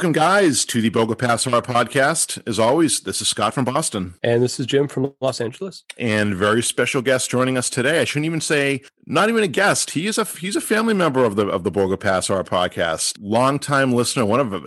Welcome, guys, to the Borgo Pass Horror Podcast. As always, this is Scott from Boston. And this is Jim from Los Angeles. And very special guest joining us today. I shouldn't even say not even a guest. He is a he's a family member of the of the Borgo Pass Horror Podcast. Longtime listener, one of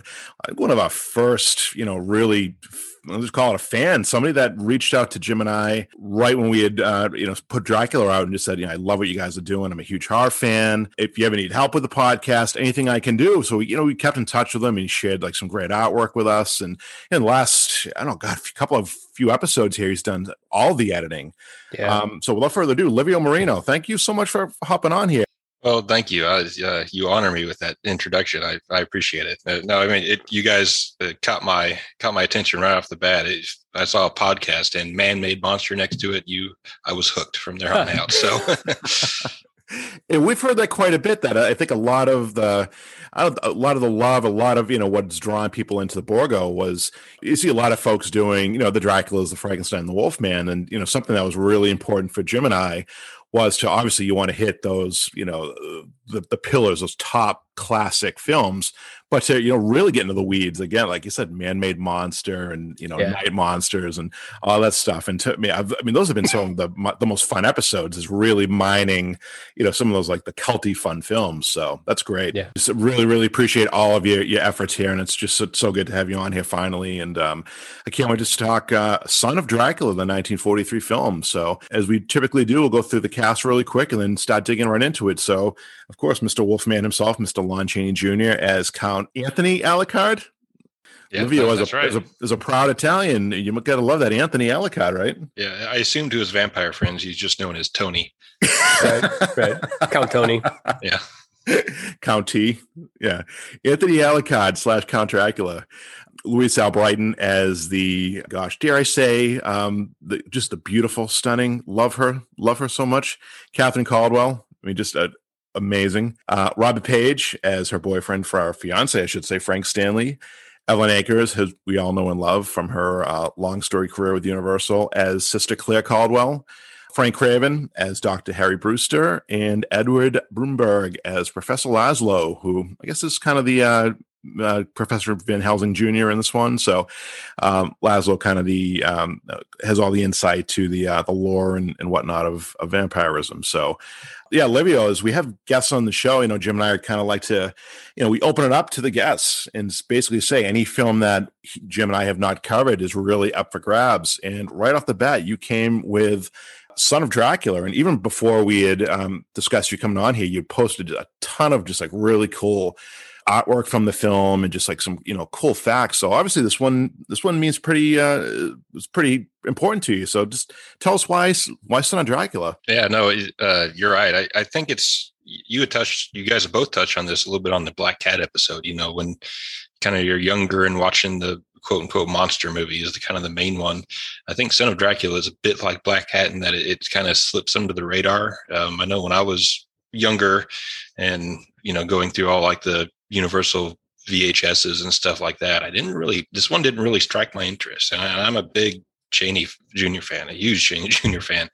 one of our first, you know, really let's just call it a fan, somebody that reached out to Jim and I right when we had, uh, you know, put Dracula out and just said, you know, I love what you guys are doing. I'm a huge horror fan. If you ever need help with the podcast, anything I can do. So, you know, we kept in touch with him and he shared like some great artwork with us. And in the last, I don't know, God, a couple of few episodes here, he's done all the editing. Yeah. Um, so without further ado, Livio Marino, thank you so much for hopping on here. Well, thank you. Uh, uh, you honor me with that introduction. I, I appreciate it. Uh, no, I mean, it, you guys uh, caught my caught my attention right off the bat. It, I saw a podcast and man-made monster next to it. You, I was hooked from there on out. So, and we've heard that quite a bit. That uh, I think a lot of the, a lot of the love, a lot of you know what's drawn people into the Borgo was you see a lot of folks doing you know the Draculas, the Frankenstein, the Wolfman, and you know something that was really important for Jim and I was to obviously you want to hit those you know uh, the, the pillars those top classic films but to you know really get into the weeds again like you said man-made monster and you know yeah. night monsters and all that stuff. And to me I've, i mean those have been some of the the most fun episodes is really mining you know some of those like the culty fun films. So that's great. Yeah. Just really really appreciate all of your your efforts here and it's just so, so good to have you on here finally. And um i can't wait to talk uh son of dracula the 1943 film. So as we typically do we'll go through the cast really quick and then start digging right into it. So of course mr wolfman himself mr lon chaney jr as count Anthony Alucard. Yeah, Livio, as a, right. as, a, as a proud Italian, you got to love that Anthony Alucard, right? Yeah, I assume to his vampire friends, he's just known as Tony. right, right. Count Tony. Yeah. Count T. Yeah. Anthony Alucard slash Count Dracula. Louise Allbritton as the, gosh, dare I say, um, the, just the beautiful, stunning, love her, love her so much. Catherine Caldwell. I mean, just a, amazing. Uh, Robbie Paige as her boyfriend for our fiance, I should say, Frank Stanley. Evelyn Ankers, who we all know and love from her uh, long story career with Universal, as Sister Claire Caldwell. Frank Craven as Dr. Harry Brewster, and Edward Bromberg as Professor Laszlo, who I guess is kind of the uh, uh, Professor Van Helsing Jr. in this one. So um, Laszlo kind of the um, has all the insight to the uh, the lore and, and whatnot of, of vampirism. So yeah, Livio, as we have guests on the show, you know, Jim and I are kind of like to, you know, we open it up to the guests and basically say any film that Jim and I have not covered is really up for grabs. And right off the bat, you came with Son of Dracula. And even before we had um, discussed you coming on here, you posted a ton of just like really cool artwork from the film and just like some you know cool facts. So obviously this one this one means pretty uh it's pretty important to you. So just tell us why why Son of Dracula. Yeah, no, uh, you're right. I, I think it's you touched you guys have both touched on this a little bit on the Black Cat episode. You know when kind of you're younger and watching the quote unquote monster movie is the kind of the main one. I think Son of Dracula is a bit like Black Cat in that it, it kind of slips under the radar. Um, I know when I was younger and you know going through all like the Universal VHSs and stuff like that. I didn't really, this one didn't really strike my interest. And I, am a big Chaney Jr. fan, a huge Chaney Jr. fan.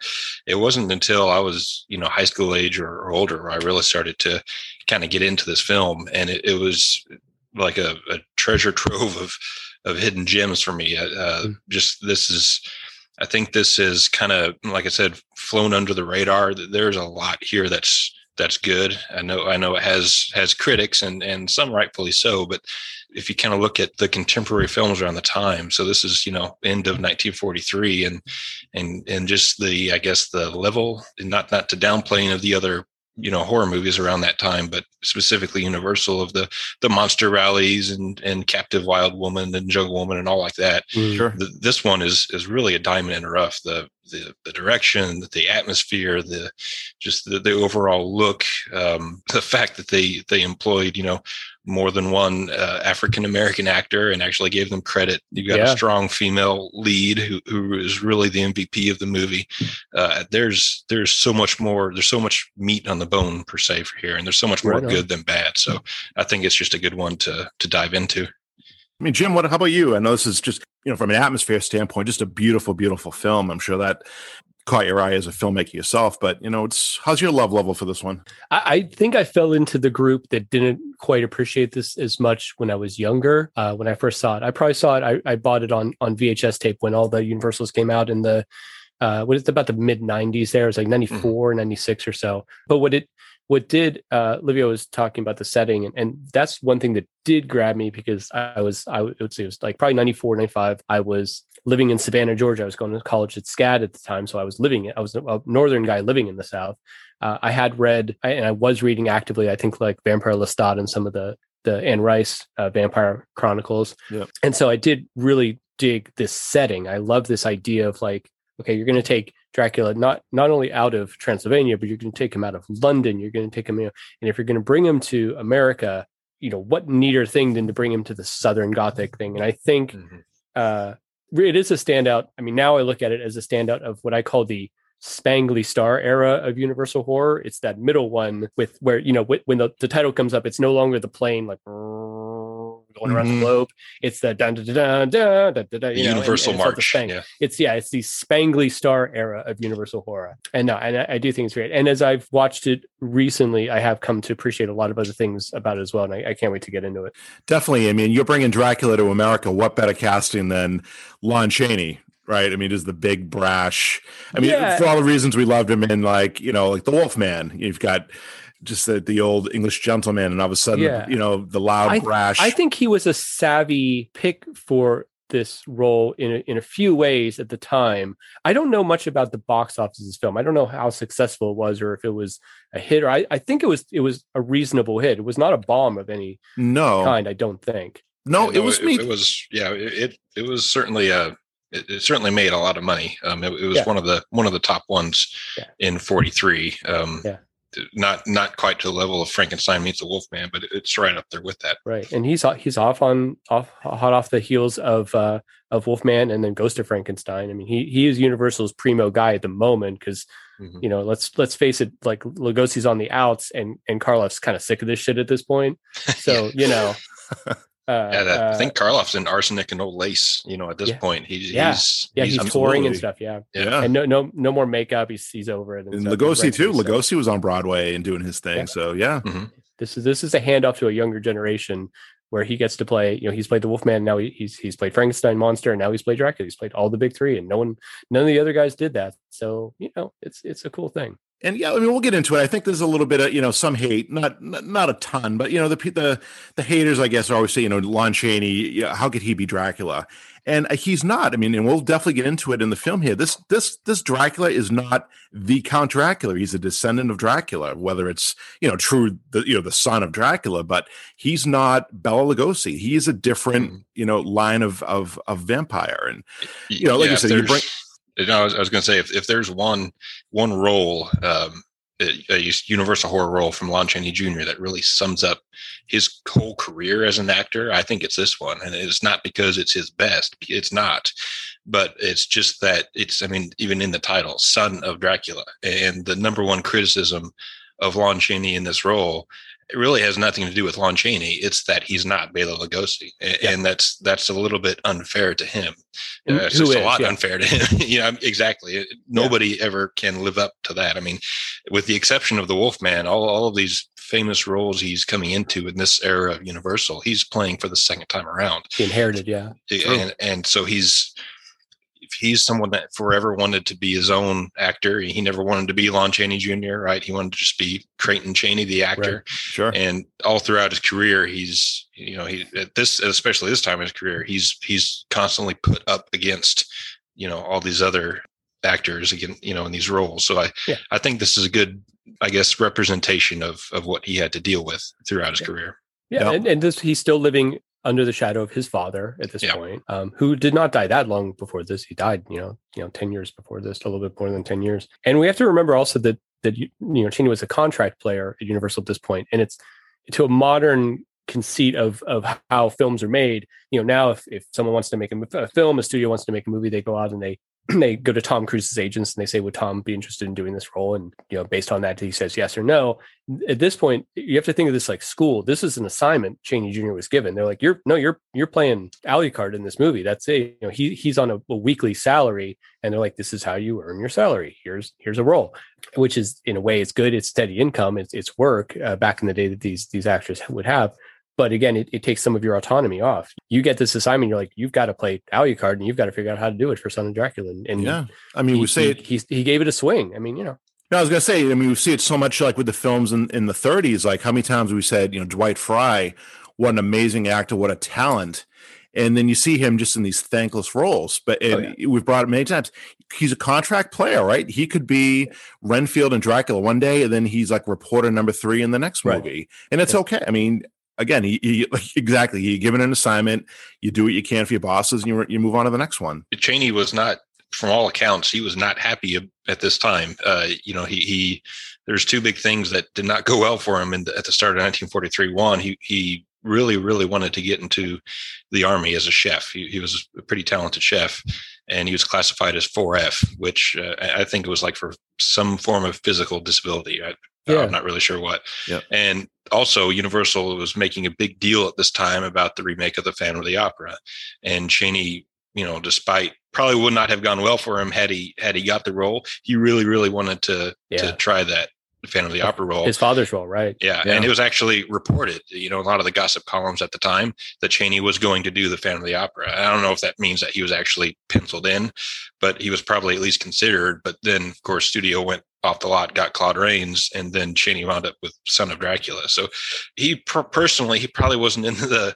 It wasn't until I was, you know, high school age or, or older where I really started to kind of get into this film. And it, it was like a, a, treasure trove of, of hidden gems for me. Uh, mm. Just this is, I think this is kind of, like I said, flown under the radar. There's a lot here that's that's good. I know I know it has has critics and and some rightfully so, but if you kind of look at the contemporary films around the time, so this is you know end of 1943, and and and just the I guess the level, not not to downplaying of the other you know horror movies around that time, but specifically Universal of the the monster rallies and and Captive Wild Woman and Jungle Woman and all like that. Mm. Sure. The, this one is is really a diamond in the rough. The the the direction, the atmosphere, the just the, the overall look, um, the fact that they they employed you know more than one uh, African American actor and actually gave them credit. You've got Yeah. a strong female lead who, who is really the MVP of the movie. Uh, there's there's so much more. There's so much meat on the bone per se for here, and there's so much more Right good than bad. So I think it's just a good one to to dive into. I mean, Jim, what? How about you? I know this is just you know from an atmosphere standpoint, just a beautiful, beautiful film. I'm sure that caught your eye as a filmmaker yourself. But you know, it's how's your love level for this one? I, I think I fell into the group that didn't quite appreciate this as much when I was younger. Uh, when I first saw it, I probably saw it. I, I bought it on on VHS tape when all the Universals came out in the uh, what is it about the mid '90s? There it was like '94, '96 or so. But what it what did uh, Livio was talking about the setting, and, and that's one thing that did grab me because I was I would say it was like probably 94, 95. I was living in Savannah, Georgia. I was going to college at SCAD at the time, so I was living. I was a northern guy living in the South. Uh, I had read I, and I was reading actively. I think like Vampire Lestat and some of the the Anne Rice uh, Vampire Chronicles, Yeah. and so I did really dig this setting. I love this idea of like, okay, you're going to take Dracula not not only out of Transylvania, but you're going to take him out of London. You're going to take him, you know, and if you're going to bring him to America, you know, what neater thing than to bring him to the Southern Gothic thing? And I think uh, it is a standout. I mean, now I look at it as a standout of what I call the Spangly Star era of Universal horror. It's that middle one with where you know wh- when the, the title comes up, it's no longer the plane like going around Mhm. the globe. It's the dun dun dun dun dun dun. dun you know, and- Universal and it's the March. Spang- Yeah. it's yeah, it's the Spangly Star era of Universal horror, and no, and I, I do think it's great. And as I've watched it recently, I have come to appreciate a lot of other things about it as well, and I, I can't wait to get into it. Definitely. I mean, you're bringing Dracula to America. What better casting than Lon Chaney? Right. I mean, is the big brash. I mean, Yeah. for all the reasons we loved him in, like you know, like the Wolfman. You've got just the, the old English gentleman, and all of a sudden, Yeah. you know, the loud I- brash. I think he was a savvy pick for this role in a, in a few ways at the time. I don't know much about the box office of this film. I don't know how successful it was or if it was a hit or I, I think it was it was a reasonable hit. It was not a bomb of any no, kind, I don't think. no, Yeah, it was me. It, was yeah. It it, it was certainly a. It, it certainly made a lot of money. Um, it, it was Yeah. one of the one of the top ones Yeah. in '43. Um, Yeah. Not not quite to the level of Frankenstein meets the Wolfman, but it's right up there with that. Right. And he's he's off on off hot off the heels of uh of Wolfman and then goes to Frankenstein. I mean, he he is Universal's primo guy at the moment because Mhm. you know, let's let's face it, like Lugosi's on the outs and and Karloff's kind of sick of this shit at this point. So, you know, uh, Yeah, that, uh, I think Karloff's in Arsenic and Old Lace. You know, at this Yeah. point, he's Yeah. he's yeah, he's, touring and stuff. Yeah. yeah. And no no no more makeup. He's he's over it. And stuff. He's Lugosi ready too. to- so Lugosi was on Broadway and doing his thing. Yeah. So yeah, This is this is a handoff to a younger generation where he gets to play. You know, he's played the Wolfman. Now he, he's he's played Frankenstein monster, and now he's played Dracula. He's played all the big three, and no one, none of the other guys did that. So you know, it's it's a cool thing. And yeah, I mean, we'll get into it. I think there's a little bit of you know some hate, not not, a ton, but you know the the the haters, I guess, are always say you know Lon Chaney, yeah, how could he be Dracula? And uh, he's not. I mean, and we'll definitely get into it in the film here. This this this Dracula is not the Count Dracula. He's a descendant of Dracula, whether it's you know true the you know the son of Dracula, but he's not Bela Lugosi. He is a different Mhm. you know line of of of vampire, and You know, like you said, you there's- know, I was, I was going to say if, if there's one one role, um, a Universal horror role from Lon Chaney Jr. that really sums up his whole career as an actor, I think it's this one, and it's not because it's his best. It's not, but it's just that it's. I mean, even in the title, "Son of Dracula," and the number one criticism of Lon Chaney in this role it really has nothing to do with Lon Chaney. It's that he's not Bela Lugosi, and, Yeah. and that's that's a little bit unfair to him. Uh, it's just a lot yeah. unfair to him. you know, exactly. Nobody ever can live up to that. I mean, with the exception of the Wolfman, all all of these famous roles he's coming into in this era of Universal, he's playing for the second time around, He inherited, yeah. And and so he's. If he's someone that forever wanted to be his own actor, he never wanted to be Lon Chaney Jr., right? He wanted to just be Creighton Chaney, the actor sure, and all throughout his career he's you know he at this especially this time in his career he's he's constantly put up against you know all these other actors again you know in these roles so i Yeah. i think this is a good i guess representation of of what he had to deal with throughout his Yeah. career Yeah, Yeah. and, and this he's still living under the shadow of his father at this Yeah. point, um, who did not die that long before this. He died, you know, you know, ten years before this, a little bit more than ten years. And we have to remember also that that you know Chaney was a contract player at Universal at this point, and it's to a modern conceit of of how films are made. You know, now if if someone wants to make a, a film, a studio wants to make a movie, they go out and they they go to Tom Cruise's agents and they say, "Would Tom be interested in doing this role?" And you know, based on that, he says yes or no. At this point, you have to think of this like school. This is an assignment Chaney Jr. was given. They're like, "You're no, you're you're playing Alucard in this movie. That's it. You know, he he's on a, a weekly salary, and they're like, "This is how you earn your salary. Here's here's a role," which is in a way it's good. It's steady income. It's it's work. Uh, back in the day that these these actors would have but again, it, it, takes some of your autonomy off. You get this assignment, you're like, you've got to play Alucard and you've got to figure out how to do it for Son of Dracula. And, and yeah, I mean, he, we say he, it. He, he gave it a swing. I mean, you know. No, I was gonna say. I mean, we see it so much like with the films in, in the 30s. Like how many times we said, you know, Dwight Frye, what an amazing actor, what a talent, and then you see him just in these thankless roles. But oh, yeah. we've brought it many times. He's a contract player, right? He could be Renfield and Dracula one day, and then he's like reporter number three in the next movie, and it's yeah. okay. I mean, again, he, he exactly he given an assignment. You do what you can for your bosses, and you you move on to the next one. Chaney was not, from all accounts, he was not happy at this time. Uh, you know, he he there's two big things that did not go well for him. And at the start of 1943, one he he really really wanted to get into the army as a chef. He, he was a pretty talented chef, and he was classified as 4F, which uh, I think it was like for some form of physical disability. I, yeah. I'm not really sure what. Yep. And also, Universal was making a big deal at this time about the remake of the Phantom of the Opera, and Chaney, you know, despite probably would not have gone well for him had he had he got the role, he really, really wanted to yeah. to try that Phantom of the Opera role. His father's role, right? Yeah. yeah. And it was actually reported, you know, a lot of the gossip columns at the time that Chaney was going to do the Phantom of the Opera. I don't know if that means that he was actually penciled in, but he was probably at least considered. But then, of course, studio went off the lot, got Claude Rains, and then Chaney wound up with Son of Dracula. So he per- personally, he probably wasn't in the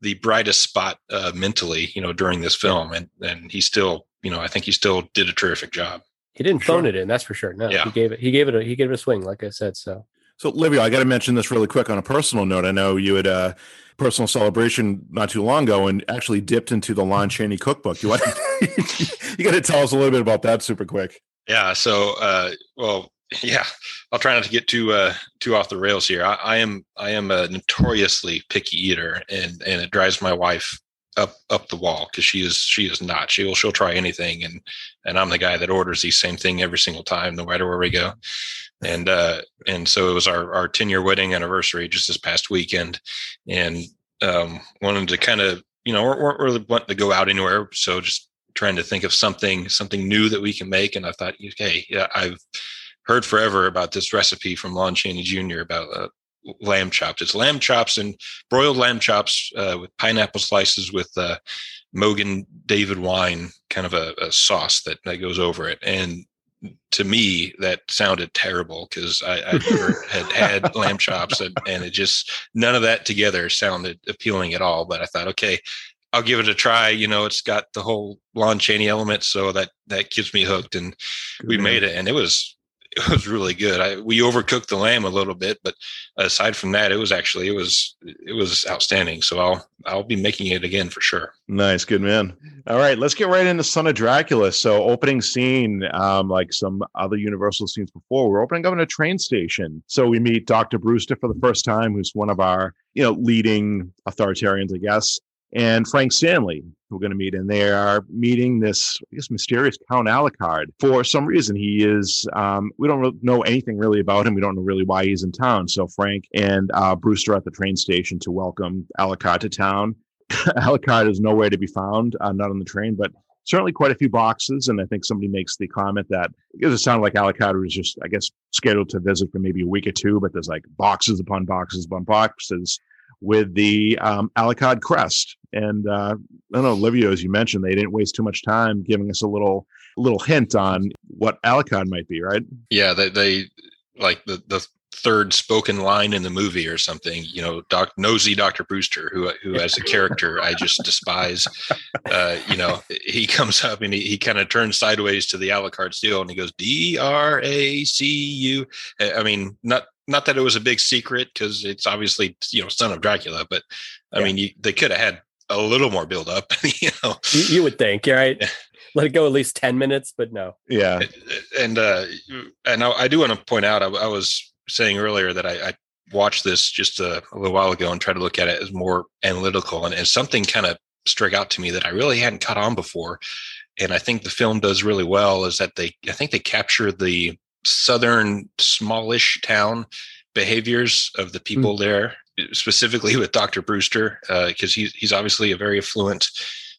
the brightest spot uh, mentally, you know, during this film, and and he still, you know, I think he still did a terrific job. He didn't phone it in, that's for sure. No, yeah. he gave it. He gave it. A, he gave it a swing, like I said. So, so Livio, I got to mention this really quick on a personal note. I know you had a personal celebration not too long ago and actually dipped into the Lon Chaney cookbook. You want you got to tell us a little bit about that super quick. Yeah. So, uh, well, yeah, I'll try not to get too uh, too off the rails here. I, I am I am a notoriously picky eater, and and it drives my wife up up the wall because she is she is not she will she'll try anything and and i'm the guy that orders the same thing every single time no matter where we go and uh and so it was our our 10 year wedding anniversary just this past weekend and um wanted to kind of you know weren't really wanting to go out anywhere so just trying to think of something something new that we can make and i thought okay yeah i've heard forever about this recipe from lon chaney jr about uh, lamb chops. It's lamb chops and broiled lamb chops uh, with pineapple slices with uh, Mogen David wine, kind of a, a, sauce that, that goes over it. And to me, that sounded terrible because I, I never had had lamb chops, and, and it just none of that together sounded appealing at all. But I thought, okay, I'll give it a try. You know, it's got the whole Lon Chaney element, so that that keeps me hooked. And we made it, and it was it was really good. I, we overcooked the lamb a little bit, but aside from that, it was actually it was it was outstanding. So I'll I'll be making it again for sure. Nice, good man. All right, let's get right into Son of Dracula. So opening scene, um, like some other Universal scenes before, we're opening up in a train station. So we meet Doctor Brewster for the first time, who's one of our you know leading authoritarians, I guess and Frank Stanley, we're going to meet, and they are meeting this, I guess, mysterious Count Alucard. For some reason, he is. Um, we don't know anything really about him. We don't know really why he's in town. So Frank and uh, Brewster at the train station to welcome Alucard to town. Alucard is nowhere to be found, uh, not on the train, but certainly quite a few boxes. And I think somebody makes the comment that it does sound like Alucard was just, I guess, scheduled to visit for maybe a week or two, but there's like boxes upon boxes upon boxes with the um, crest. And uh, I don't know, Livio, as you mentioned, they didn't waste too much time giving us a little little hint on what Alucard might be, right? Yeah, they, they like the the third spoken line in the movie or something. You know, Doc nosy Doctor Brewster, who who as a character I just despise. Uh, you know, he comes up and he, he kind of turns sideways to the Alucard steel and he goes D R A C U. I mean, not not that it was a big secret because it's obviously you know son of Dracula, but I yeah. mean you, they could have had a little more build up. you know, you, you would think, right? Let it go at least ten minutes, but no. Yeah, and uh, and I, I do want to point out, I, I was saying earlier that I, I watched this just a, a, little while ago and tried to look at it as more analytical, and, and something kind of struck out to me that I really hadn't caught on before. And I think the film does really well is that they, I think they capture the southern smallish town behaviors of the hmm. people mm. there, specifically with Dr. Brewster, because uh, he's he's obviously a very affluent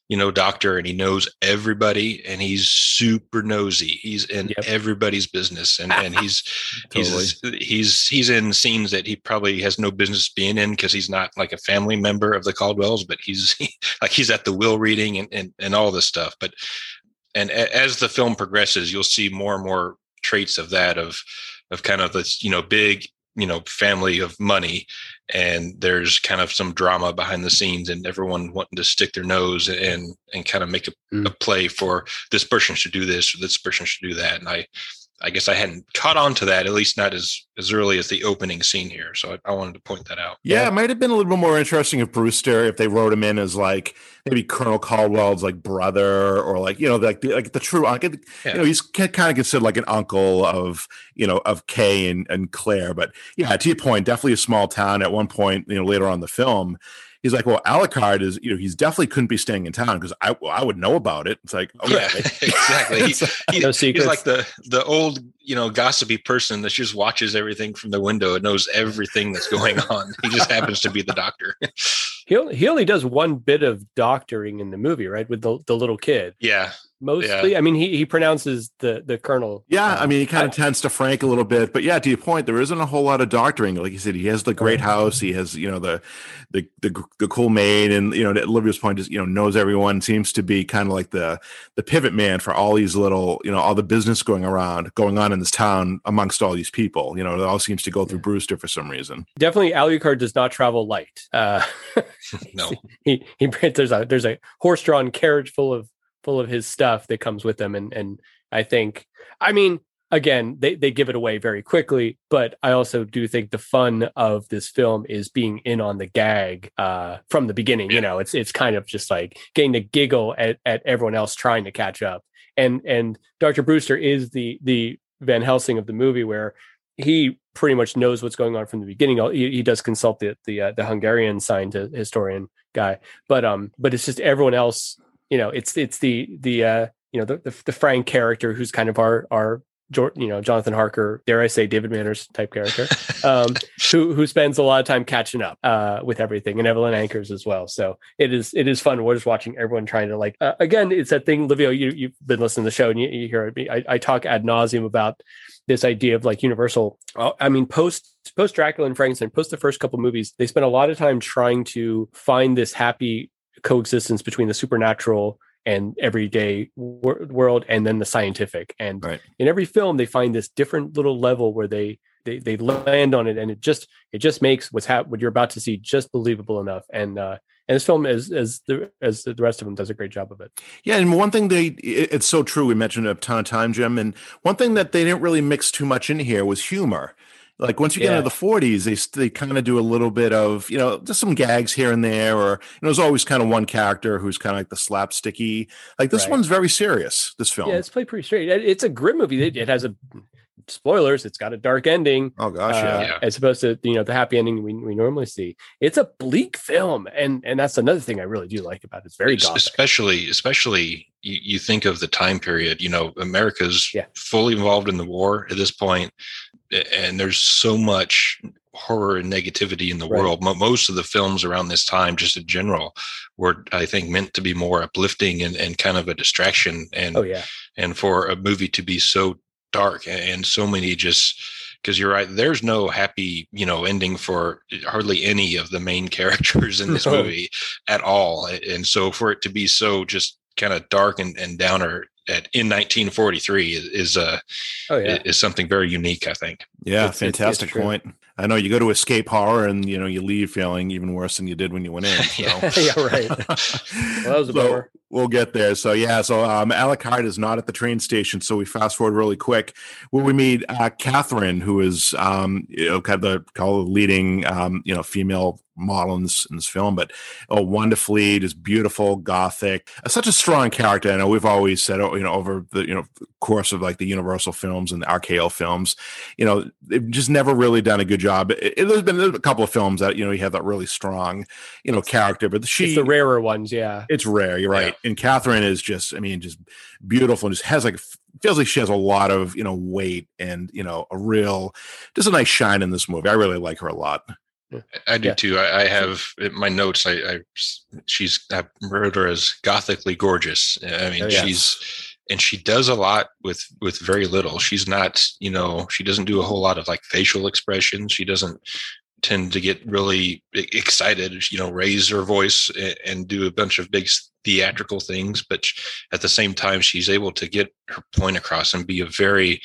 you know, doctor and he knows everybody and he's super nosy. He's in yep. everybody's business and, and he's totally. he's he's he's in scenes that he probably has no business being in because he's not like a family member of the Caldwells, but he's he, like he's at the will reading and, and and all this stuff. But and as the film progresses, you'll see more and more traits of that of of kind of this, you know, big you know family of money and there's kind of some drama behind the scenes and everyone wanting to stick their nose and and kind of make a, mm. a play for this person should do this or this person should do that and i I guess I hadn't caught on to that, at least not as as early as the opening scene here. So I, I wanted to point that out. Yeah, it might have been a little bit more interesting if Brewster, if they wrote him in as like maybe Colonel Caldwell's like brother, or like you know, like the, like the true uncle. Yeah. You know, he's kind of considered like an uncle of you know of Kay and and Claire. But yeah, to your point, definitely a small town. At one point, you know, later on the film, he's like, well, Alucard is, you know, he's definitely couldn't be staying in town because I, well, I would know about it. It's like, okay. yeah, exactly. he, no he's like the the old, you know, gossipy person that just watches everything from the window and knows everything that's going on. he just happens to be the doctor. he only, he only does one bit of doctoring in the movie, right, with the the little kid. Yeah, mostly. Yeah. I mean, he he pronounces the the colonel. Yeah, I mean, he kind of tends to Frank a little bit, but yeah, to your point, there isn't a whole lot of doctoring. Like you said, he has the great house. He has you know the the the, the cool maid, and you know, Livio's point is you know knows everyone. Seems to be kind of like the the pivot man for all these little you know all the business going around going on in this town amongst all these people. You know, it all seems to go through Brewster for some reason. Definitely, Alucard does not travel light. Uh, no, he he there's a there's a horse drawn carriage full of full of his stuff that comes with them. and and I think I mean again they they give it away very quickly but I also do think the fun of this film is being in on the gag uh from the beginning you know it's it's kind of just like getting to giggle at at everyone else trying to catch up and and Dr. Brewster is the the Van Helsing of the movie where he pretty much knows what's going on from the beginning. He, he does consult the the, uh, the Hungarian scientist historian guy, but um, but it's just everyone else you know, it's it's the the uh, you know the, the, the Frank character who's kind of our our you know Jonathan Harker, dare I say David Manners type character, um, who who spends a lot of time catching up uh, with everything, and Evelyn Ankers as well. So it is it is fun. We're just watching everyone trying to like uh, again. It's that thing, Livio. You you've been listening to the show, and you, you hear me. I, I talk ad nauseum about this idea of like universal. Uh, I mean, post post Dracula and Frankenstein, post the first couple movies, they spent a lot of time trying to find this happy coexistence between the supernatural and everyday wor- world and then the scientific. And right. in every film they find this different little level where they they, they land on it and it just it just makes what's hap- what you're about to see just believable enough. And uh and this film as as the as the rest of them does a great job of it. Yeah and one thing they it's so true we mentioned it a ton of time jim and one thing that they didn't really mix too much in here was humor like once you get into the 40s, they they kind of do a little bit of you know just some gags here and there, or you know, there's always kind of one character who's kind of like the slapsticky. Like this right. one's very serious. This film, yeah, it's played pretty straight. It's a grim movie. It, it has a spoilers. It's got a dark ending. Oh gosh, uh, yeah. As opposed to you know the happy ending we, we normally see. It's a bleak film, and and that's another thing I really do like about it. It's very gothic. especially especially you, you think of the time period. You know, America's yeah. fully involved in the war at this point and there's so much horror and negativity in the right. world. Most of the films around this time, just in general, were I think meant to be more uplifting and, and kind of a distraction. And oh yeah, and for a movie to be so dark and so many just because you're right, there's no happy you know ending for hardly any of the main characters in this movie at all. And so for it to be so just kind of dark and, and downer at, in 1943 is, is uh oh, yeah. is something very unique i think. Yeah it's, fantastic it's, it's point I know you go to escape horror and you know you leave feeling even worse than you did when you went in. So. yeah, right. well, that was a so We'll get there. So yeah, so um, Alec Hyde is not at the train station. So we fast forward really quick. Where we meet uh, Catherine, who is um, you know kind of the call leading um, you know female model in this, in this film, but oh, wonderfully just beautiful, gothic, uh, such a strong character. I know we've always said, oh, you know, over the you know course of like the Universal films and the RKO films, you know, they've just never really done a good job. It, it, there's been there's a couple of films that you know you have that really strong, you know, character, but she it's the rarer ones, yeah. It's rare, you're right. Yeah. And Catherine is just, I mean, just beautiful and just has like feels like she has a lot of you know weight and you know a real, just a nice shine in this movie. I really like her a lot. I do yeah. too. I, I, have in my notes. I, I she's I wrote her as gothically gorgeous. I mean, oh, yeah. she's and she does a lot with with very little. She's not you know she doesn't do a whole lot of like facial expressions. She doesn't tend to get really excited you know raise her voice and do a bunch of big theatrical things but at the same time she's able to get her point across and be a very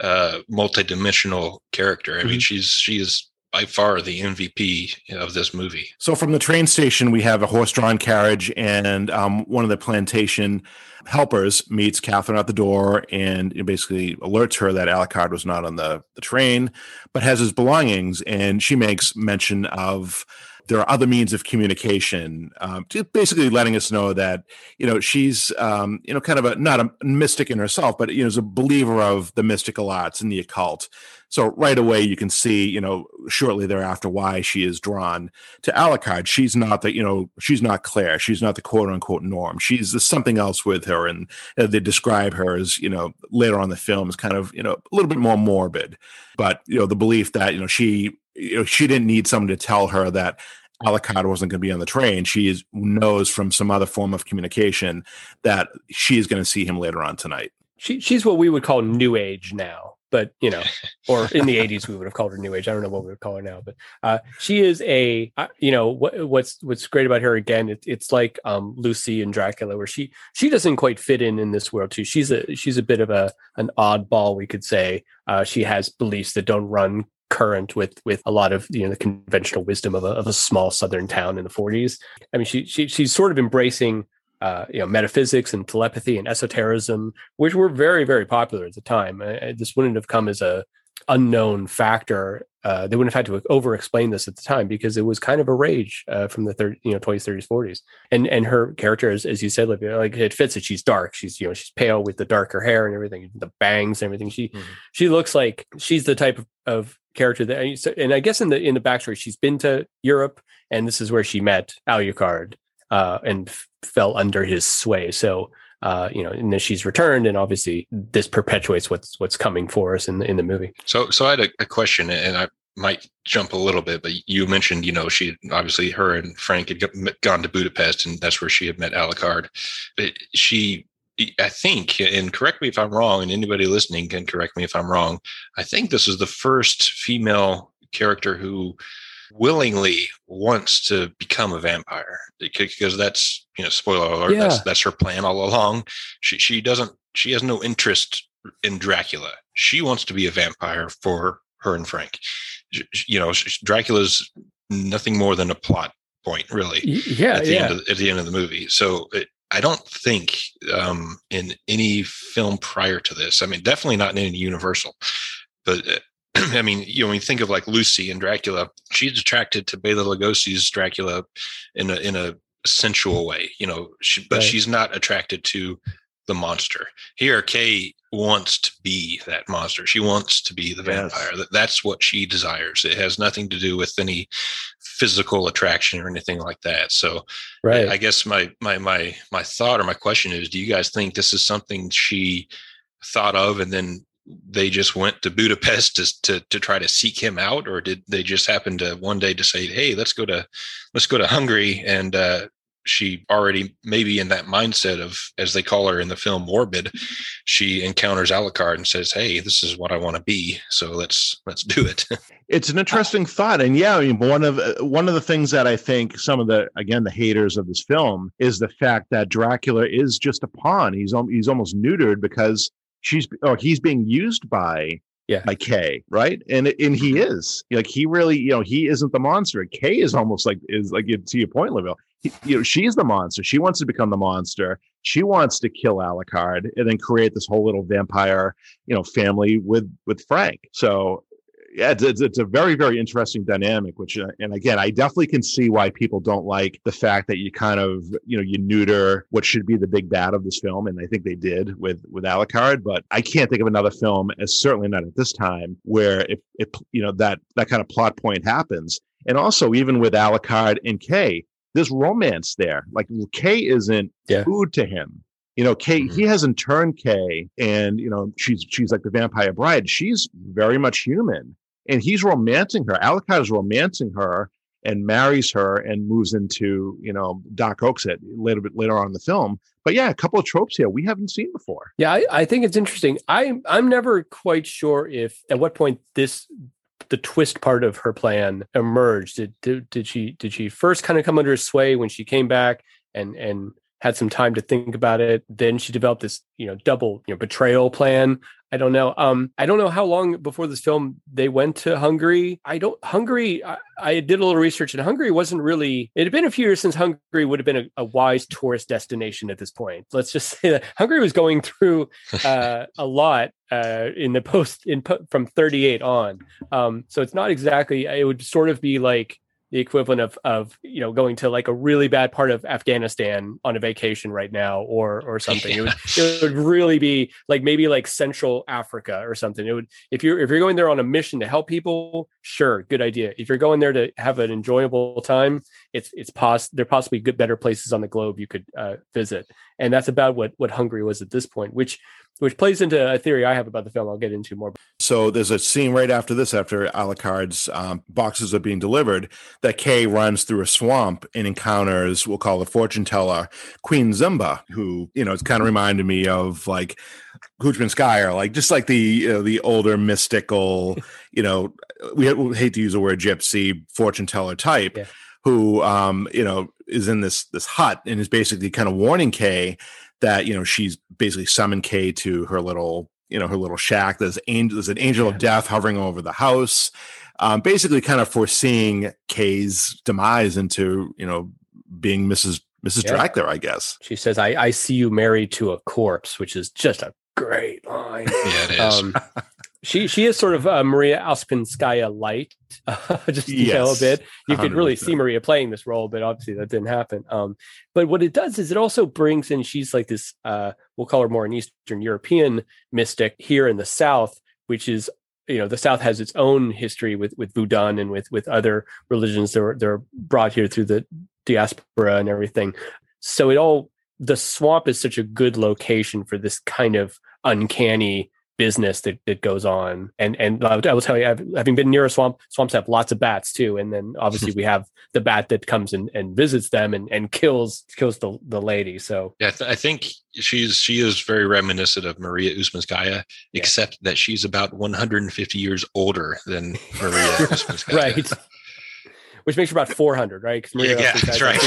uh multidimensional character. I mm-hmm. mean she's she is by far the MVP of this movie. So from the train station, we have a horse-drawn carriage, and um, one of the plantation helpers meets Catherine at the door and basically alerts her that Alucard was not on the, the train, but has his belongings. And she makes mention of there are other means of communication, um, basically letting us know that you know she's um, you know kind of a not a mystic in herself, but you know is a believer of the mystical arts and the occult. So right away you can see, you know, shortly thereafter why she is drawn to Alucard. She's not the, you know, she's not Claire. She's not the quote unquote norm. She's something else with her, and uh, they describe her as, you know, later on the film is kind of, you know, a little bit more morbid. But you know, the belief that you know she, you know, she didn't need someone to tell her that Alucard wasn't going to be on the train. She is, knows from some other form of communication that she is going to see him later on tonight. She, she's what we would call new age now but you know, or in the '80s we would have called her New Age. I don't know what we would call her now, but uh, she is a uh, you know what, what's what's great about her again. It, it's like um, Lucy and Dracula, where she she doesn't quite fit in in this world too. She's a she's a bit of a an oddball, we could say. Uh, she has beliefs that don't run current with with a lot of you know the conventional wisdom of a, of a small southern town in the 40s. I mean, she she she's sort of embracing uh, you know, metaphysics and telepathy and esotericism, which were very, very popular at the time. Uh, this wouldn't have come as a unknown factor. Uh, they wouldn't have had to over-explain this at the time because it was kind of a rage uh, from the third, you know, 20s, 30s, 40s. And and her character, as, as you said, like, like it fits it. She's dark. She's you know she's pale with the darker hair and everything, the bangs and everything. She mm-hmm. she looks like she's the type of, of character that. And I guess in the in the backstory, she's been to Europe, and this is where she met Alucard uh, and fell under his sway. So uh, you know, and then she's returned, and obviously this perpetuates what's what's coming for us in the in the movie. So, so I had a, a question, and I might jump a little bit, but you mentioned, you know, she obviously her and Frank had gone to Budapest, and that's where she had met Alucard. But she, I think, and correct me if I'm wrong, and anybody listening can correct me if I'm wrong. I think this is the first female character who willingly wants to become a vampire because that's you know spoiler alert yeah. that's that's her plan all along she she doesn't she has no interest in dracula she wants to be a vampire for her and frank you know dracula's nothing more than a plot point really yeah at the, yeah. End, of, at the end of the movie so it, I don't think um, in any film prior to this, I mean, definitely not in any Universal, but uh, I mean, you know, when you think of like Lucy and Dracula, she's attracted to Bela Lugosi's Dracula in a in a sensual way, you know, she, but right. she's not attracted to the monster. Here, Kay wants to be that monster. She wants to be the vampire. Yes. That's what she desires. It has nothing to do with any physical attraction or anything like that. So, right. I guess my my my my thought or my question is: Do you guys think this is something she thought of and then they just went to Budapest to, to, to try to seek him out, or did they just happen to one day to say, "Hey, let's go to let's go to Hungary"? And uh, she already maybe in that mindset of, as they call her in the film, morbid. She encounters Alucard and says, "Hey, this is what I want to be. So let's let's do it." it's an interesting thought, and yeah, I mean, one of uh, one of the things that I think some of the again the haters of this film is the fact that Dracula is just a pawn. He's he's almost neutered because she's oh he's being used by yeah by Kay, right? And and he mm-hmm. is like he really you know he isn't the monster. Kay is almost like is like to your point, Laville. you know she's the monster. She wants to become the monster. She wants to kill Alucard and then create this whole little vampire you know family with with Frank. So yeah, it's, it's, it's, a very, very interesting dynamic, which, uh, and again, I definitely can see why people don't like the fact that you kind of, you know, you neuter what should be the big bad of this film. And I think they did with, with Alucard, but I can't think of another film, as certainly not at this time, where if, if, you know, that, that kind of plot point happens. And also, even with Alucard and Kay, there's romance there. Like Kay isn't yeah. food to him. You know, Kay, mm-hmm. he hasn't turned Kay, and you know, she's she's like the vampire bride. She's very much human, and he's romancing her. Alucard is romancing her and marries her and moves into you know Dark Oaks it a little bit later on in the film. But yeah, a couple of tropes here we haven't seen before. Yeah, I, I think it's interesting. I I'm never quite sure if at what point this the twist part of her plan emerged. Did, did, did she did she first kind of come under sway when she came back and and had some time to think about it. Then she developed this, you know, double, you know, betrayal plan. I don't know. Um, I don't know how long before this film they went to Hungary. I don't Hungary. I, I did a little research, and Hungary wasn't really. It had been a few years since Hungary would have been a, a wise tourist destination at this point. Let's just say that Hungary was going through uh, a lot uh, in the post in from 38 on. Um, so it's not exactly. It would sort of be like the equivalent of of you know going to like a really bad part of Afghanistan on a vacation right now or or something. Yeah. It would it would really be like maybe like Central Africa or something. It would if you're if you're going there on a mission to help people, sure, good idea. If you're going there to have an enjoyable time, it's it's pos there possibly good better places on the globe you could uh, visit, and that's about what what Hungary was at this point, which which plays into a theory I have about the film. I'll get into more. So there's a scene right after this, after Alucard's um, boxes are being delivered, that Kay runs through a swamp and encounters, we'll call the fortune teller, Queen Zimba, who you know it's kind of reminded me of like Hoochman Skyer, like just like the you know, the older mystical, you know, we, we, hate to use the word gypsy fortune teller type. Yeah. Who um, you know is in this this hut and is basically kind of warning Kay that you know she's basically summoned Kay to her little you know her little shack. There's angel, there's an angel yeah. of death hovering over the house, um, basically kind of foreseeing Kay's demise into you know being Mrs. Mrs. Yeah. Dracula, I guess. She says, "I I see you married to a corpse," which is just a great line. Yeah, it is. Um, she she is sort of uh, Maria Ouspenskaya light, uh, just yes, you know a bit. You 100%. could really see Maria playing this role, but obviously that didn't happen. Um, but what it does is it also brings in she's like this. Uh, we'll call her more an Eastern European mystic here in the South, which is you know the South has its own history with with Voodoo and with with other religions that are they're brought here through the diaspora and everything. So it all the swamp is such a good location for this kind of uncanny business that, that goes on. And and I will tell you, having been near a swamp, swamps have lots of bats too. And then obviously we have the bat that comes and, and visits them and, and kills kills the, the lady. So yeah, I think she's she is very reminiscent of Maria Ouspenskaya, yeah. except that she's about 150 years older than Maria Ouspenskaya. right which makes her about 400, right? Maria yeah, that's right.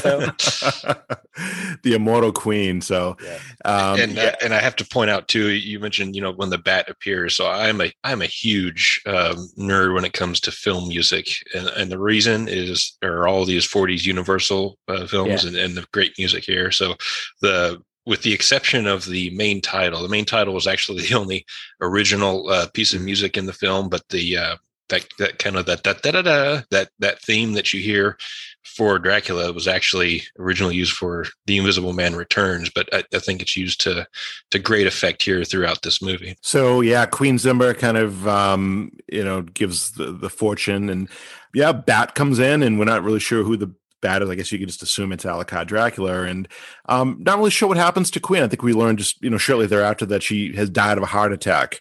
So. the immortal queen. So, yeah. um, and yeah. and I have to point out too. You mentioned you know when the bat appears. So I'm a I'm a huge um, nerd when it comes to film music, and and the reason is there are all these 40s Universal uh, films and, and the great music here. So the with the exception of the main title. The main title was actually the only original uh, piece of music in the film, but the uh, that that kind of that that da, da, that that theme that you hear for Dracula was actually originally used for The Invisible Man Returns, but I, I, think it's used to to great effect here throughout this movie. So yeah, Queen Zimba kind of um, you know gives the the fortune, and yeah, Bat comes in, and we're not really sure who the bat is. I guess you could just assume it's Alucard Dracula, and um, not really sure what happens to Queen. I think we learned just you know shortly thereafter that she has died of a heart attack.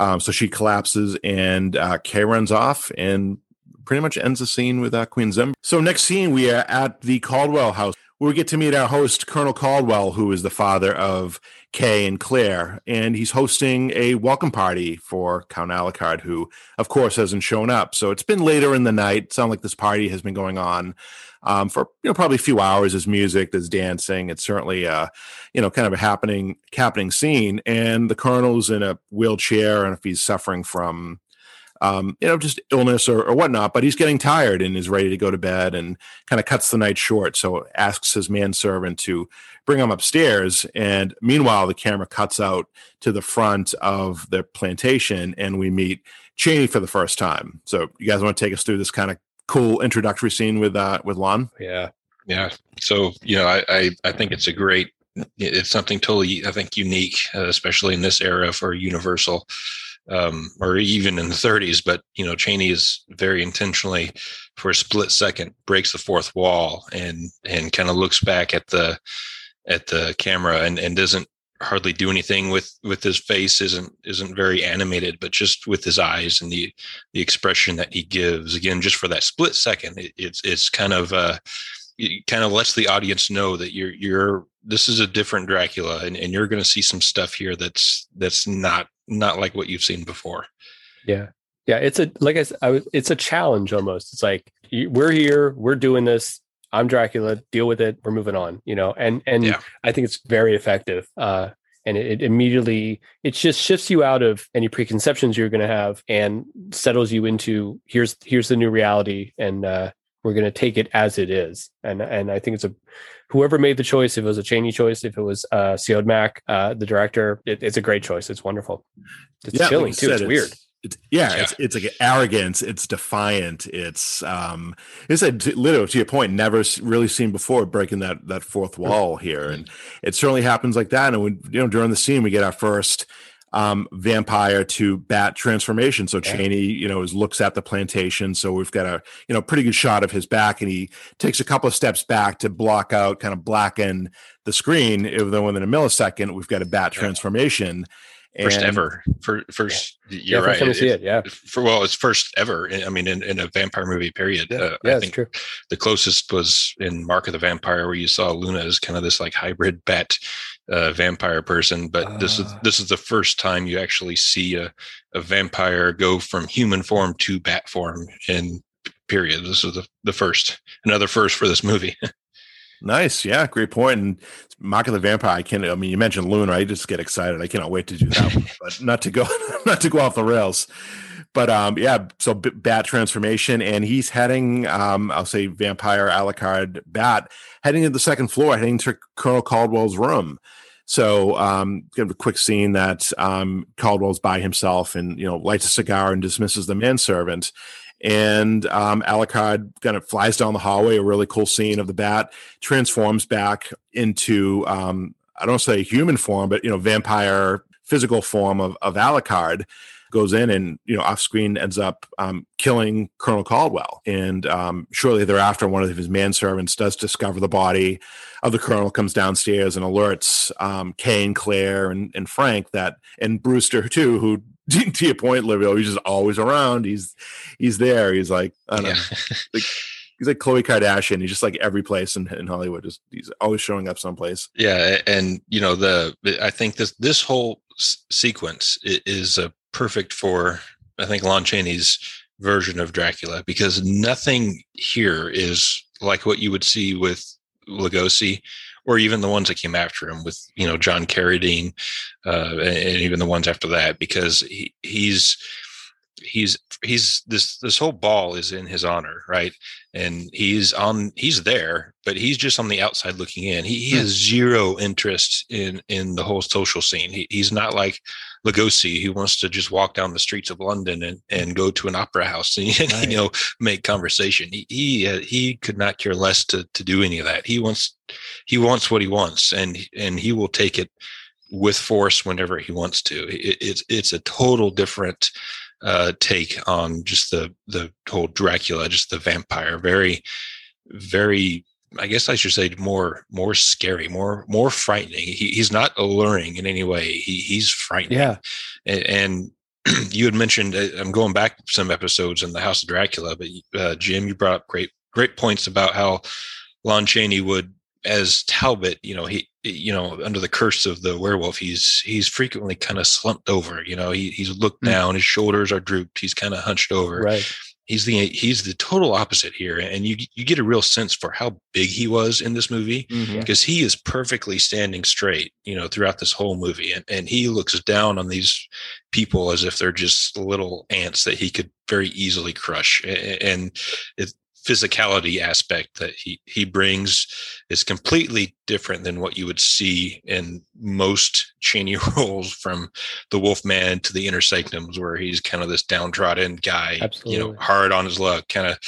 Um, so she collapses and uh, Kay runs off and pretty much ends the scene with uh, Queen Zim. So next scene, we are at the Caldwell house. Where we get to meet our host, Colonel Caldwell, who is the father of Kay and Claire, and he's hosting a welcome party for Count Alucard, who, of course, hasn't shown up. So it's been later in the night. It sounds like this party has been going on um, for you know probably a few hours. There's music, there's dancing. It's certainly uh, you know kind of a happening happening scene. And the colonel's in a wheelchair, and if he's suffering from um, you know, just illness or, or, whatnot, but he's getting tired and is ready to go to bed and kind of cuts the night short. So asks his manservant to bring him upstairs. And meanwhile, the camera cuts out to the front of the plantation, and we meet Chaney for the first time. So, you guys want to take us through this kind of cool introductory scene with uh, with Lon? Yeah, yeah. So you know, I I, I think it's a great. It's something totally, I think, unique, uh, especially in this era for Universal um, or even in the 30s. But you know, Chaney is very intentionally, for a split second, breaks the fourth wall and and kind of looks back at the at the camera and and doesn't hardly do anything with with his face isn't isn't very animated but just with his eyes and the the expression that he gives again just for that split second it, it's it's kind of uh it kind of lets the audience know that you're you're this is a different dracula and, and you're going to see some stuff here that's that's not not like what you've seen before. Yeah. Yeah. It's a, like I said, I was, it's a challenge almost. It's like, we're here, we're doing this. I'm Dracula, deal with it. We're moving on, you know, and, and yeah. I think it's very effective. Uh, and it, it, immediately it just shifts you out of any preconceptions you're going to have and settles you into here's here's the new reality and uh, we're going to take it as it is and and i think it's a whoever made the choice, if it was a Chaney choice, if it was uh, Siodmak, uh, the director, it, it's a great choice. It's wonderful. It's yeah, chilling like too. Said, it's, it's weird. It's, yeah, yeah, it's it's like arrogance. It's defiant. It's um, it's a literally to your point, never really seen before breaking that that fourth wall here, and it certainly happens like that. And when you know during the scene, we get our first um, vampire to bat transformation. So yeah. Chaney, you know, is, looks at the plantation. So we've got a you know pretty good shot of his back, and he takes a couple of steps back to block out, kind of blacken the screen. Then within a millisecond, we've got a bat yeah. transformation. First and, ever, for first, yeah. you're yeah, right. It, yeah. For well, it's first ever. I mean, in, in a vampire movie, period. Yeah, uh, yeah I think true. the closest was in Mark of the Vampire, where you saw Luna as kind of this like hybrid bat uh, vampire person, but uh, this is ah. this is the first time you actually see a, a vampire go from human form to bat form. In period, this is the the first, another first for this movie. nice, yeah, great point. And Mark of the Vampire, I can't. I mean, you mentioned Luna. I just get excited. I cannot wait to do that one, but not to go not to go off the rails but um, yeah, so b- bat transformation, and he's heading, um, I'll say vampire Alucard bat, heading to the second floor, heading to Colonel Caldwell's room. So, um, give a quick scene that um, Caldwell's by himself and you know lights a cigar and dismisses the manservant. And um, Alucard kind of flies down the hallway. A really cool scene of the bat transforms back into um, I don't say human form, but you know vampire physical form of of Alucard goes in and you know off screen ends up um, killing Colonel Caldwell. And um, shortly thereafter, one of his manservants does discover the body of the colonel, comes downstairs and alerts um, Kane, Claire, and, and Frank that and Brewster too, who to your point, Livio, he's just always around. He's he's there. He's like I don't yeah. know. Like, he's like Khloe Kardashian. He's just like every place in, in Hollywood. Just he's always showing up someplace. Yeah, and you know the I think this this whole s- sequence is a perfect for I think Lon Chaney's version of Dracula because nothing here is like what you would see with Lugosi or even the ones that came after him with you know John Carradine uh, and even the ones after that because he, he's he's he's this this whole ball is in his honor right and he's on he's there but he's just on the outside looking in he, he has zero interest in in the whole social scene he, he's not like Lugosi who wants to just walk down the streets of London and, and go to an opera house and right. you know make conversation. He he, uh, he could not care less to to do any of that. He wants he wants what he wants and and he will take it with force whenever he wants to. It, it's it's a total different uh, take on just the the whole Dracula, just the vampire. Very very I guess I should say more more scary, more more frightening. He, he's not alluring in any way. He, he's frightening. Yeah, and, and you had mentioned uh, I'm going back some episodes in the House of Dracula, but uh, Jim, you brought up great great points about how Lon Chaney would, as Talbot, you know, he you know under the curse of the werewolf, he's he's frequently kind of slumped over. You know, he he's looked mm-hmm. down, his shoulders are drooped, he's kind of hunched over. Right he's the he's the total opposite here and you you get a real sense for how big he was in this movie mm-hmm. because he is perfectly standing straight you know throughout this whole movie and, and he looks down on these people as if they're just little ants that he could very easily crush and it physicality aspect that he he brings is completely different than what you would see in most Chaney roles from the Wolfman to the Inner Sanctums, where he's kind of this downtrodden guy, Absolutely. you know, hard on his luck, kind of,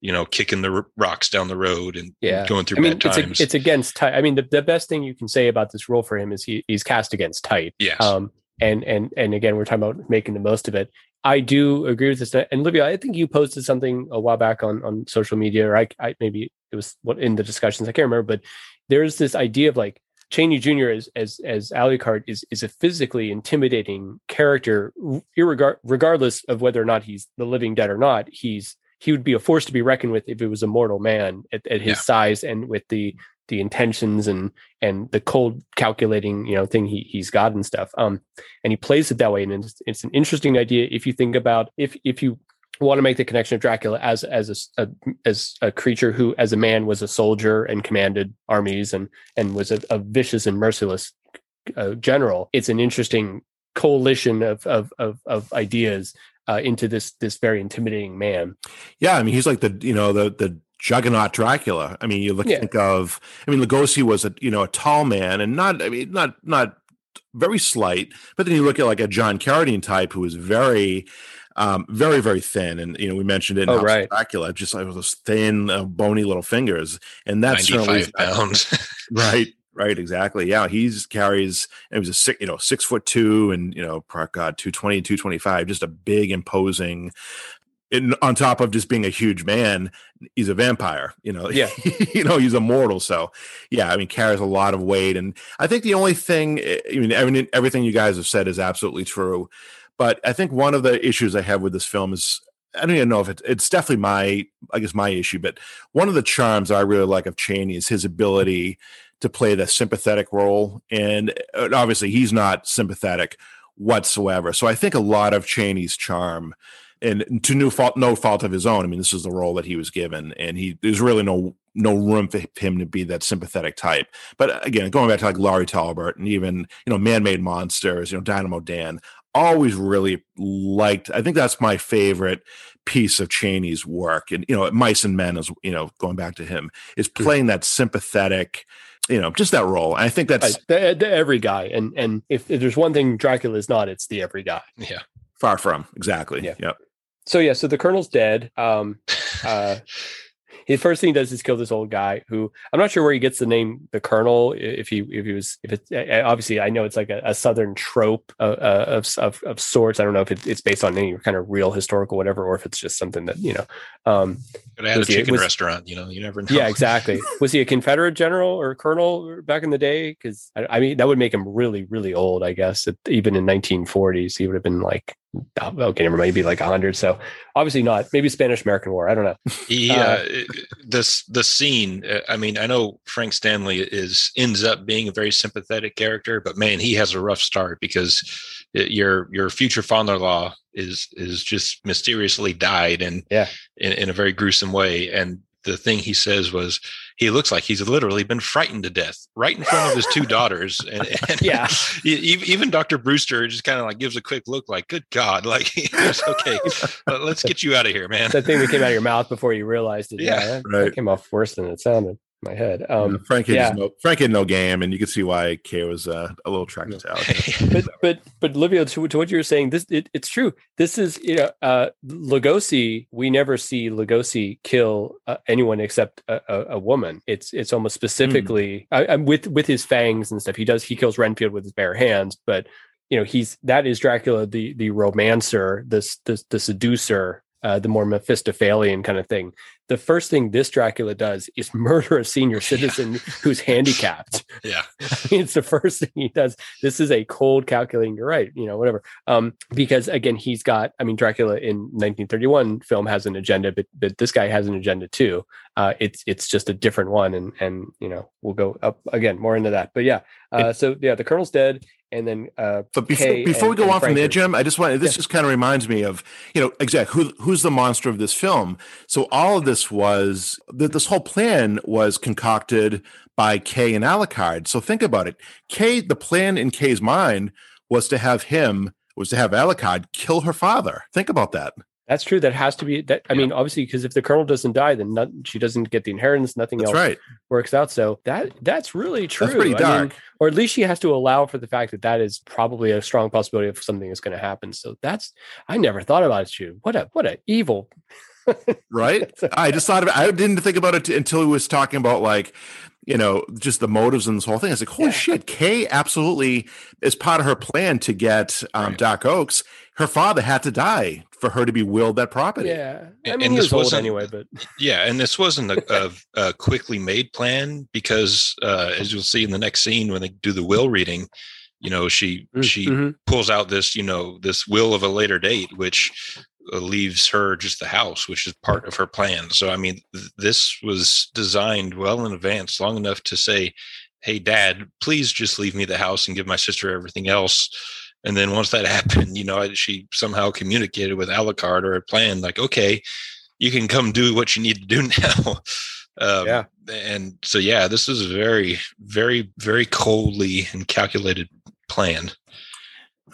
you know, kicking the rocks down the road and Yeah. going through I mean, bad it's, times. a, it's against type. I mean, the, the best thing you can say about this role for him is he, he's cast against type. yes. Um, and and and again, we're talking about making the most of it. I do agree with this. Uh, and Olivia, I think you posted something a while back on on social media, or I, I maybe it was what in the discussions. I can't remember, but there's this idea of like Chaney Jr. as as as Alucard is is a physically intimidating character, irregard, regardless of whether or not he's the living dead or not. He's he would be a force to be reckoned with if it was a mortal man at, at his Yeah. size and with the the intentions and and the cold calculating you know thing he he's got and stuff. Um, and he plays it that way, and it's, it's an interesting idea if you think about if if you want to make the connection of Dracula as as a, a- as a creature who as a man was a soldier and commanded armies and and was a, a vicious and merciless uh, general. It's an interesting coalition of of of, of ideas uh, into this this very intimidating man. Yeah, I mean, he's like the you know the the juggernaut Dracula. I mean, you look Yeah. think of. I mean, Lugosi was a you know a tall man and not. I mean, not not very slight. But then you look at like a John Carradine type who was very. Um, very, very thin, and you know we mentioned it in Oh, House of right. Dracula, just like those thin, uh, bony little fingers, and that's certainly pounds. Right, right, exactly. Yeah, he's carries. It was a six, you know, six foot two, and you know, pro- God, 220, 225, just a big, imposing. And on top of just being a huge man, he's a vampire. You know, Yeah. you know, he's immortal. So, yeah, I mean, carries a lot of weight, and I think the only thing, eh, I mean, everything, everything you guys have said is absolutely true. But I think one of the issues I have with this film is I don't even know if it's it's definitely my I guess my issue, but one of the charms I really like of Chaney is his ability to play the sympathetic role, and obviously he's not sympathetic whatsoever. So I think a lot of Chaney's charm, and to no fault no fault of his own. I mean, this is the role that he was given, and he there's really no no room for him to be that sympathetic type. But uh, again, going back to like Larry Talbot and even you know Man Made Monsters, you know Dynamo Dan, always really liked. I think that's my favorite piece of Chaney's work, and you know, Mice and Men is you know going back to him is playing that sympathetic, you know, just that role. And I think that's Right. The, the every guy, and and if, if there's one thing Dracula is not, it's the every guy. yeah. far from exactly. Yeah. Yep. So yeah, so the colonel's dead. Um, uh, his first thing he does is kill this old guy who I'm not sure where he gets the name the colonel. If he if he was if it's uh, obviously I know it's like a, a southern trope uh, uh, of, of of sorts. I don't know if it, it's based on any kind of real historical whatever, or if it's just something that you know. Um, But I had a Was he- chicken was- restaurant, you know, you never know. yeah, exactly. Was he a Confederate general or colonel back in the day? Because I, I mean, that would make him really, really old. I guess It- even in 1940s, he would have been like, okay, never mind, maybe like 100. So obviously not. Maybe Spanish American War. I don't know. He, Uh, uh, this the scene. uh, I mean, I know Frank Stanley is ends up being a very sympathetic character, but man, he has a rough start because it- your your future father-in-law is is just mysteriously died and Yeah. in, in a very gruesome way. And the thing he says was, he looks like he's literally been frightened to death right in front of his two daughters. And, and Yeah. even Dr. Brewster just kind of like gives a quick look, like, "Good God, like, okay, let- let's get you out of here, man." That thing that came out of your mouth before you realized it. Yeah, Yeah, that, right. that came off worse than it sounded in my head. Um, Frank had yeah. no, Frank had no game, and you can see why Kay was uh, a little to Alex. but but but Livio, to, to what you were saying, this it, it's true. This is you know, uh, Lugosi. We never see Lugosi kill uh, anyone except a, a, a woman. It's it's almost specifically I, I'm with with his fangs and stuff. He does he kills Renfield with his bare hands, but you know he's that is Dracula, the the romancer, this the, the seducer. Uh, the more Mephistophelian kind of thing. The first thing this Dracula does is murder a senior citizen who's handicapped. yeah, it's the first thing he does. This is a cold calculating. You're right. You know, whatever. Um, because again, he's got. I mean, Dracula in 1931 film has an agenda, but but this guy has an agenda too. Uh, it's it's just a different one, and and you know we'll go up again more into that. But yeah, uh, so yeah, the colonel's dead, and then uh, But before, Kay before we go and on from there, Jim, I just want this Yeah. just kind of reminds me of you know exactly who who's the monster of this film. So all of this was that this whole plan was concocted by Kay and Alucard. So think about it. Kay, the plan in Kay's mind was to have him was to have Alucard kill her father. Think about that. That's true. That has to be that. I Yeah. mean, obviously, because if the colonel doesn't die, then not, she doesn't get the inheritance. Nothing That's else right. works out. So that that's really true. That's pretty I mean, or at least she has to allow for the fact that that is probably a strong possibility of something that's going to happen. So that's I never thought about it. You what a what a evil. right? I just thought of it. I didn't think about it until he was talking about like, you know, just the motives in this whole thing. I was like, holy Yeah. shit, Kay absolutely is part of her plan to get um, Right. Dark Oaks. Her father had to die for her to be willed that property. Yeah, I mean, and he this was old wasn't- anyway, but Yeah, and this wasn't a, a, a quickly made plan because, uh, as you'll see in the next scene when they do the will reading, you know, she she Mhm. pulls out this, you know, this will of a later date, which uh, leaves her just the house, which is part of her plan. So, I mean, th- this was designed well in advance, long enough to say, "Hey, Dad, please just leave me the house and give my sister everything else." And then once that happened, you know, she somehow communicated with Alucard or a plan, like, "Okay, you can come do what you need to do now." Um, Yeah. And so, yeah, this is a very, very, very coldly and calculated plan.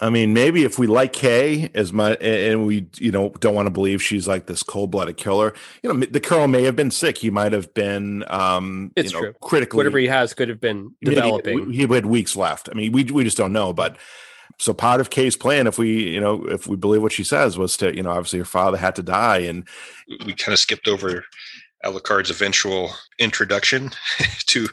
I mean, maybe if we like Kay as much, and we, you know, don't want to believe she's like this cold-blooded killer. You know, the colonel may have been sick. He might have been, um, It's you know, true. critically. whatever he has could have been maybe developing. He had weeks left. I mean, we we just don't know. But so part of Kay's plan, if we, you know, if we believe what she says, was to, you know, obviously her father had to die, and we kind of skipped over Alucard's eventual introduction to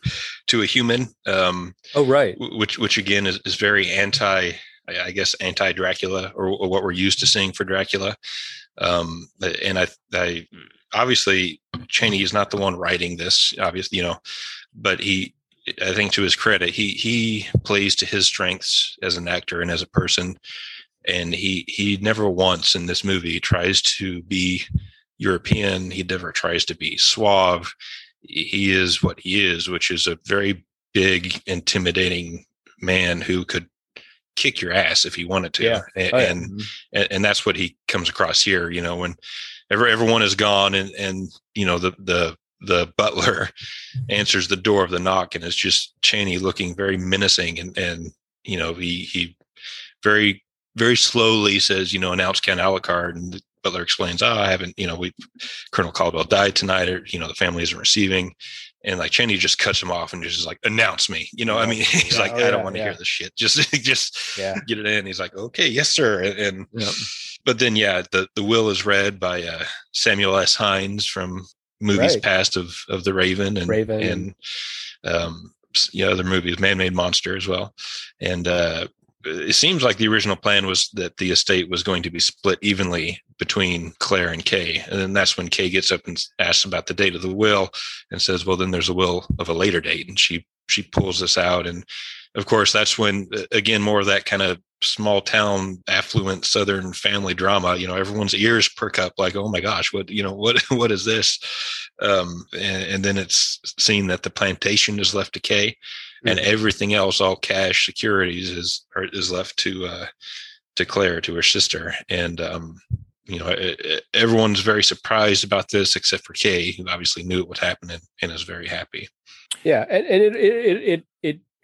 to a human, um, oh, right. which which again is, is very anti, I I guess, anti Dracula or, or what we're used to seeing for Dracula. Um, and I, I obviously Chaney is not the one writing this, obviously, you know, but he, I think to his credit, he he plays to his strengths as an actor and as a person, and he he never once in this movie tries to be European. He never tries to be suave. He is what he is, which is a very big, intimidating man who could kick your ass if he wanted to. Yeah. A- Oh, yeah. and, mm-hmm. and and that's what he comes across here. You know, when every, everyone is gone and and you know the the the butler answers the door of the knock and it's just Chaney looking very menacing and and you know he he very very slowly says you know announce Ken Alucard and the butler explains oh I haven't you know we Colonel Caldwell died tonight or you know the family isn't receiving. And like Chaney just cuts him off and just is like announce me. You know I mean he's Yeah. like Oh, I don't want to yeah. hear this shit. Just just Yeah. get it in. He's like okay yes sir. And, and Yep. but then yeah the the will is read by uh, Samuel S. Hinds from movies Right. past of of the Raven and Raven. and um you know other movies Man Made Monster as well and uh it seems like the original plan was that the estate was going to be split evenly between Claire and Kay. And then that's when Kay gets up and asks about the date of the will and says, well, then there's a will of a later date. And she, she pulls this out. And of course, that's when, again, more of that kind of small town, affluent Southern family drama, you know, everyone's ears perk up like, oh my gosh, what, you know, what, what is this? Um, and, and then it's seen that the plantation is left to Kay and everything else, all cash securities is are, is left to uh, to Claire, to her sister, and um, you know e- e- everyone's very surprised about this except for Kay, who obviously knew it would happen and, and is very happy. Yeah, and, and it, it it it it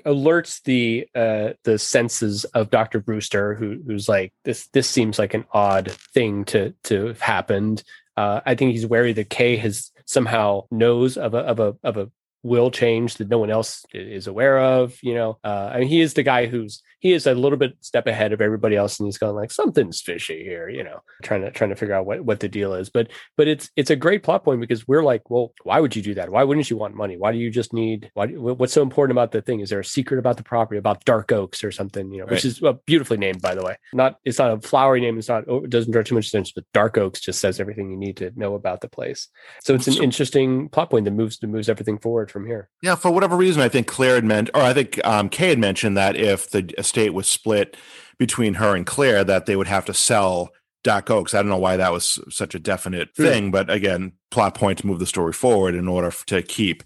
alerts the uh the senses of Dr. Brewster who who's like this this seems like an odd thing to to have happened. Uh I think he's wary that Kay has somehow knows of a of a of a will change that no one else is aware of, you know. Uh I mean he is the guy who's he is a little bit step ahead of everybody else and he's going like something's fishy here, you know, trying to trying to figure out what what the deal is. But but it's it's a great plot point because we're like, well, why would you do that? Why wouldn't you want money? Why do you just need? Why? What's so important about the thing? Is there a secret about the property, about Dark Oaks or something? You know, which is well, beautifully named, by the way. Not it's not a flowery name. It's not. oh, It doesn't draw too much attention. But Dark Oaks just says everything you need to know about the place. So it's an So- interesting plot point that moves that moves everything forward from here. Yeah, for whatever reason, I think Claire had meant, or I think um, Kay had mentioned that if the estate was split between her and Claire, that they would have to sell Dark Oaks. I don't know why that was such a definite Hmm. thing, but again, plot point to move the story forward in order to keep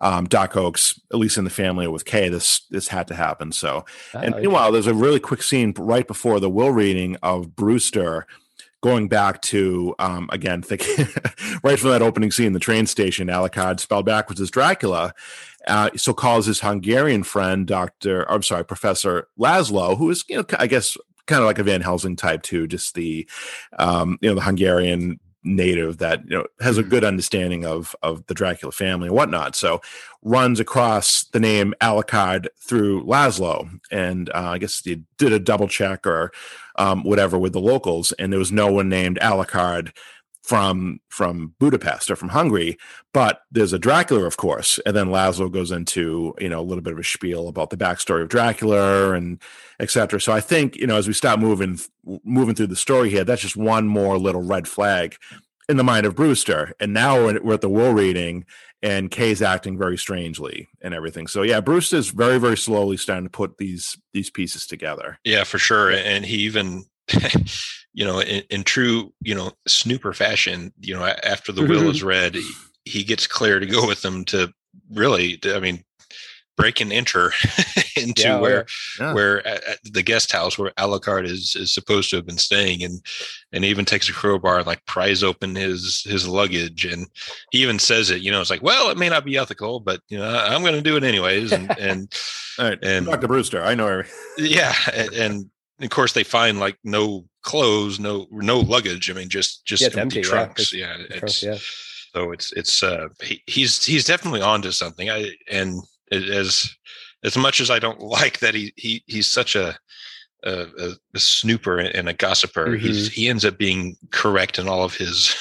um, Dark Oaks, at least in the family with Kay. This this had to happen. So, and Uh, meanwhile, there's a really quick scene right before the will reading of Brewster going back to um, again thinking right from that opening scene, the train station. Alucard spelled backwards as Dracula. Uh, so calls his Hungarian friend, Doctor. I'm sorry, Professor Laszlo, who is you know I guess kind of like a Van Helsing type too. Just the, um, you know, the Hungarian native that you know has a good understanding of of the Dracula family and whatnot. So runs across the name Alucard through Laszlo, and uh, I guess he did a double check or um, whatever with the locals, and there was no one named Alucard from from Budapest or from Hungary, but there's a Dracula, of course, and then Laszlo goes into you know a little bit of a spiel about the backstory of Dracula and etc. So I think you know as we start moving moving through the story here, that's just one more little red flag in the mind of Brewster. And now we're at the will reading, and Kay's acting very strangely and everything. So yeah, Bruce is very very slowly starting to put these these pieces together. Yeah, for sure. And he even you know, in, in, true, you know, snooper fashion, you know, after the will is read, he, he, gets Claire to go with them to really, I mean, break and enter into yeah, where yeah. where uh, the guest house where Alucard is is supposed to have been staying, and and even takes a crowbar and like pries open his his luggage, and he even says it, you know, it's like, well, it may not be ethical, but you know, I'm going to do it anyways, and and All right, and Dr. Brewster, I know everything. Yeah, and, and of course they find like no clothes, no no luggage. I mean, just just yeah, empty, empty, trunks. Yeah, yeah it's yeah. so it's it's uh he, he's he's definitely onto something. I and as as much as I don't like that he he he's such a a, a, snooper and a gossiper. Mm-hmm. He's he ends up being correct in all of his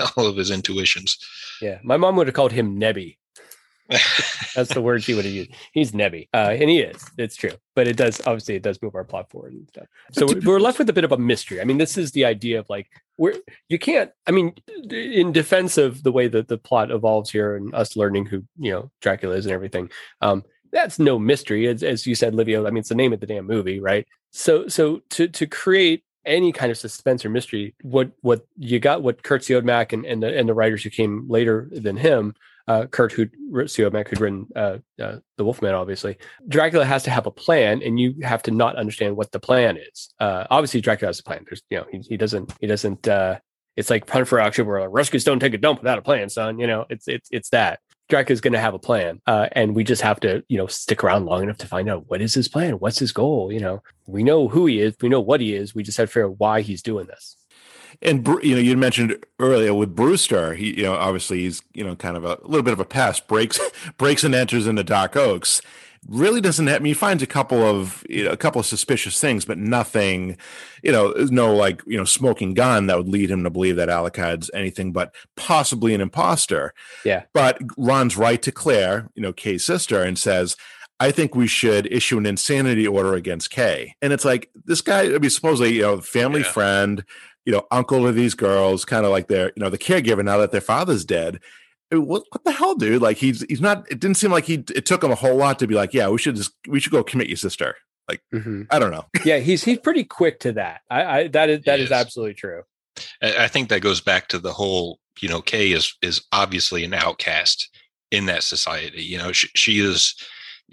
all of his intuitions. Yeah, my mom would have called him Nebby. That's the word she would have used. He's Nebby, uh, and he is. It's true, but it does obviously it does move our plot forward and stuff. So we're left with a bit of a mystery. I mean, this is the idea of like we're you can't. I mean, in defense of the way that the plot evolves here and us learning who you know Dracula is and everything, um, that's no mystery. As, as you said, Livio. I mean, it's the name of the damn movie, right? So so to to create any kind of suspense or mystery, what what you got, what Curt Siodmak and and the, and the writers who came later than him uh, Curt who Siodmak who'd written uh, uh, the Wolfman, obviously. Dracula has to have a plan, and you have to not understand what the plan is. Uh, obviously, Dracula has a plan. There's, you know, he, he doesn't, he doesn't. Uh, it's like Hunt for October, where like, don't take a dump without a plan, son. You know, it's it's it's that. Dracula's going to have a plan, uh, and we just have to, you know, stick around long enough to find out what is his plan, what's his goal. You know, we know who he is, we know what he is. We just have to figure out why he's doing this and you know you mentioned earlier with Brewster, he you know obviously he's you know kind of a, a little bit of a pest, breaks breaks and enters into Dark Oaks. Really doesn't have. I mean, he finds a couple of you know, a couple of suspicious things, but nothing. You know, no like you know smoking gun that would lead him to believe that Alucard's anything but possibly an imposter. Yeah. But runs right to Claire, you know, Kay's sister, and says, I think we should issue an insanity order against Kay. And it's like this guy, I mean, supposedly, you know, family yeah. friend, you know, uncle to these girls, kind of like their, you know, the caregiver now that their father's dead. What, what the hell, dude? Like he's he's not. It didn't seem like he. It took him a whole lot to be like, yeah, we should just we should go commit your sister. Like mm-hmm. I don't know. yeah, he's he's pretty quick to that. I, I that is that is. is absolutely true. I think that goes back to the whole. You know, Kay is is obviously an outcast in that society. You know, she, she is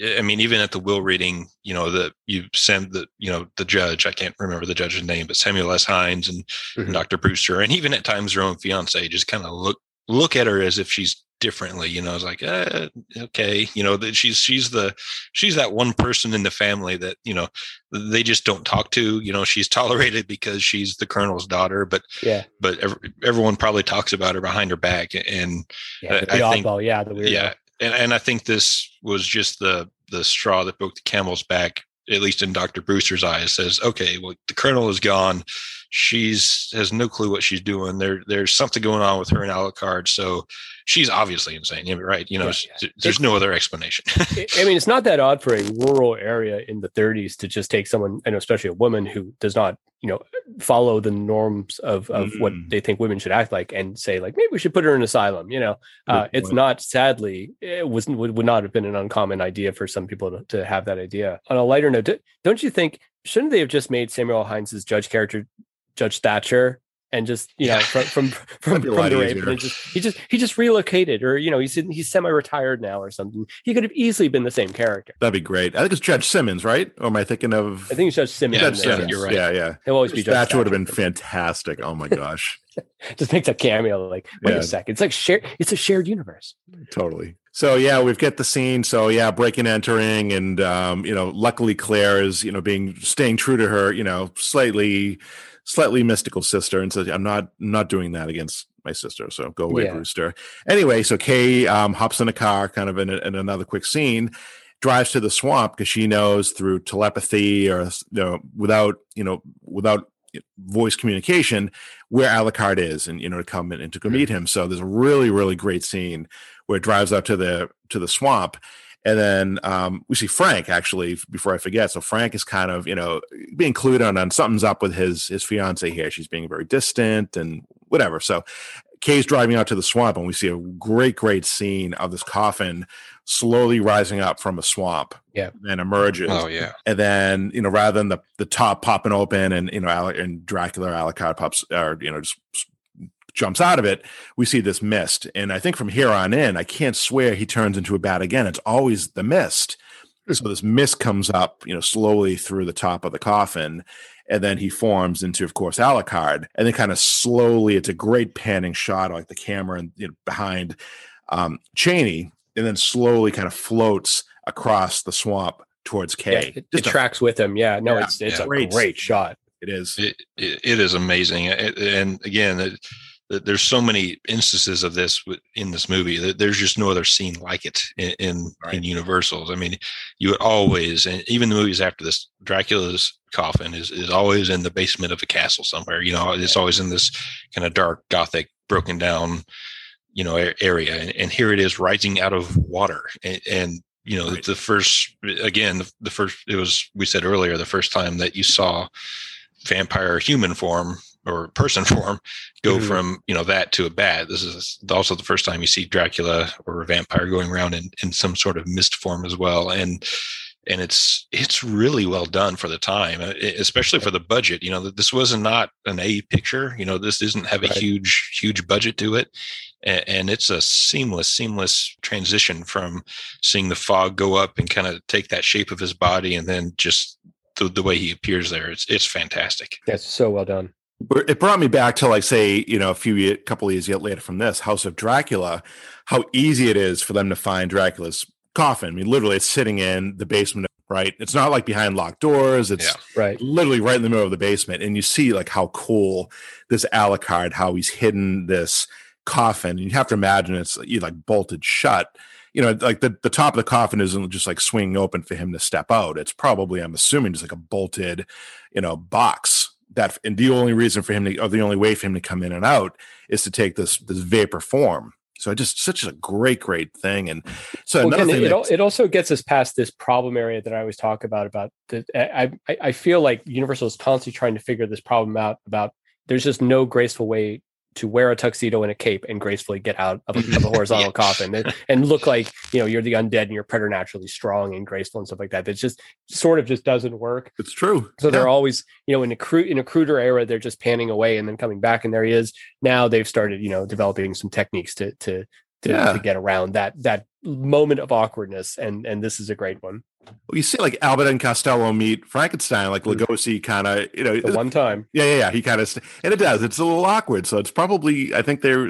I mean, even at the will reading, you know, the you send the, you know, the judge, I can't remember the judge's name, but Samuel S. Hinds and, mm-hmm. and Dr. Brewster, and even at times her own fiance just kind of look look at her as if she's differently. You know, it's like, eh, okay, you know, that she's she's the she's that one person in the family that you know they just don't talk to. You know, she's tolerated because she's the colonel's daughter, but yeah, but every, everyone probably talks about her behind her back, and yeah, I, I think, yeah, the yeah, and and I think this was just the the straw that broke the camel's back, at least in Dr. Brewster's eyes, says, okay, well, the colonel is gone. She's has no clue what she's doing. There, there's something going on with her and Alucard. So she's obviously insane. Right. You know, yeah, there's no other explanation. I mean, it's not that odd for a rural area in the 30s to just take someone, and especially a woman who does not, you know, follow the norms of, of mm-hmm. what they think women should act like and say, like, maybe we should put her in asylum. You know, uh, it's not, sadly, it was, would, would not have been an uncommon idea for some people to, to have that idea. On a lighter note, don't you think, shouldn't they have just made Samuel Hinds's judge character Judge Thatcher and just you know from from from, from the Raven and just he just he just relocated or you know he's he's semi-retired now or something. He could have easily been the same character. That'd be great. I think it's judge simmons right? Or am i thinking of i think it's judge simmons. Yeah, judge simmons. you're right. Yeah yeah. He'll always be judge that would have been fantastic. Oh my gosh. Just makes a cameo like wait yeah. a second. It's like share it's a shared universe. Totally. So yeah, we've got the scene. So yeah, breaking, entering, and um, you know, luckily Claire is you know being staying true to her you know slightly slightly mystical sister, and says, "I'm not not doing that against my sister. So go away, Yeah. Brewster." Anyway, so Kay um, hops in a car, kind of in, a, in another quick scene, drives to the swamp because she knows through telepathy or you know without you know without voice communication where Alucard is and you know to come in and to go meet him. So there's a really really great scene where it drives up to the to the swamp. And then um, we see Frank actually before I forget. So Frank is kind of you know being clued on on something's up with his his fiance here. She's being very distant and whatever. So Kay's driving out to the swamp, and we see a great great scene of this coffin slowly rising up from a swamp. Yeah. and emerges Oh yeah. and then you know rather than the the top popping open and you know Ale- and Dracula or Alucard pops or you know just jumps out of it, we see this mist. And I think from here on in, I can't swear he turns into a bat again. It's always the mist. So this mist comes up, you know, slowly through the top of the coffin, and then he forms into, of course, Alucard. And then kind of slowly, it's a great panning shot, like the camera and you know, behind um, Chaney, and then slowly kind of floats across the swamp towards Yeah, Kay. it, it Just a- tracks with him. Yeah, no, Yeah, it's it's yeah. a Great great, shot. it is. It, it, it is amazing, It- and again, it, it- there's so many instances of this in this movie. that There's just no other scene like it in in, Right. in Universals. I mean, you would always, and even the movies after this, Dracula's coffin is is always in the basement of a castle somewhere. You know, it's always in this kind of dark, gothic, broken down, you know, area, and, and here it is rising out of water, and. and you know, Right. the first again, the, the first it was we said earlier, the first time that you saw vampire human form or person form go Mhm. from you know that to a bat. This is also the first time you see dracula or a vampire going around in, in some sort of mist form as well. And and it's it's really well done for the time uh, especially for the budget. You know this was not an a picture. You know this doesn't have a Right. huge huge budget to it. And, and it's a seamless seamless transition from seeing the fog go up and kind of take that shape of his body and then just the, the way he appears there. It's it's fantastic. That's so well done. But it brought me back to like say you know a few ye- couple of years yet later from this House of Dracula, how easy it is for them to find Dracula's coffin. I mean, literally, it's sitting in the basement. Right, it's not like behind locked doors. It's Yeah. Right. literally right in the middle of the basement, and you see like how cool this Alucard, how he's hidden this coffin. And you have to imagine it's you like bolted shut. You know, like the, the top of the coffin isn't just like swinging open for him to step out. It's probably, I'm assuming, just like a bolted, you know, box. That and the only reason for him to, or the only way for him to come in and out is to take this this vapor form. So it just such a great, great thing. And so Well, another again, thing it, that- it also gets us past this problem area that I always talk about. About the, I, I I feel like Universal is constantly trying to figure this problem out. About there's just no graceful way to wear a tuxedo and a cape and gracefully get out of a, of a horizontal Yeah. coffin and, and look like you know you're the undead and you're preternaturally strong and graceful and stuff like that. That just sort of just doesn't work. it's true. So Yeah. they're always, you know, in a in a cruder era, they're just panning away and then coming back, and there he is. Now they've started, you know, developing some techniques to to to, Yeah. to get around that that moment of awkwardness, and and this is a great one. Well, you see, like Abbott and Costello meet Frankenstein, like Mm. Lugosi kind of, you know, The one time, yeah, yeah, yeah. He kind of, and it does. It's a little awkward. So it's probably, I think they're,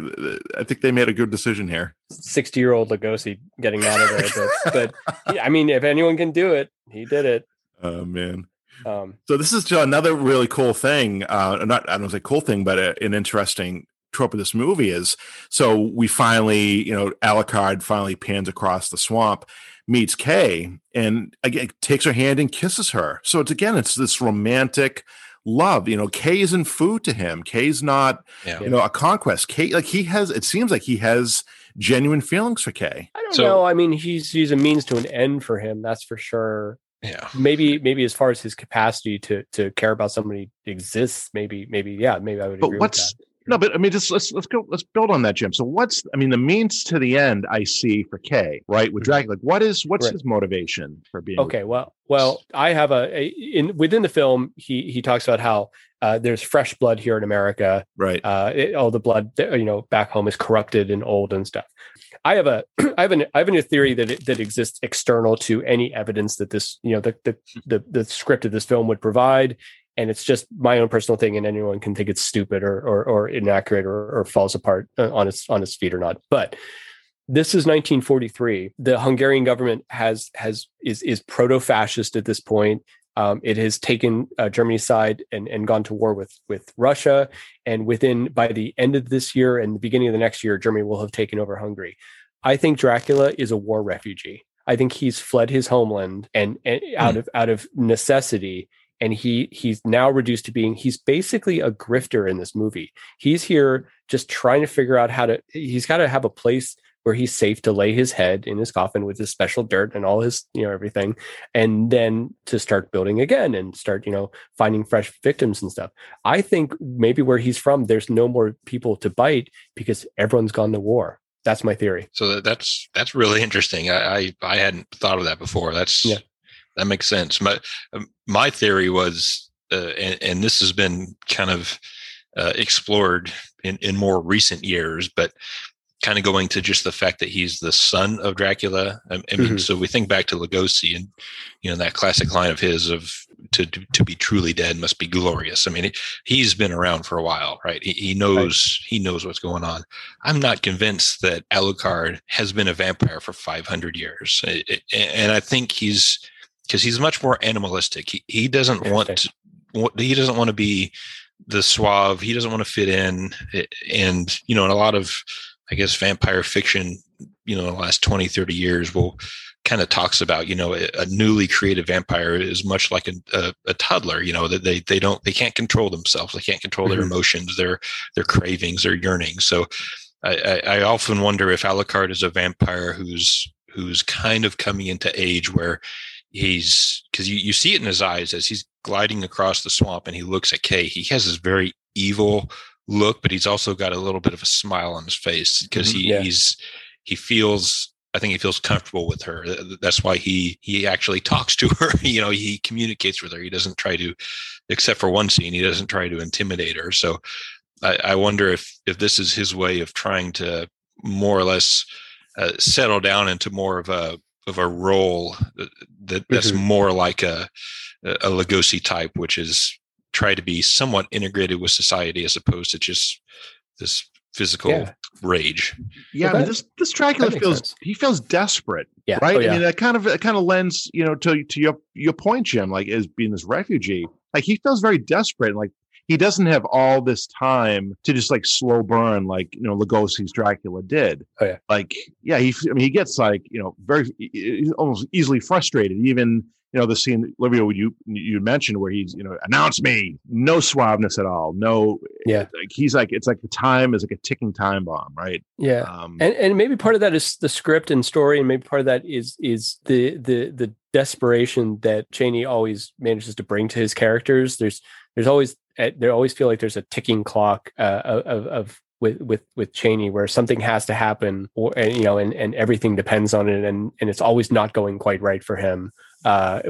I think they made a good decision here. sixty year old Lugosi getting out of there, but, but I mean, if anyone can do it, he did it. Oh man. Um, So this is another really cool thing. Uh, not I don't say cool thing, but a, an interesting trope of this movie is so we finally, you know, Alucard finally pans across the swamp, meets Kay, and again takes her hand and kisses her. So it's again, it's this romantic love. You know, Kay isn't food to him. Kay's not, Yeah. you know, a conquest. Kay, like he has. It seems like he has genuine feelings for Kay. I don't So- know. I mean, he's he's a means to an end for him. That's for sure. Yeah. Maybe maybe as far as his capacity to to care about somebody exists, maybe maybe yeah, maybe I would But agree what's with that. No, but I mean, just let's let's go let's build on that, Jim. So what's I mean, the means to the end I see for Kay, right? With Dracula, like what is what's Right. his motivation for being Okay, well, well, I have a, a in within the film. He he talks about how uh, there's fresh blood here in America. right? Uh, it, all the blood, you know, back home is corrupted and old and stuff. I have a I have an I have a theory that it, that exists external to any evidence that this you know the the the, the script of this film would provide. And it's just my own personal thing, and anyone can think it's stupid or or, or inaccurate or, or falls apart uh, on its on its feet or not. But this is 1943. The Hungarian government has has is is proto-fascist at this point. Um, it has taken uh, Germany's side and, and gone to war with with Russia. And within by the end of this year and the beginning of the next year, Germany will have taken over Hungary. I think Dracula is a war refugee. I think he's fled his homeland and, and out mm. of out of necessity and he he's now reduced to being he's basically a grifter in this movie. He's here just trying to figure out how to he's got to have a place where he's safe to lay his head in his coffin with his special dirt and all his you know everything and then to start building again and start you know finding fresh victims and stuff. I think maybe where he's from there's no more people to bite because everyone's gone to war. That's my theory. So that's that's really interesting. I i, I hadn't thought of that before. That's yeah that makes sense. My um, my theory was, uh, and, and, this has been kind of uh, explored in in more recent years, but kind of going to just the fact that he's the son of Dracula. I, I mean, mm-hmm. so we think back to Lugosi and you know that classic line of his of to to be truly dead must be glorious. I mean, he's been around for a while, right? He, he knows right. he knows what's going on. I'm not convinced that Alucard has been a vampire for 500 years, and I think he's because he's much more animalistic. He he doesn't want to, he doesn't want to be the suave. He doesn't want to fit in. And you know, in a lot of I guess vampire fiction, you know, the last 20, 30 years will kind of talks about, you know, a, newly created vampire is much like a, a, a, toddler, you know, that they, they don't, they can't control themselves. They can't control mm-hmm. their emotions, their, their cravings, their yearnings. So I, I, I often wonder if Alucard is a vampire who's, who's kind of coming into age where he's because you, you see it in his eyes as he's gliding across the swamp and he looks at Kay. He has this very evil look, but he's also got a little bit of a smile on his face because mm-hmm, he, yeah. he's he feels I think he feels comfortable with her. That's why he he actually talks to her. you know, he communicates with her. He doesn't try to, except for one scene, he doesn't try to intimidate her. So I, I wonder if if this is his way of trying to more or less uh, settle down into more of a of a role that, that's mm-hmm. more like a a Lugosi type, which is try to be somewhat integrated with society as opposed to just this physical yeah. rage. Yeah, well, that, I mean, this this Dracula feels sense. he feels desperate. Yeah, right. Oh, yeah. I mean, that kind of that kind of lends you know to to your your point, Jim, like as being this refugee. Like he feels very desperate. and Like he doesn't have all this time to just like slow burn like you know Lugosi's Dracula did. Oh yeah. Like yeah, he I mean he gets like you know very almost easily frustrated. Even you know the scene Olivia you you mentioned where he's you know announce me, no suaveness at all, no yeah. Like he's like it's like the time is like a ticking time bomb, right? Yeah. Um, and and maybe part of that is the script and story, and maybe part of that is is the the the desperation that Chaney always manages to bring to his characters. There's there's always eh, they always feel like there's a ticking clock uh, of of with with with Chaney where something has to happen or and, you know and and everything depends on it and and it's always not going quite right for him uh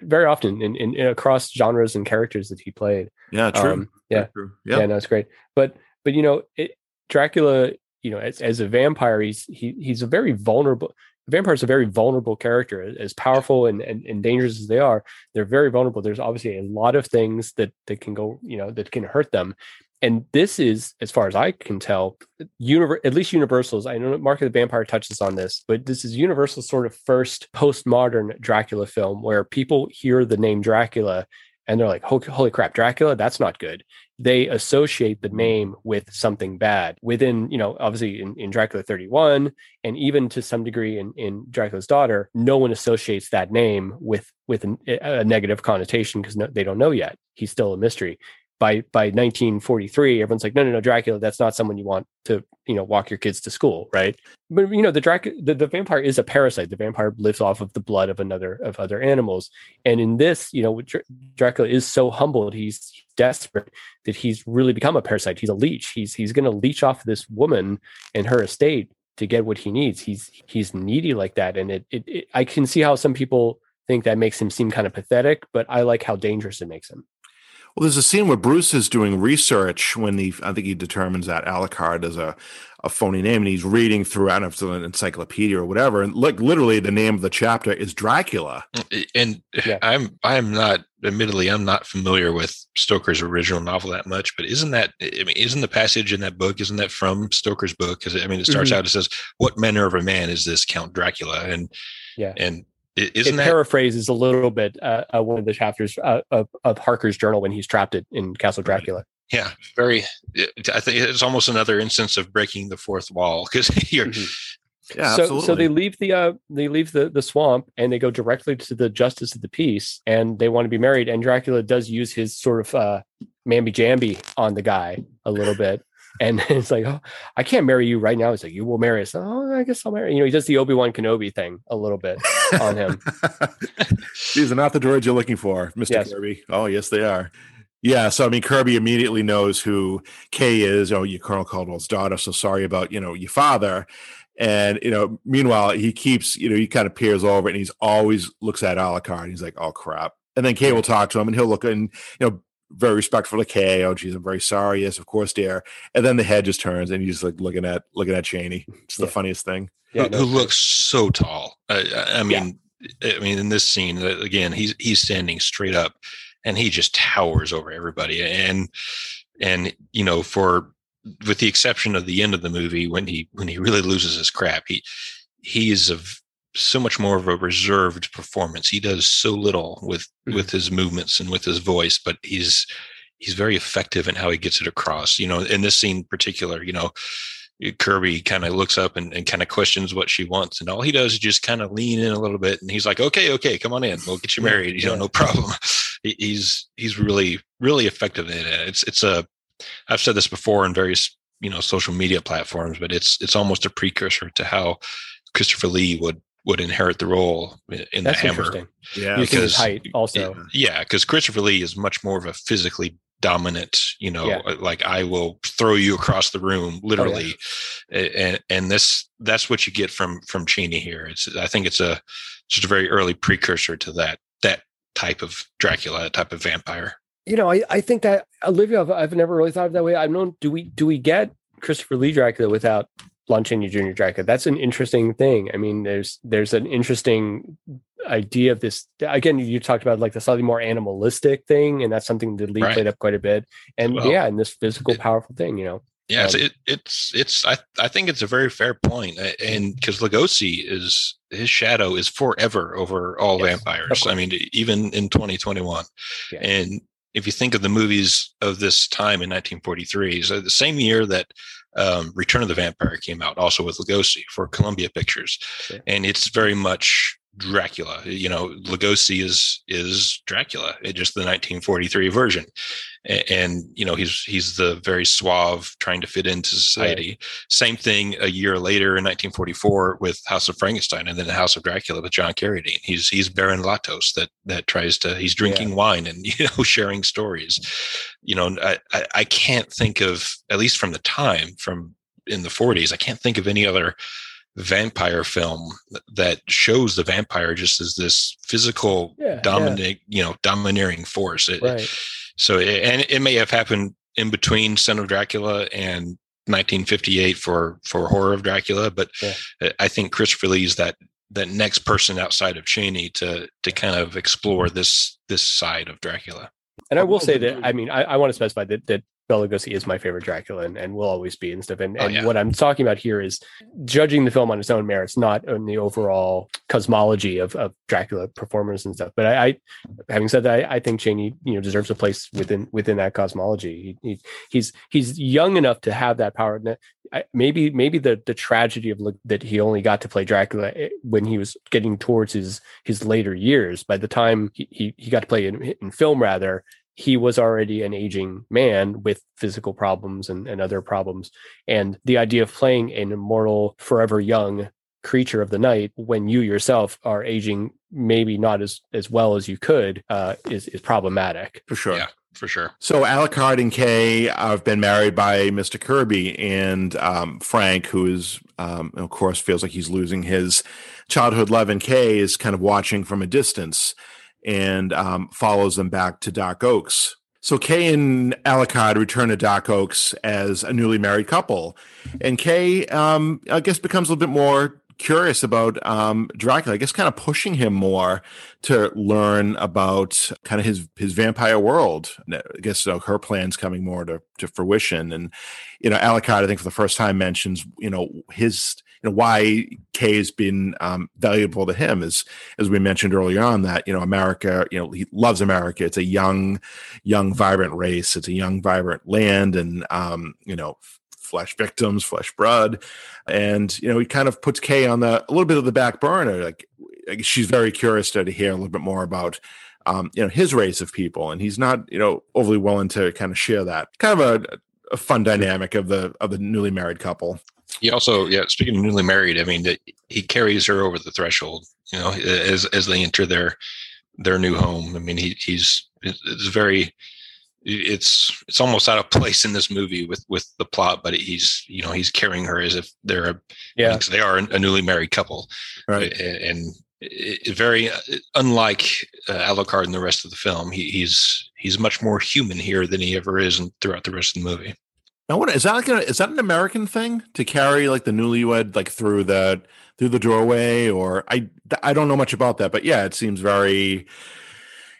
very often in, in, in across genres and characters that he played yeah true um, yeah true. Yep. yeah no it's great but but you know it, Dracula you know as, as a vampire he's he, he's a very vulnerable vampires are a very vulnerable character as powerful and, and, and, dangerous as they are they're very vulnerable. There's obviously a lot of things that that can go you know that can hurt them. And this is as far as i can tell univer- at least universal's i know mark of the vampire touches on this but this is universal's sort of first postmodern dracula film where people hear the name dracula and they're like holy crap dracula? That's not good they associate the mm-hmm. name with something bad within you know obviously in, in dracula 31 and even to some degree in, in dracula's daughter no one associates that name with with an, a negative connotation because no, they don't know yet. He's still a mystery by by 1943 everyone's like no no no dracula that's not someone you want to you know walk your kids to school right? But you know the dracula the, the vampire is a parasite. The vampire lives off of the blood of another of other animals. And in this you know dracula is so humbled he's desperate that he's really become a parasite. He's a leech. He's he's going to leech off this woman and her estate to get what he needs. He's he's needy like that. And it, it, it i can see how some people think that makes him seem kind of pathetic but i like how dangerous it makes him Well, there's a scene where Bruce is doing research when he, I think he determines that Alucard is a, a phony name, and he's reading through, I don't know if it's an encyclopedia or whatever, and like literally the name of the chapter is Dracula. And yeah. I'm I'm not admittedly I'm not familiar with Stoker's original novel that much, but isn't that I mean isn't the passage in that book isn't that from Stoker's book? Because I mean it starts mm-hmm. out it says, "What manner of a man is this Count Dracula?" and yeah, and isn't it that paraphrases a little bit uh, uh, one of the chapters uh, of, of Harker's journal when he's trapped it in Castle Dracula. Yeah, very. I think it's almost another instance of breaking the fourth wall because you're. Mm-hmm. Yeah, so absolutely. so they leave the uh they leave the the swamp and they go directly to the justice of the peace and they want to be married and Dracula does use his sort of uh mamby jamby on the guy a little bit and it's like, oh, I can't marry you right now. It's like, you will marry us. Oh, I guess I'll marry. You know, he does the Obi Wan Kenobi thing a little bit on him. These are not the droids you're looking for, Mister yes. Kirby. Oh, yes, they are. Yeah, so I mean, Kirby immediately knows who Kay is. Oh, you Colonel Caldwell's daughter. So sorry about you know your father. And you know, meanwhile, he keeps you know he kind of peers over and he's always looks at Alucard. And he's like, oh crap. And then Kay will talk to him and he'll look and you know very respectful to Kay. Oh, geez, I'm very sorry. Yes, of course, dear. And then the head just turns, and he's like looking at looking at Chaney. It's the yeah. funniest thing. Yeah, who, no, who looks so tall. I, I mean, yeah. I mean, in this scene uh, again, he's he's standing straight up, and he just towers over everybody. And and you know, for with the exception of the end of the movie when he when he really loses his crap, he he is a so much more of a reserved performance. He does so little with mm-hmm. with his movements and with his voice, but he's he's very effective in how he gets it across. You know, in this scene in particular, you know, Kirby kind of looks up and, and kind of questions what she wants, and all he does is just kind of lean in a little bit, and he's like, "Okay, okay, come on in, we'll get you married." You know, no problem. he's he's really really effective in it. It's it's a I've said this before in various you know social media platforms, but it's it's almost a precursor to how Christopher Lee would would inherit the role in That's the Hammer. Yeah, because height also. Yeah, because Christopher Lee is much more of a physically dominant. You know, yeah. Uh, like I will throw you across the room, literally, oh, yeah. and and this that's what you get from from Chaney here. It's I think it's a just a very early precursor to that that type of Dracula, that type of vampire. You know, I, I think that Olivia, I've, I've never really thought of that way. I've known. Do we do we get Christopher Lee Dracula without Lon your Jr. Dracula. That's an interesting thing. I mean, there's there's an interesting idea of this. Again, you talked about like the slightly more animalistic thing, and that's something that Lee right. played up quite a bit. And well, yeah, and this physical, it, powerful thing, you know. Yeah, um, it, it's it's I I think it's a very fair point, and because Lugosi is his shadow is forever over all yes, vampires. I mean, even in 2021, yeah. and if you think of the movies of this time in 1943, so the same year that um, Return of the Vampire came out, also with Lugosi for Columbia Pictures, and it's very much Dracula. You know, Lugosi is is Dracula, eh, just the 1943 version, and, and, you know he's he's the very suave, trying to fit into society. Right. Same thing a year later in 1944 with House of Frankenstein, and then the House of Dracula with John Carradine. He's he's Baron Latos that that tries to he's drinking yeah. wine and you know sharing stories. You know, I, I I can't think of at least from the time from in the 40s. I can't think of any other vampire film that shows the vampire just as this physical yeah, dominant yeah. you know domineering force it, right. so it, and it may have happened in between son of dracula and 1958 for for horror of dracula but yeah. i think christopher lee's that that next person outside of chaney to to kind of explore this this side of dracula and I will say that I mean I, I want to specify that that Bela Lugosi is my favorite Dracula and, and will always be and stuff. And, oh, yeah. what I'm talking about here is judging the film on its own merits, not on the overall cosmology of, of Dracula performers and stuff. But I, I having said that, I, I, think Chaney, you know, deserves a place within within that cosmology. He, he, he's he's young enough to have that power. Maybe maybe the the tragedy of that he only got to play Dracula eh, when he was getting towards his his later years. By the time he he, he got to play in, in film, rather he was already an aging man with physical problems and, and other problems. And the idea of playing an immortal, forever young creature of the night when you yourself are aging maybe not as as well as you could uh, is is problematic for sure. Yeah, for sure. So Alucard and Kay have been married by Mr. Kirby and um, Frank, who is um, of course feels like he's losing his childhood love, and Kay is kind of watching from a distance and um, follows them back to Dark Oaks. So Kay and Alucard return to Dark Oaks as a newly married couple, and Kay, um, I guess, becomes a little bit more curious about um, Dracula. I guess, kind of pushing him more to learn about kind of his his vampire world. I guess so her plans coming more to to fruition, and you know, Alucard, I think for the first time mentions you know his you know why Kay has been um, valuable to him is as we mentioned earlier on that you know America you know he loves America. It's a young young vibrant race. It's a young vibrant land and um, you know flesh victims flesh blood. And you know he kind of puts Kay on the a little bit of the back burner. Like she's very curious to hear a little bit more about um, you know his race of people. And he's not you know overly willing to kind of share that. Kind of a, a fun dynamic of the of the newly married couple he also, yeah, speaking of newly married, I mean, that he carries her over the threshold. You know, as as they enter their their new home. I mean, he he's it's very it's it's almost out of place in this movie with with the plot but he's you know he's carrying her as if they're a yeah they are a newly married couple right and, very unlike uh, Alucard in the rest of the film he, he's he's much more human here than he ever is in, throughout the rest of the movie now, what is that like? A, is that an American thing to carry like the newlywed like through the through the doorway? Or I I don't know much about that, but yeah, it seems very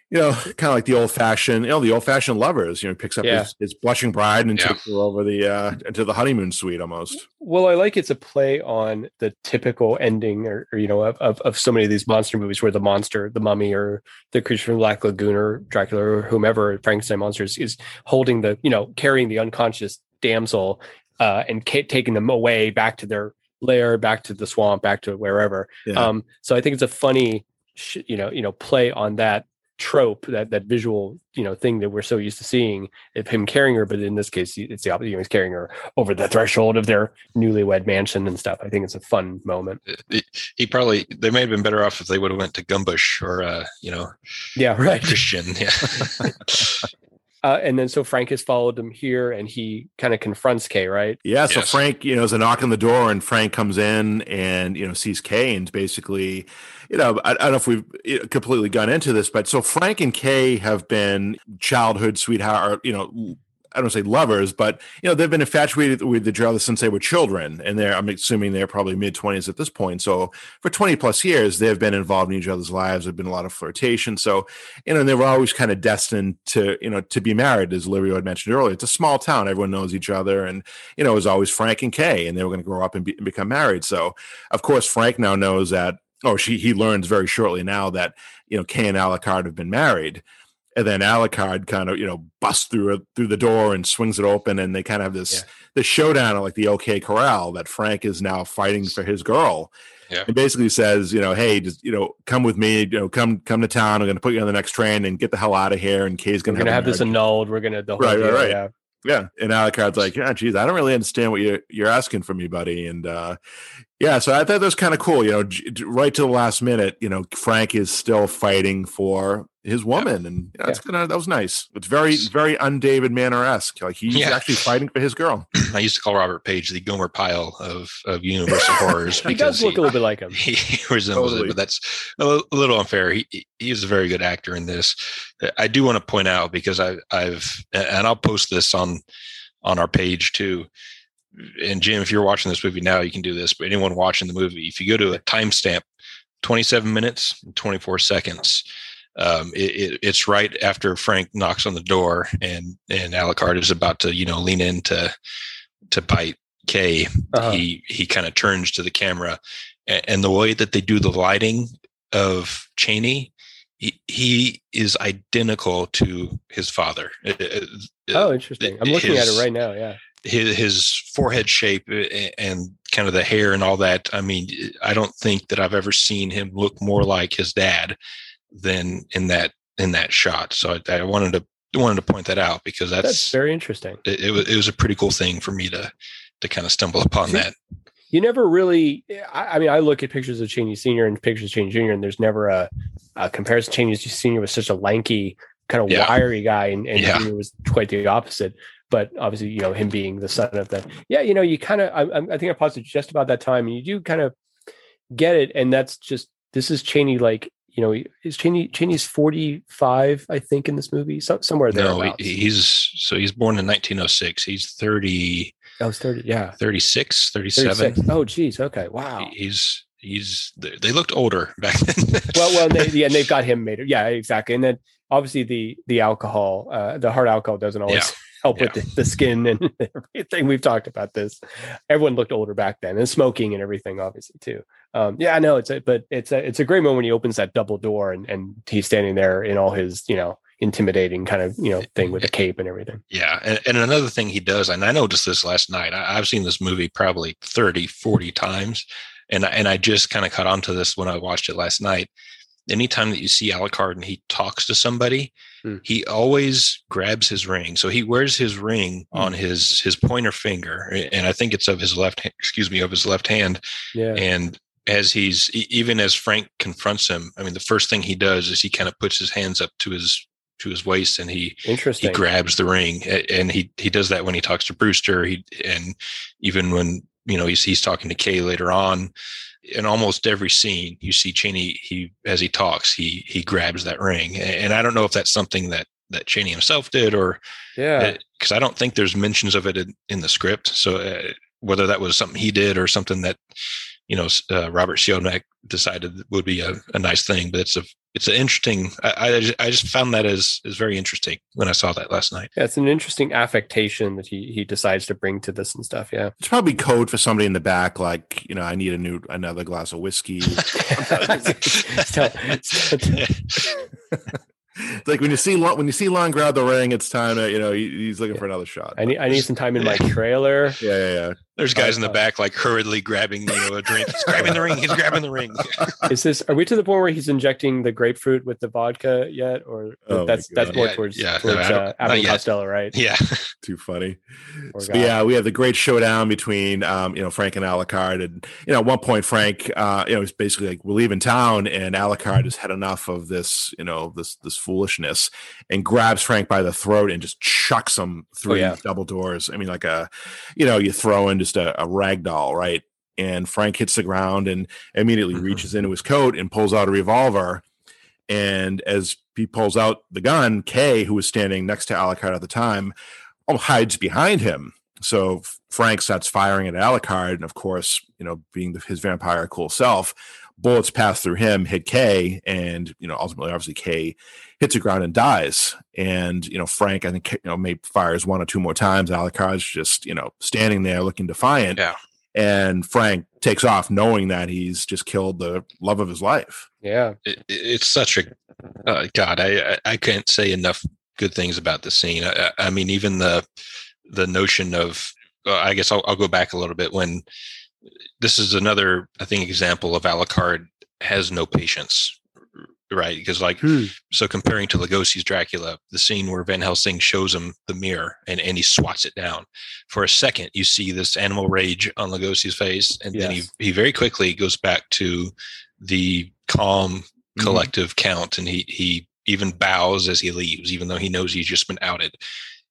you know, kind of like the old fashioned, you know, the old fashioned lovers. You know, picks up yeah. his, his, blushing bride and yeah. takes her over the uh into the honeymoon suite almost. Well, I like it's a play on the typical ending, or, or you know, of, of, of so many of these monster movies where the monster, the mummy, or the creature from Black Lagoon, or Dracula, or whomever Frankenstein monsters is holding the, you know, carrying the unconscious damsel uh, and taking them away back to their lair, back to the swamp, back to wherever. Yeah. Um, so I think it's a funny, sh- you know, you know, play on that trope that that visual you know thing that we're so used to seeing of him carrying her but in this case it's the opposite he's carrying her over the threshold of their newlywed mansion and stuff i think it's a fun moment he probably they may have been better off if they would have went to gumbush or uh you know yeah right christian yeah Uh, and then so Frank has followed him here and he kind of confronts Kay, right? Yeah. So yes. Frank, you know, is a knock on the door and Frank comes in and, you know, sees Kay and basically, you know, I, I don't know if we've completely gone into this, but so Frank and Kay have been childhood sweetheart, you know, I don't say lovers, but you know they've been infatuated with each other since they were children, and they're I'm assuming they're probably mid twenties at this point. So for 20 plus years, they've been involved in each other's lives. There's been a lot of flirtation. So you know they were always kind of destined to you know to be married, as Livio had mentioned earlier. It's a small town; everyone knows each other, and you know it was always Frank and Kay, and they were going to grow up and, be, and become married. So of course Frank now knows that. Oh, she he learns very shortly now that you know Kay and Alucard have been married and then Alucard kind of you know busts through it through the door and swings it open, and they kind of have this yeah. this showdown at like the OK Corral that Frank is now fighting for his girl. Yeah. And basically says, you know, hey, just you know, come with me. You know, come come to town. I'm going to put you on the next train and get the hell out of here. And Kay's going to have, have this annulled. We're going to the right, right, right. Yeah. Yeah, and Alucard's like, yeah, geez, I don't really understand what you're you're asking from me, buddy. And uh, yeah, so I thought that was kind of cool. You know, right to the last minute, you know, Frank is still fighting for his woman, yeah. and that's know, yeah. gonna that was nice. It's very very unDavid Manners esque. Like he's yeah. actually fighting for his girl. I used to call Robert Paige the Gomer Pyle of of Universal horrors. he does look he, a little bit like him. He, resembles totally. it, but that's a little unfair. He he is a very good actor in this. Uh, I do want to point out because I I've and I'll post this on on our page too and Jim, if you're watching this movie now, you can do this. But anyone watching the movie, if you go to a timestamp, 27 minutes and 24 seconds, um, it, it, it's right after Frank knocks on the door and and Alucard is about to you know lean in to to bite Kay. Uh-huh. He he kind of turns to the camera, and, and, the way that they do the lighting of Chaney, he, he is identical to his father. Oh, interesting. I'm looking his, at it right now. Yeah his, his forehead shape and kind of the hair and all that. I mean, I don't think that I've ever seen him look more like his dad than in that in that shot. So I, I wanted to wanted to point that out because that's, that's very interesting. It, it, was it was a pretty cool thing for me to to kind of stumble upon that. You never really. I, I, mean, I look at pictures of Chaney Senior and pictures of Chaney Junior, and there's never a, a comparison. Chaney Senior was such a lanky, kind of yeah. wiry guy, and, and yeah. Junior was quite the opposite but obviously, you know, him being the son of the, yeah, you know, you kind of, I, I think I paused it just about that time, and you do kind of get it, and that's just this is Chaney like you know, is Chaney Chaney's 45, I think, in this movie, so, somewhere there. No, he's so he's born in 1906. He's 30. I was 30, yeah. 36, 37. 36. Oh, geez. Okay. Wow. He's he's they looked older back then. well, well, they, yeah, and they've got him made. Yeah, exactly. And then obviously the the alcohol, uh, the hard alcohol doesn't always. Help yeah. with the, the, skin and everything. We've talked about this. Everyone looked older back then, and smoking and everything, obviously too. Um, yeah, I know it's a, but it's a it's a great moment when he opens that double door and and he's standing there in all his you know intimidating kind of you know thing with the cape and everything yeah and, and another thing he does and i noticed this last night I, have seen this movie probably 30 40 times and and I just kind of caught on to this when I watched it last night. Anytime that you see Alucard and he talks to somebody, mm. he always grabs his ring. So he wears his ring mm. on his his pointer finger, and I think it's of his left. Excuse me, of his left hand. Yeah. And as he's even as Frank confronts him, I mean, the first thing he does is he kind of puts his hands up to his to his waist and he Interesting. he grabs the ring and he he does that when he talks to Brewster he and even when you know, he's he's talking to Kay later on. In almost every scene, you see Chaney He as he talks, he he grabs that ring, and I don't know if that's something that that Chaney himself did, or yeah, because I don't think there's mentions of it in, in the script. So uh, whether that was something he did or something that you know uh, Robert Siodmak decided would be a, a, nice thing. But it's a it's an interesting. I, I just, I just found that as is very interesting when I saw that last night. Yeah, it's an interesting affectation that he he decides to bring to this and stuff. Yeah, it's probably code for somebody in the back, like you know, I need a new another glass of whiskey. It's like when you see when you see Lon grab the ring, it's time to you know he, he's looking yeah. for another shot. I need I need some time in my trailer. Yeah, yeah, yeah. There's guys uh, in the back like hurriedly grabbing you know a drink. He's grabbing the ring. He's grabbing the ring. Is this? Are we to the point where he's injecting the grapefruit with the vodka yet, or oh that's that's more yeah, towards yeah, towards no, uh, Abbott Costello, right? Yeah, too funny. So, yeah, we have the great showdown between um, you know Frank and Alucard, and you know at one point Frank, uh, you know, he's basically like we're leaving town, and Alucard has had enough of this, you know, this this foolishness, and grabs Frank by the throat and just chucks him through oh, yeah. double doors. I mean, like a, you know, you throw in just a, a rag doll, right? And Frank hits the ground and immediately mm-hmm. reaches into his coat and pulls out a revolver. And as he pulls out the gun, Kay, who was standing next to Alucard at the time, hides behind him. So Frank starts firing at Alucard, and of course, you know, being the, his vampire cool self, bullets pass through him, hit Kay, and you know, ultimately, obviously, Kay hits the ground and dies. And you know, Frank, I think, you know, maybe fires one or two more times. Alucard's just you know standing there looking defiant. Yeah. And Frank takes off, knowing that he's just killed the love of his life. Yeah, it, it's such a uh, God. I I can't say enough good things about the scene. I, I mean, even the the notion of uh, I guess I'll, I'll go back a little bit when this is another I think example of Alucard has no patience right? Because like, hmm. so comparing to Lugosi's Dracula, the scene where Van Helsing shows him the mirror and, and he swats it down. For a second, you see this animal rage on Lugosi's face, and yes. then he he very quickly goes back to the calm, mm-hmm. collective mm-hmm. count, and he he even bows as he leaves, even though he knows he's just been outed.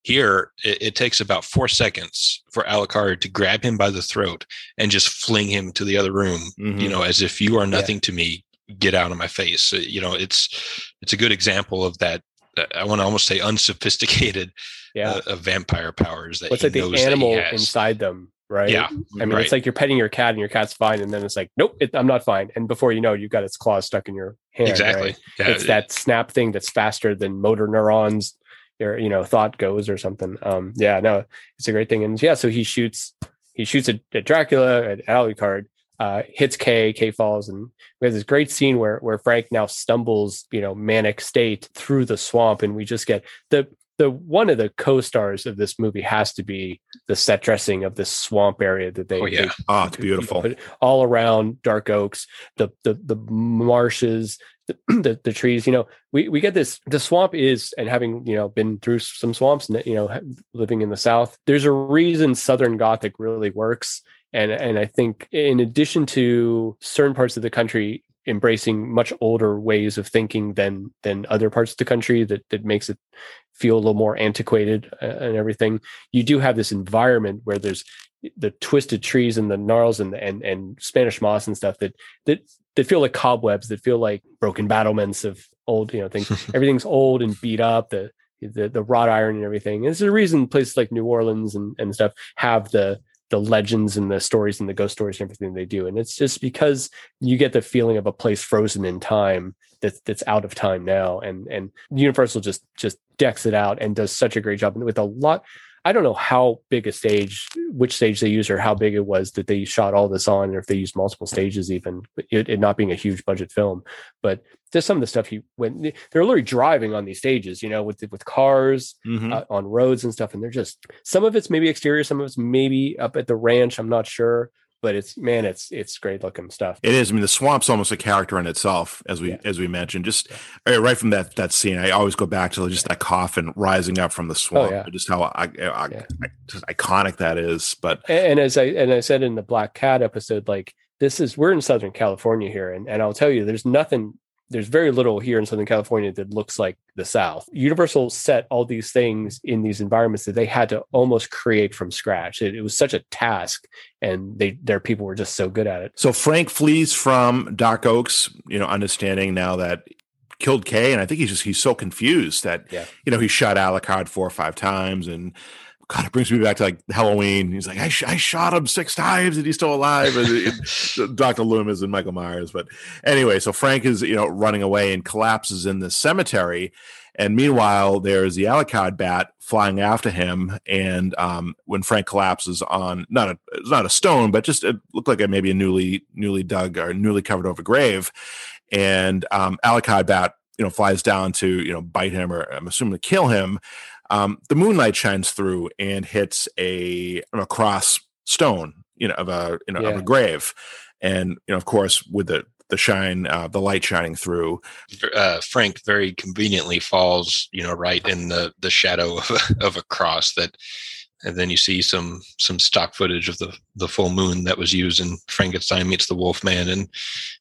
Here, it, it, takes about four seconds for Alucard to grab him by the throat and just fling him to the other room, mm-hmm. you know, as if you are nothing yeah. to me get out of my face. You know, it's it's a good example of that. I want to almost say unsophisticated yeah. uh, of vampire powers that what's like the animal inside them, right? Yeah, I mean, right. it's like you're petting your cat and your cat's fine, and then it's like, nope, it, I'm not fine. And before you know, you've got its claws stuck in your hand. Exactly. Right? Yeah. It's that snap thing that's faster than motor neurons. Your you know thought goes or something. Um, yeah, no, it's a great thing. And yeah, so he shoots he shoots at, at Dracula at Alucard, uh, hits Kay, Kay falls, and we have this great scene where where Frank now stumbles, you know, manic state through the swamp, and we just get the the one of the co-stars of this movie has to be the set dressing of this swamp area that they oh yeah they, oh it's beautiful all around dark oaks the the the marshes the, the, trees you know we we get this the swamp is and having you know been through some swamps and you know living in the south there's a reason southern gothic really works. And and I think in addition to certain parts of the country embracing much older ways of thinking than than other parts of the country that that makes it feel a little more antiquated uh, and everything you do have this environment where there's the twisted trees and the gnarls and and and Spanish moss and stuff that that that feel like cobwebs that feel like broken battlements of old you know things everything's old and beat up the the the wrought iron and everything. And there's a reason places like New Orleans and, and stuff have the the legends and the stories and the ghost stories and everything they do. And it's just because you get the feeling of a place frozen in time that's that's out of time now. And and Universal just just decks it out and does such a great job with a lot I don't know how big a stage, which stage they use, or how big it was that they shot all this on, or if they used multiple stages, even it, it not being a huge budget film. But just some of the stuff he went, they're literally driving on these stages, you know, with with cars mm-hmm. uh, on roads and stuff, and they're just some of it's maybe exterior, some of it's maybe up at the ranch. I'm not sure, but it's man, it's it's great looking stuff. It is. I mean, the swamp's almost a character in itself, as we yeah. as we mentioned. Just yeah. right from that that scene, I always go back to just that coffin rising up from the oh, swamp. Oh, yeah. Just how I, I, just iconic that is. But and, and as I and I said in the Black Cat episode, like this is we're in Southern California here, and and I'll tell you, there's nothing there's very little here in Southern California that looks like the South. Universal set all these things in these environments that they had to almost create from scratch. It, it, was such a task, and they their people were just so good at it. So Frank flees from Dark Oaks, you know, understanding now that killed Kay, and I think he's just he's so confused that yeah. you know he shot Alucard four or five times and God, it brings me back to like Halloween. He's like, I, sh- I shot him six times and he's still alive. And Dr. Loomis and Michael Myers. But anyway, so Frank is, you know, running away and collapses in the cemetery. And meanwhile, there's the Alucard bat flying after him. And um, when Frank collapses on not a not a stone, but just it looked like a, maybe a newly newly dug or newly covered over grave. And um, Alucard bat, you know, flies down to you know bite him or I'm assuming to kill him um, the moonlight shines through and hits a, a cross stone, you know, of a you know yeah. of a grave, and you know, of course, with the the shine, uh, the light shining through. Uh, Frank very conveniently falls, you know, right in the the shadow of a, of a cross that, and then you see some some stock footage of the the full moon that was used in Frankenstein meets the Wolf Man, and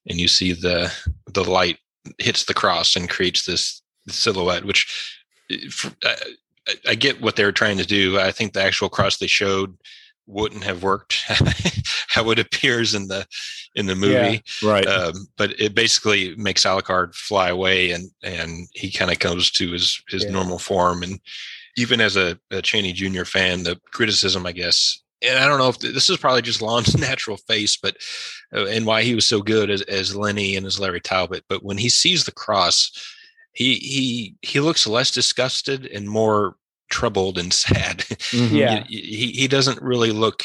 and you see the the light hits the cross and creates this silhouette, which. I get what they were trying to do. I think the actual cross they showed wouldn't have worked how it appears in the in the movie. Yeah, right. Um, but it basically makes Alucard fly away, and and he kind of comes to his his yeah. normal form. And even as a, a Chaney Jr. fan, the criticism, I guess, and I don't know if this is probably just Lon's natural face, but uh, and why he was so good as as Lenny and as Larry Talbot. But when he sees the cross he he he looks less disgusted and more troubled and sad. Mm-hmm. Yeah, he he doesn't really look.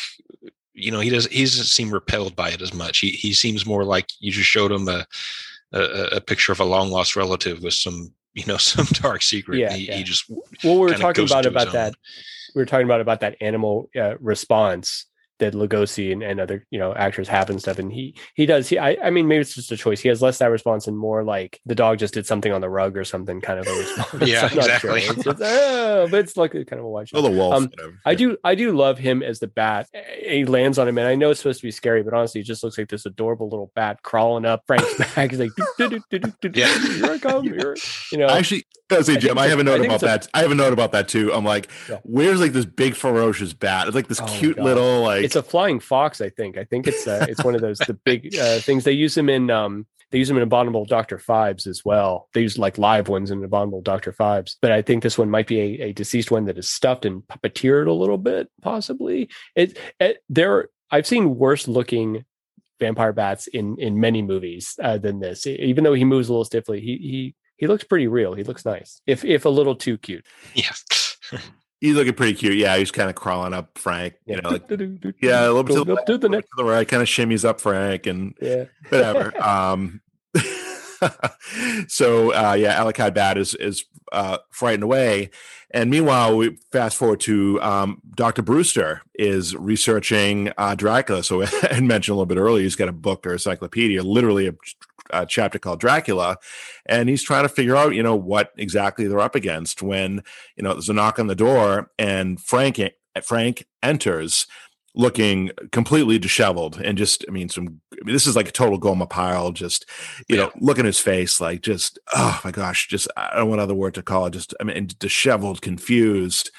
You know, he doesn't. He doesn't seem repelled by it as much. He he seems more like you just showed him a a, a picture of a long lost relative with some you know some dark secret. Yeah, he, yeah. he just well, we were talking about about that. We were talking about about that animal uh, response that Lugosi and, and other you know actors have and stuff. And he he does. He I, I mean maybe it's just a choice. He has less that response and more like the dog just did something on the rug or something kind of a response. yeah, exactly. Sure. It's, it's, oh, but it's like kind of a watch. Oh, the wolf. Um, I do I do love him as the bat. He lands on him, and I know it's supposed to be scary, but honestly, it just looks like this adorable little bat crawling up Frank's back. He's like, yeah, here I come. Here. You know, actually, I say, Jim, I, I have a note about that. A, I have a note about that too. I'm like, yeah. where's like this big ferocious bat? It's like this oh cute little like. It's a flying fox. I think. I think it's uh, it's one of those the big uh, things they use them in. Um, they use them in Abominable Doctor Phibes as well. They use like live ones in Abominable Doctor Phibes, but I think this one might be a, a deceased one that is stuffed and puppeteered a little bit, possibly. It, it there. I've seen worse looking vampire bats in in many movies uh, than this. Even though he moves a little stiffly, he he he looks pretty real. He looks nice, if if a little too cute. Yeah. He's looking pretty cute. Yeah, he's kind of crawling up Frank. You know, like, yeah, a little bit to the, to the, to the right, kind of shimmies up Frank and yeah. whatever. um, so uh, yeah, Alucard Bat is is uh, frightened away, and meanwhile we fast forward to um, Doctor Brewster is researching uh, Dracula. So I mentioned a little bit earlier, he's got a book or encyclopedia, literally a a chapter called Dracula, and he's trying to figure out, you know, what exactly they're up against. When you know there's a knock on the door, and Frank Frank enters, looking completely disheveled and just i mean some I mean, this is like a total Gomer Pyle just you yeah. know look at his face like just oh my gosh just i don't want other word to call it just i mean disheveled confused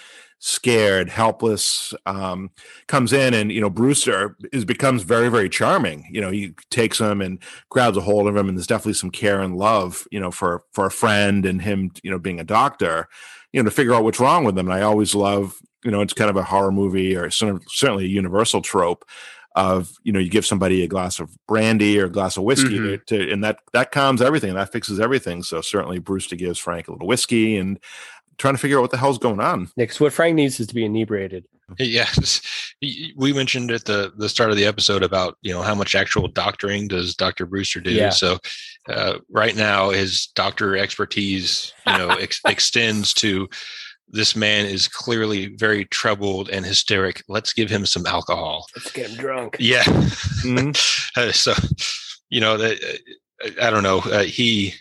scared, helpless, um, comes in, and you know Brewster is becomes very, very charming. You know, he takes him and grabs a hold of him, and there's definitely some care and love, you know, for for a friend and him, you know, being a doctor, you know, to figure out what's wrong with him. And I always love, you know, it's kind of a horror movie or sort of, certainly a universal trope of you know you give somebody a glass of brandy or a glass of whiskey mm-hmm. to, to, and that that calms everything and that fixes everything so certainly brewster gives frank a little whiskey and trying to figure out what the hell's going on. Next, what Frank needs is to be inebriated. Yes, we mentioned at the the start of the episode about you know how much actual doctoring does Doctor Brewster do. Yeah. So uh, right now, his doctor expertise you know ex- extends to this man is clearly very troubled and hysteric. Let's give him some alcohol. Let's get him drunk. Yeah. Mm-hmm. uh, so you know that uh, I don't know. Uh, he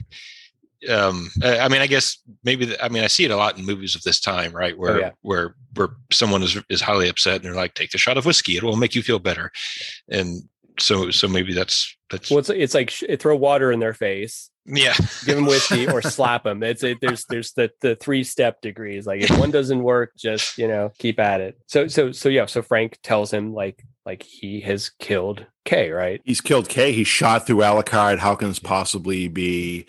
um i mean i guess maybe the, i mean i see it a lot in movies of this time right where oh, yeah. where where someone is is highly upset and they're like take the shot of whiskey it will make you feel better and so so maybe that's that's well it's, it's like throw water in their face yeah give them whiskey or slap them it's it there's there's the the three step degrees like if one doesn't work just you know keep at it so so so yeah so frank tells him like like he has killed Kay, right? He's killed Kay. He shot through Alucard. How can this possibly be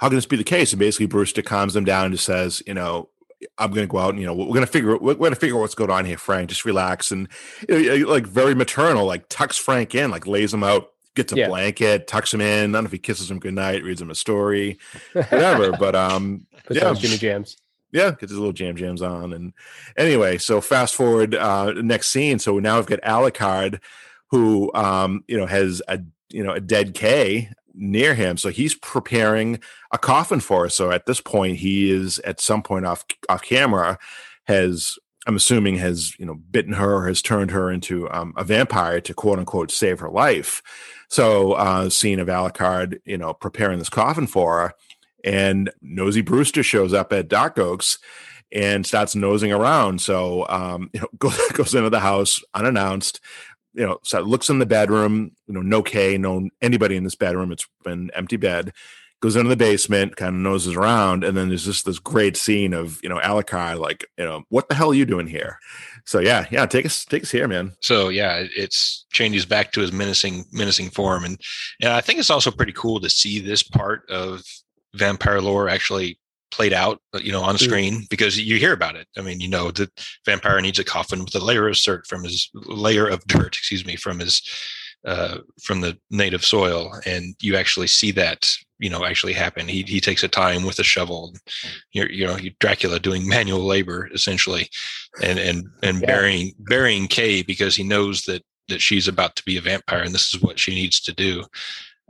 how can this be the case? And basically, Brewster calms them down and just says, you know, I'm going to go out and you know we're going to figure we're going to figure out what's going on here, Frank. Just relax and you know, like very maternal, like tucks Frank in, like lays him out, gets a yeah. blanket, tucks him in. I don't know if he kisses him goodnight, reads him a story, whatever. but um, Puts yeah, Jimmy Jams. Yeah, gets his little jam jams on. And anyway, so fast forward uh next scene. So now we've got Alucard, who um, you know, has a you know, a dead Kay near him. So he's preparing a coffin for us. So at this point, he is at some point off off camera has I'm assuming has you know bitten her or has turned her into um, a vampire to quote unquote save her life. So uh, scene of Alucard, you know, preparing this coffin for her, and Nosy Brewster shows up at Dark Oaks and starts nosing around. So um, you know, goes goes into the house unannounced, you know, so looks in the bedroom, you know, no Kay, no anybody in this bedroom. It's an empty bed. Goes into the basement, kind of noses around, and then there's just this great scene of you know Alucard, like you know, what the hell are you doing here? So yeah, yeah, take us take us here, man. So yeah, it's changes back to his menacing menacing form, and and I think it's also pretty cool to see this part of vampire lore actually played out, uh, you know, on mm. screen because you hear about it. I mean, you know, the vampire needs a coffin with a layer of dirt from his layer of dirt, excuse me, from his uh, from the native soil, and you actually see that, you know, actually happen. He he takes a time with a shovel, you you know, Dracula doing manual labor essentially, and and and yeah. burying burying Kay because he knows that that she's about to be a vampire and this is what she needs to do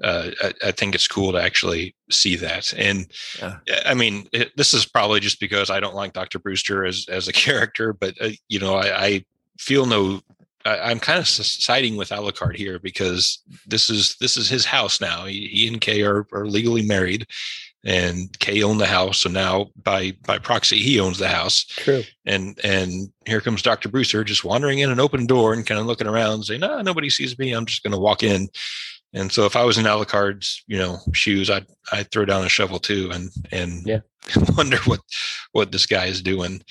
uh, I, I, think it's cool to actually see that. And yeah. I mean, it, this is probably just because I don't like Dr. Brewster as as a character, but uh, you know, I, I feel no. I, am kind of siding with Alucard here because this is this is his house now. He, he and Kay are, are legally married, and Kay owned the house, so now by by proxy he owns the house. True. And and here comes Dr. Brewster just wandering in an open door and kind of looking around, saying, "No, nah, nobody sees me. I'm just going to walk in." And so if I was in Alucard's, you know, shoes, I'd I'd throw down a shovel too and and yeah. wonder what what this guy is doing.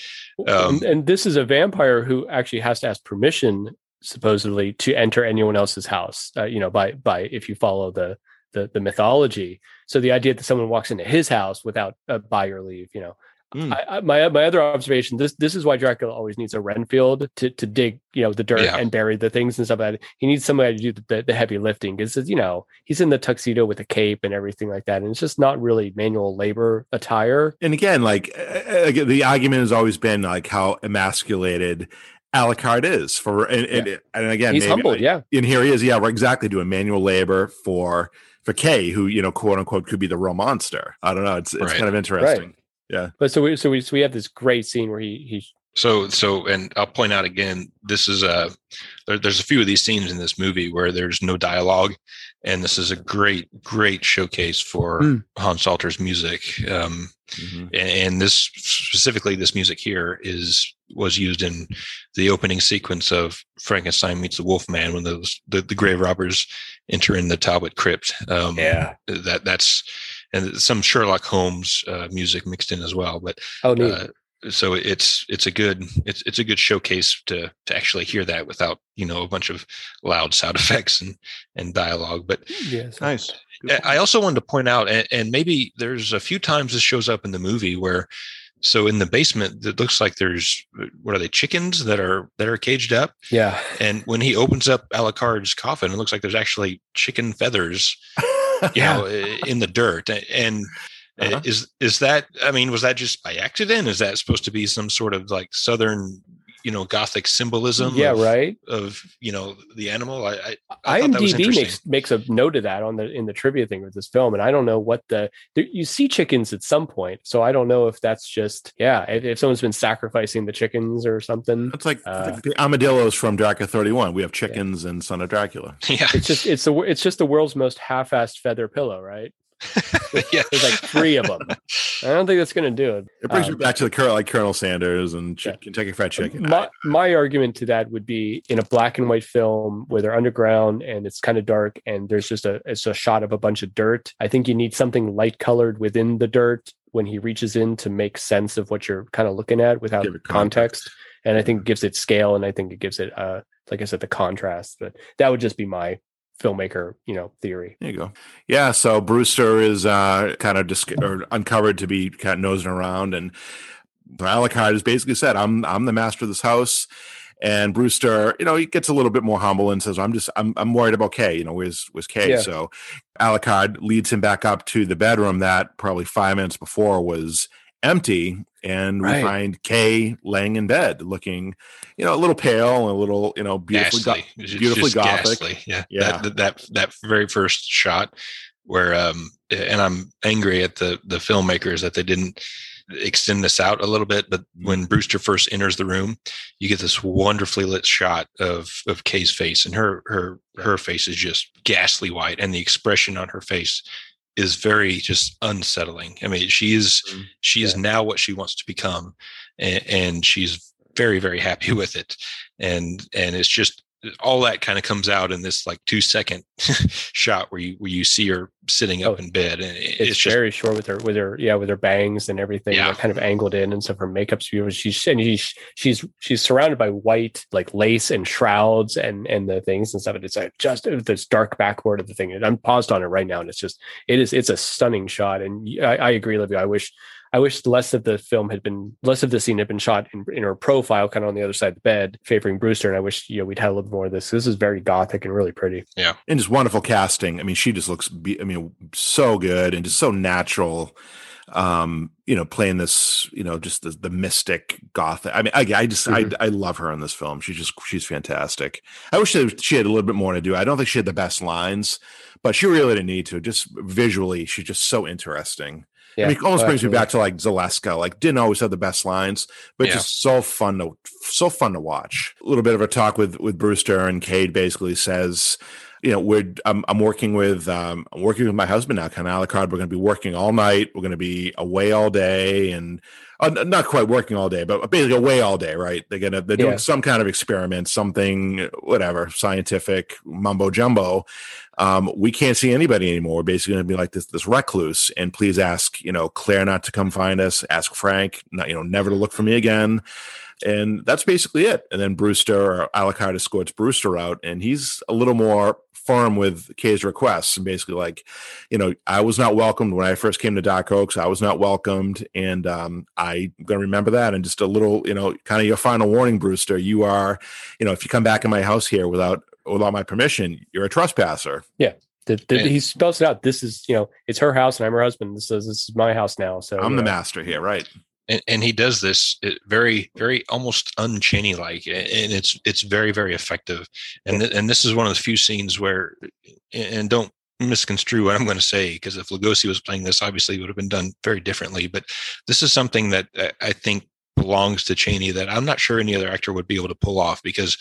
Um, and, and this is a vampire who actually has to ask permission supposedly to enter anyone else's house. Uh, you know, by by if you follow the the the mythology. So the idea that someone walks into his house without a by your leave, you know, Mm. I, I, my my other observation this this is why Dracula always needs a Renfield to to dig you know the dirt yeah. and bury the things and stuff like that. He needs somebody to do the, the heavy lifting because you know he's in the tuxedo with a cape and everything like that, and it's just not really manual labor attire. And again, like uh, the argument has always been like how emasculated Alucard is for and and, yeah. and again he's maybe, humbled, yeah. And here he is, yeah, we're exactly doing manual labor for for Kay, who you know, quote unquote, could be the real monster. I don't know. It's it's right. kind of interesting. Right yeah but so we so we so we have this great scene where he he so so and i'll point out again this is a there, there's a few of these scenes in this movie where there's no dialogue and this is a great great showcase for mm. hans salter's music um, mm-hmm. and, and, this specifically this music here is was used in the opening sequence of frankenstein meets the wolfman when those the, the grave robbers enter in the talbot crypt um, yeah that that's and some Sherlock Holmes uh, music mixed in as well. But oh, neat. Uh, so it's it's a good it's it's a good showcase to to actually hear that without you know a bunch of loud sound effects and and dialogue but Yes. Nice. I also wanted to point out, and, and maybe there's a few times this shows up in the movie where, so in the basement, it looks like there's what are they chickens that are that are caged up, Yeah. and when he opens up Alucard's coffin, it looks like there's actually chicken feathers, you Yeah. know, in the dirt. And uh, Uh-huh. is is that? I mean, was that just by accident? Is that supposed to be some sort of like southern, you know, Gothic symbolism? Yeah. of, Right. Of you know the animal. I, I I thought that was IMDb makes makes a note of that on the in the trivia thing with this film, and I don't know what the there, you see chickens at some point, so I don't know if that's just yeah if, if someone's been sacrificing the chickens or something. It's like Uh, the, the armadillos from Dracula 31. We have chickens and Son of Dracula. yeah, It's just it's the it's just the world's most half-assed feather pillow, right? yeah. There's like three of them. I don't think that's going to do it. It brings Um, me back to the Colonel, like Colonel Sanders and Ch- Yeah. Kentucky Fried Chicken. My, my argument to that would be in a black and white film where they're underground and it's kind of dark and there's just a it's a shot of a bunch of dirt. I think you need something light colored within the dirt when he reaches in to make sense of what you're kind of looking at without context. context. And I think it gives it scale and I think it gives it uh like I said the contrast. But that would just be my filmmaker, you know, theory. There you go. Yeah, so Brewster is uh, kind of dis- or uncovered to be kind of nosing around, and Alucard has basically said, "I'm I'm the master of this house." And Brewster, you know, he gets a little bit more humble and says, "I'm just I'm I'm worried about Kay. You know, where's where's Kay?" Yeah. So Alucard leads him back up to the bedroom that probably five minutes before was empty, and we find Kay laying in bed, looking, you know, a little pale and a little, you know, beautifully go- ghastly. It's just- beautifully gothic. ghastly. Yeah, Yeah. That, that that very first shot where, um, and I'm angry at the the filmmakers that they didn't extend this out a little bit. But when Brewster first enters the room, you get this wonderfully lit shot of of Kay's face, and her her her face is just ghastly white, and the expression on her face is very just unsettling. I mean, she is Mhm. she is now what she wants to become, and, and she's very very happy with it, and and it's just all that kind of comes out in this like two second shot where you where you see her sitting up Oh, in bed, and it- It's, it's, just very short with her with her yeah with her bangs and everything Yeah. kind of angled in and so Her makeup's beautiful. She's and she's she's she's surrounded by white like lace and shrouds and and the things and stuff. And it's like just uh, this dark backboard of the thing. And I'm paused on it right now, and it's just it is it's a stunning shot. And I, I agree, Olivia. I wish I wish less of the film had been less of the scene had been shot in, in her profile, kind of on the other side of the bed, favoring Brewster. And I wish you know we'd had a little more of this. This is very gothic and really pretty. Yeah, and just wonderful casting. I mean, she just looks, be- I mean, so good and just so natural. Um, you know, playing this, you know, just the, the mystic gothic. I mean, I, I just, Mhm. I, I love her in this film. She's just, she's fantastic. I wish that she had a little bit more to do. I don't think she had the best lines, but she really didn't need to. Just visually, she's just so interesting. I mean, it almost oh, brings me back to like Zaleska. Like, didn't always have the best lines, but Yeah. just so fun to so fun to watch. A little bit of a talk with with Brewster and Kay basically says, you know, we're I'm, I'm working with um, I'm working with my husband now, Ken Alucard. We're going to be working all night. We're going to be away all day, and uh, not quite working all day, but basically away all day. Right? They're gonna they're doing Yeah. some kind of experiment, something whatever scientific mumbo jumbo um, we can't see anybody anymore. We're basically to be like this this recluse. And please ask, you know, Claire not to come find us. Ask Frank, not, you know, never to look for me again. And that's basically it. And then Brewster or Alucard escorts Brewster out, and he's a little more firm with Kay's requests and basically like, you know, I was not welcomed when I first came to Dark Oaks. I was not welcomed, and um, I'm going to remember that. And just a little, you know, kind of your final warning, Brewster. You are, you know, if you come back in my house here without without my permission, you're a trespasser. The, the, And- he spells it out. This is, you know, it's her house and I'm her husband. This is this is my house now. So I'm the know, master here, right? And, and he does this uh, very very almost unchanny like and it's it's very very effective. And th- and this is one of the few scenes where and don't misconstrue what i'm going to say because if lugosi was playing this obviously it would have been done very differently but this is something that uh, i think belongs to chaney that i'm not sure any other actor would be able to pull off because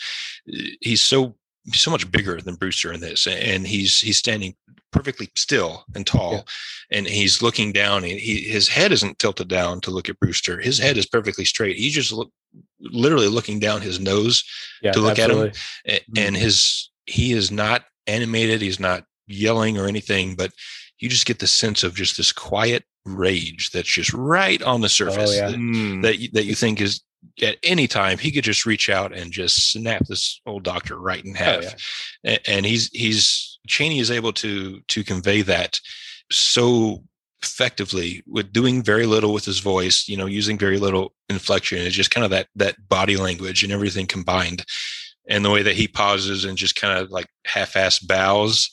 he's so so much bigger than brewster in this and he's he's standing perfectly still and tall Yeah. and he's looking down and he his head isn't tilted down to look at Brewster. His head is perfectly straight. He's just look, literally looking down his nose yeah, to look at him. absolutely. and his he is not animated, he's not yelling or anything, but you just get the sense of just this quiet rage that's just right on the surface Oh, yeah. that, Mm. that, you, that you think is at any time he could just reach out and just snap this old doctor right in oh, half. yeah. And he's he's Chaney is able to to convey that so effectively with doing very little with his voice, you know, using very little inflection. It's just kind of that that body language and everything combined. And the way that he pauses and just kind of like half-ass bows,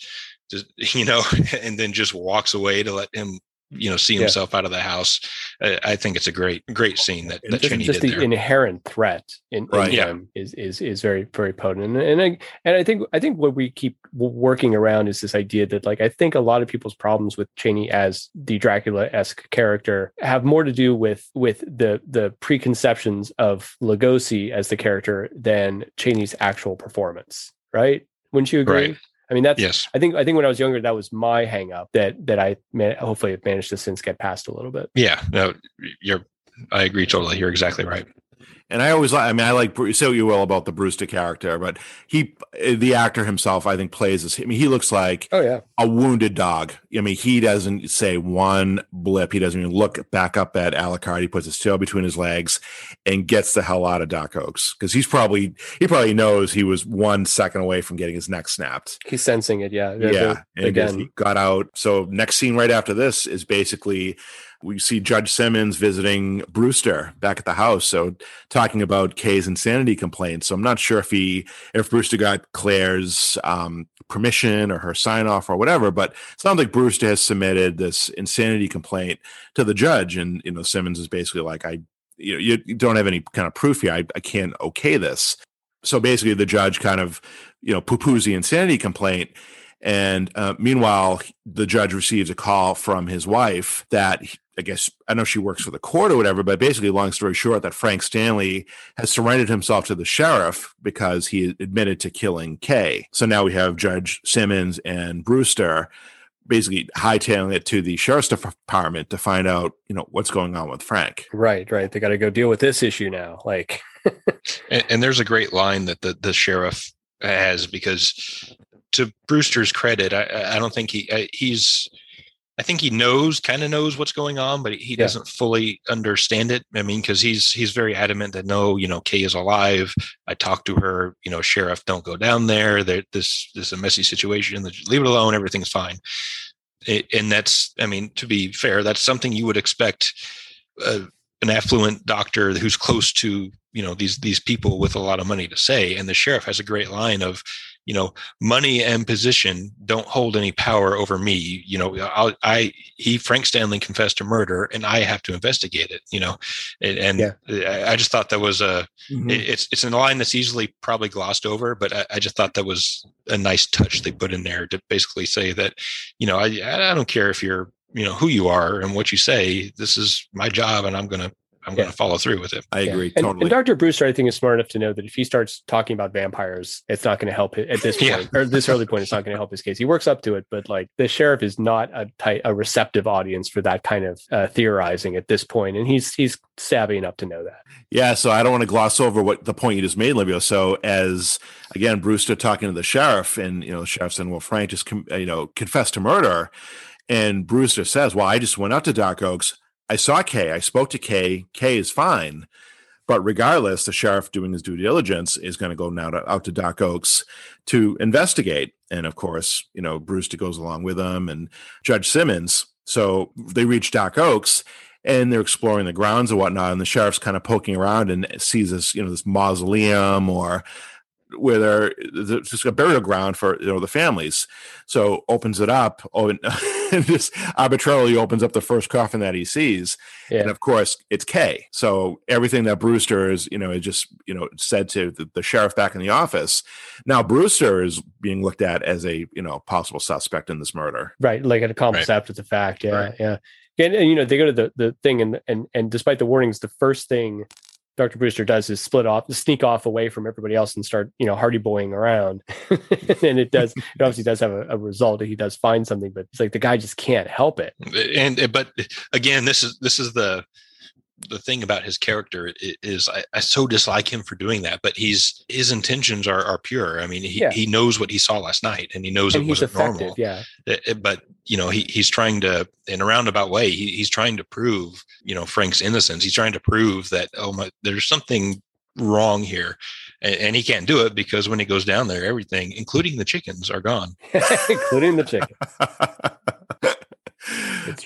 just, you know, and then just walks away to let him, you know, see Yeah. himself out of the house. I, I think it's a great, great oh, scene that, that just, Chaney just did the there. inherent threat in, in Yeah. him is is is very very potent and and I, and I think I think what we keep working around is this idea that like I think a lot of people's problems with Chaney as the Dracula esque character have more to do with with the the preconceptions of Lugosi as the character than Chaney's actual performance, right? Wouldn't you agree? Right. I mean that's yes. I think I think when I was younger that was my hang up that that I man, hopefully have managed to since get past a little bit. Yeah. No, you're, I agree totally. You're exactly right. And I always like, I mean, I like, say what you will about the Brewster character, but he, the actor himself, I think plays this. I mean, he looks like Oh yeah. a wounded dog. I mean, he doesn't say one blip. He doesn't even look back up at Alucard. He puts his tail between his legs and gets the hell out of Dark Oaks because he's probably, he probably knows he was one second away from getting his neck snapped. He's sensing it, yeah. The- yeah. and again, he got out. So next scene right after this is basically we see Judge Simmons visiting Brewster back at the house. So talking about Kay's insanity complaint. So I'm not sure if he if Brewster got Claire's um, permission or her sign off or whatever, but it sounds like Brewster has submitted this insanity complaint to the judge, and you know Simmons is basically like, I you know you, don't have any kind of proof here. I, I can't okay this. So basically, the judge kind of you know poo poos the insanity complaint. And uh, meanwhile, the judge receives a call from his wife that I guess I know she works for the court or whatever, but basically, long story short, that Frank Stanley has surrendered himself to the sheriff because he admitted to killing Kay. So now we have Judge Simmons and Brewster basically hightailing it to the sheriff's department to find out, you know, what's going on with Frank. right, right. They got to go deal with this issue now. Like, And, and there's a great line that the, the sheriff has because, to Brewster's credit, I, I don't think he I- he's. I think he knows, kind of knows what's going on, but he Yeah. doesn't fully understand it. I mean, because he's he's very adamant that no, you know, Kay is alive. I talked to her. You know, sheriff, don't go down there. There, this, this is a messy situation. Leave it alone. Everything's fine. It, and that's, I mean, to be fair, that's something you would expect uh, an affluent doctor who's close to you know these these people with a lot of money to say and the sheriff has a great line of you know money and position don't hold any power over me you know I'll, i he frank stanley confessed to murder and i have to investigate it you know and, and Yeah. I, I just thought that was a mm-hmm. it- it's it's a line that's easily probably glossed over but I, I just thought that was a nice touch they put in there to basically say that you know i i don't care if you're you know who you are and what you say this is my job and i'm gonna i'm Yeah. gonna follow through with it I agree And, totally. and Dr. Brewster, I think, is smart enough to know that if he starts talking about vampires, it's not going to help it at this Yeah. point or this early point. It's not going to help his case. He works up to it, but like the sheriff is not a tight, a receptive audience for that kind of uh, theorizing at this point, and he's he's savvy enough to know that. Yeah, so I don't want to gloss over what the point you just made, Livio. So as again, Brewster talking to the sheriff, and you know, the sheriff saying, "Well, Frank just com- uh, you know confessed to murder," and Brewster says, "Well, I just went out to Dark Oaks. I saw Kay. I spoke to Kay. Kay is fine." But regardless, the sheriff doing his due diligence is going to go now to, out to Dark Oaks to investigate. And of course, you know, Brewster goes along with them and Judge Simmons. So they reach Dark Oaks and they're exploring the grounds and whatnot. And the sheriff's kind of poking around and sees this, you know, this mausoleum or where there- there's just a burial ground for you know the families. So opens it up, oh, and, and just arbitrarily opens up the first coffin that he sees, Yeah. and of course it's Kay. So everything that Brewster is, you know, is just you know said to the, the sheriff back in the office. Now Brewster is being looked at as a you know possible suspect in this murder. Right, like an accomplice after the fact. Yeah, Right. yeah. And, and you know they go to the the thing and and and despite the warnings, the first thing Dr. Brewster does is split off, sneak off away from everybody else and start, you know, hardy boying around. and it does, it obviously does have a, a result. He does find something, but it's like the guy just can't help it. and but again this is this is the the thing about his character is I, I, so dislike him for doing that, but he's his intentions are are pure. I mean, he, yeah. he knows what he saw last night, and he knows and it wasn't normal. Yeah, it, it, but you know, he he's trying to in a roundabout way. He, he's trying to prove you know Frank's innocence. He's trying to prove that oh my, there's something wrong here, and, and he can't do it because when he goes down there, everything, including the chickens, are gone, including the chicken.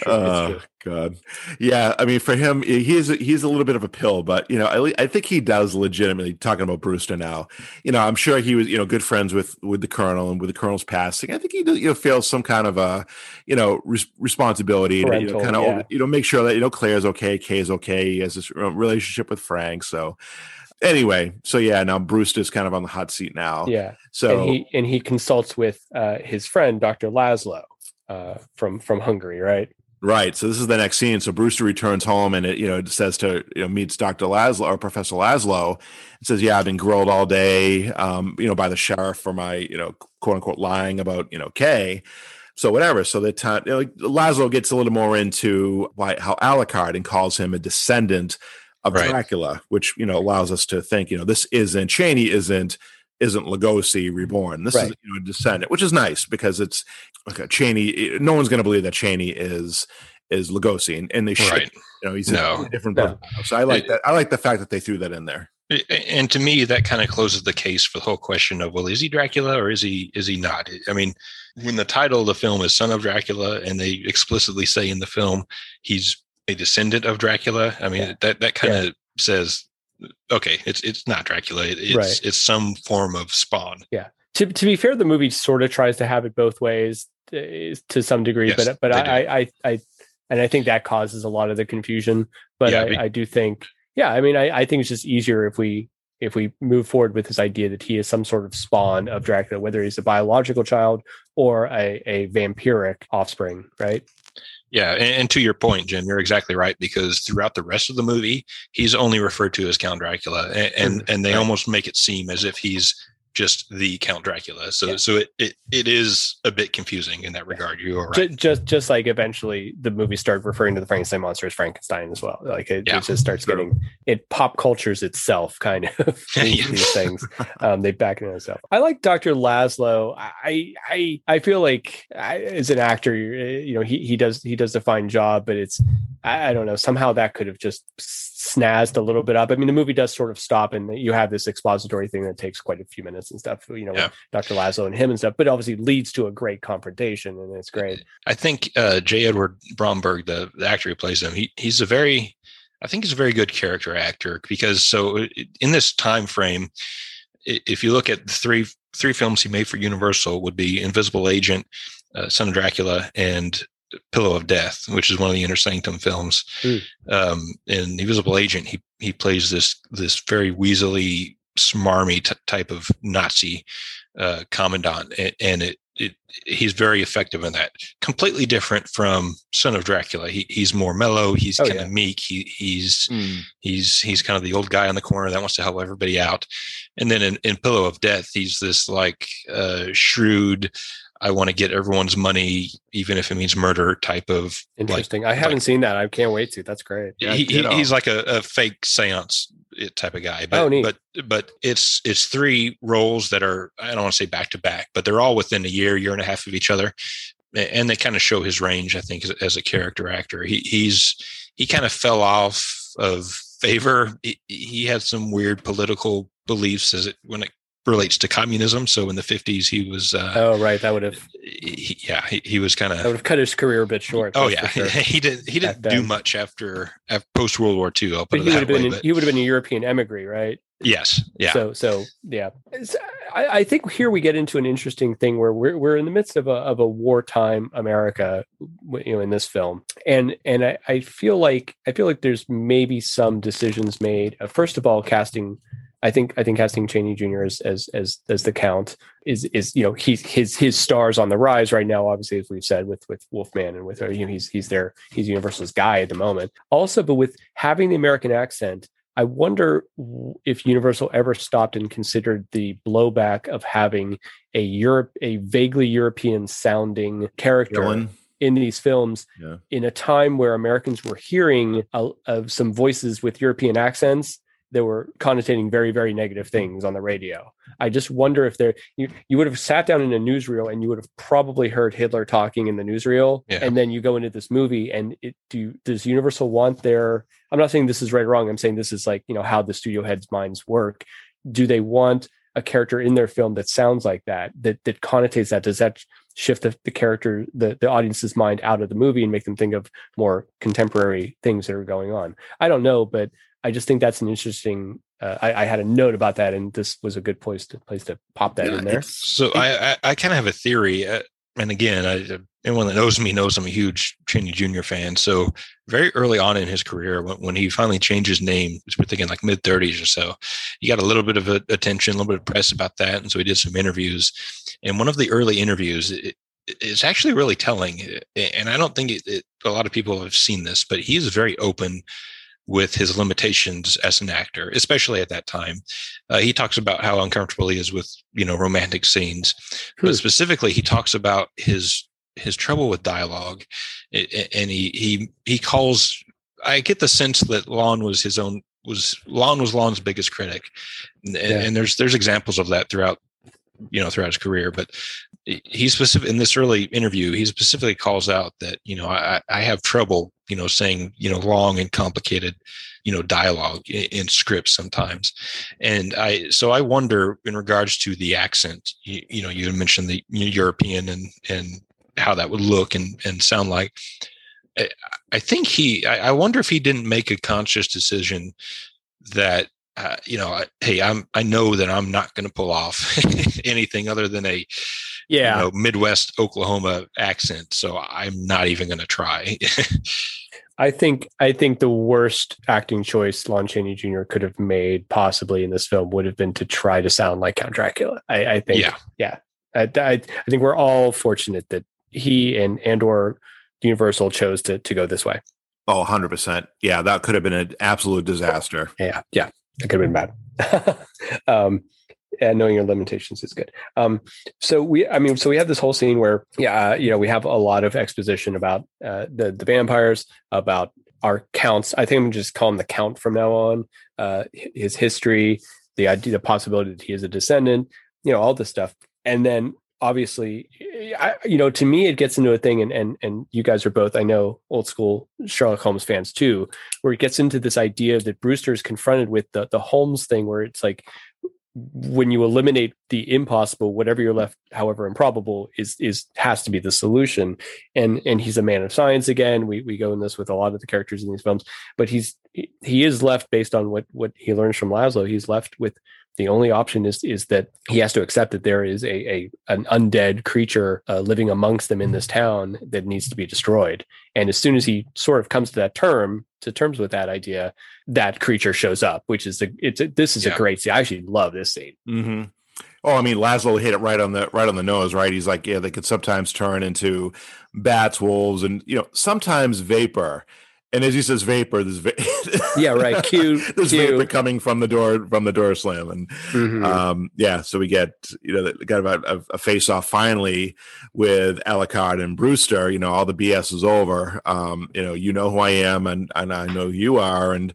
It's true. Oh it's true. God, yeah. I mean, for him, he's he's a little bit of a pill, but you know, I, I think he does legitimately. Talking about Brewster now, you know, I'm sure he was you know good friends with with the colonel and with the colonel's passing. I think he does, you know feels some kind of a you know res- responsibility Parental, to you know, kind of yeah. you know make sure that you know Claire's okay, Kay's okay. He has this relationship with Frank, so anyway, so yeah, now Brewster's kind of on the hot seat now. Yeah. So and he and he consults with uh, his friend Dr. Laszlo, uh, from from Hungary, right? Right. So this is the next scene. So Brewster returns home and it, you know, it says to, you know, meets Dr. Laszlo or Professor Laszlo and says, yeah, I've been grilled all day, um, you know, by the sheriff for my, you know, quote unquote lying about, you know, Kay. So whatever. So the time, you know, Laszlo gets a little more into why, how Alucard and calls him a descendant of right. Dracula, which, you know, allows us to think, you know, this isn't, Chaney isn't, isn't Lugosi reborn. This right. is you know, a descendant, which is nice because it's okay. Chaney. Eh, no one's going to believe that Chaney is is Lugosi, and, and they should. Right. You know, he's no. a different. No. So I like it, that. I like the fact that they threw that in there. And to me, that kind of closes the case for the whole question of well, is he Dracula or is he is he not? I mean, when the title of the film is "Son of Dracula" and they explicitly say in the film he's a descendant of Dracula, I mean yeah. that that kind of yeah. says okay, it's it's not Dracula. It's right. it's some form of Spawn. Yeah. To to be fair, the movie sort of tries to have it both ways to, to some degree, yes, but but I, I, I I and I think that causes a lot of the confusion. But yeah, I, I do think, yeah, I mean, I, I think it's just easier if we if we move forward with this idea that he is some sort of spawn of Dracula, whether he's a biological child or a, a vampiric offspring, right? Yeah, and, and, to your point, Jim, you're exactly right because throughout the rest of the movie, he's only referred to as Count Dracula, and and, mm-hmm. and they almost make it seem as if he's just the Count Dracula. So yeah. so it, it it is a bit confusing in that regard. You are right. Just, just just like eventually the movie started referring to the Frankenstein monster as Frankenstein as well. Like it, yeah. it just starts getting it pop cultures itself kind of these, these things. Um, they back it in itself. I like Dr. Laszlo. I I I feel like I, as an actor, you know, he he does he does a fine job, but it's I, I don't know somehow that could have just snazzed a little bit up. I mean, the movie does sort of stop and you have this expository thing that takes quite a few minutes and stuff, you know, yeah. Dr. Laszlo and him and stuff, but obviously leads to a great confrontation and it's great. I think uh, J. Edward Bromberg, the, the actor who plays him, he, he's a very, I think he's a very good character actor because so in this time frame, if you look at the three three films he made for Universal would be Invisible Agent, uh, Son of Dracula, and Pillow of Death, which is one of the Inner Sanctum films. Mm. Um, in Invisible Agent, he he plays this this very weaselly, smarmy t- type of Nazi uh, commandant, and, and it, it he's very effective in that. Completely different from Son of Dracula. He, he's more mellow. He's oh, kind of yeah. meek. He he's mm. he's he's kind of the old guy on the corner that wants to help everybody out. And then in, in Pillow of Death, he's this like uh, shrewd I want to get everyone's money, even if it means murder type of. Interesting. Like, I haven't like, seen that. I can't wait to. That's great. Yeah, he, he, he's like a, a, fake seance eh, type of guy. But, oh, neat. but but it's it's three roles that are I don't want to say back to back, but they're all within a year, year and a half of each other, and they kind of show his range. I think as, as a character actor, he he's he kind of fell off of favor. He, he had some weird political beliefs as it when it relates to communism. So in the 50s, he was. Uh, oh, right. That would have. He, yeah, he, he was kind of. That would have cut his career a bit short. Oh yeah, sure. he didn't. He didn't do much after, after post World War II. I'll put but it that way. Been, but... He would have been a European emigre, right? Yes. Yeah. So so yeah, I, I, think here we get into an interesting thing where we're we're in the midst of a of a wartime America, you know, in this film, and and I, I feel like I feel like there's maybe some decisions made. Uh, first of all, casting I think I think casting Chaney Jr. as as as as the Count is is you know he's his his stars on the rise right now. Obviously, as we've said with with Wolfman and with uh, you know he's he's there he's Universal's guy at the moment. Also, but with having the American accent, I wonder if Universal ever stopped and considered the blowback of having a Europe a vaguely European sounding character. Villain in these films Yeah. in a time where Americans were hearing uh, of some voices with European accents that were connotating very, very negative hmm. things on the radio. I just wonder if there you you would have sat down in a newsreel and you would have probably heard Hitler talking in the newsreel, Yeah. and then you go into this movie and it do you, does Universal want their? I'm not saying this is right or wrong. I'm saying this is like you know how the studio heads' minds work. Do they want a character in their film that sounds like that that that connotates that? Does that shift the, the character the the audience's mind out of the movie and make them think of more contemporary things that are going on? I don't know, but I just think that's an interesting. Uh, I, I had a note about that, and this was a good place to place to pop that Yeah, in there. So I, I, I kind of have a theory, uh, and again, I, anyone that knows me knows I'm a huge Chaney Jr. fan. So very early on in his career, when, when he finally changed his name, we're thinking like mid 30s or so, he got a little bit of a, attention, a little bit of press about that, and so he did some interviews. And one of the early interviews, it, it's actually really telling, and I don't think it, it, a lot of people have seen this, but he is very open with his limitations as an actor, especially at that time. Uh, he talks about how uncomfortable he is with you know romantic scenes, Hmm. but specifically he talks about his his trouble with dialogue, and he he he calls. I get the sense that Lon was his own was Lon was Lon's biggest critic, and, Yeah. and there's there's examples of that throughout you know throughout his career but he specific in this early interview he specifically calls out that you know i i have trouble you know saying you know long and complicated you know dialogue in, in scripts sometimes and i so i wonder in regards to the accent you, you know you mentioned the european and and how that would look and and sound like I- I think he. I I wonder if he didn't make a conscious decision that uh, you know, I- hey, I'm. I know that I'm not going to pull off anything other than a Yeah, you know, Midwest Oklahoma accent, so I'm not even going to try. I think I think the worst acting choice Lon Chaney Jr. could have made possibly in this film would have been to try to sound like Count Dracula. I, I think, yeah, I, I, I think we're all fortunate that he and and or Universal chose to to go this way. Oh, 100%. Yeah, that could have been an absolute disaster. Yeah, yeah, it could have been bad. um, and knowing your limitations is good. Um, so we, I mean, so we have this whole scene where, yeah, uh, you know, we have a lot of exposition about uh, the the vampires, about our counts. I think I'm gonna just call him the count from now on. Uh, his history, the idea, the possibility that he is a descendant, you know, all this stuff, and then obviously, I, you know, to me, it gets into a thing, and and and you guys are both, I know, old school Sherlock Holmes fans too, where it gets into this idea that Brewster is confronted with the the Holmes thing, where it's like when you eliminate the impossible, whatever you're left, however improbable, is is has to be the solution. And and he's a man of science again. We we go in this with a lot of the characters in these films, but he's he- is left based on what what he learns from Laszlo. He's left with the only option is is that he has to accept that there is a a an undead creature uh, living amongst them in this town that needs to be destroyed. And as soon as he sort of comes to that term to terms with that idea, that creature shows up, which is a it's a, this is a great scene. I actually love this scene. Mm-hmm. Oh, I mean, Laszlo hit it right on the right on the nose, right? He's like, yeah, they could sometimes turn into bats, wolves, and you know, sometimes vapor. And as he says, vapor. There's va- Yeah, right. Cue, there's cue. vapor coming from the door from the door slam, and Mhm. um, yeah, so we get you know got about a, a face off finally with Alucard and Brewster. You know, all the BS is over. Um, you know, you know who I am, and and I know who you are, and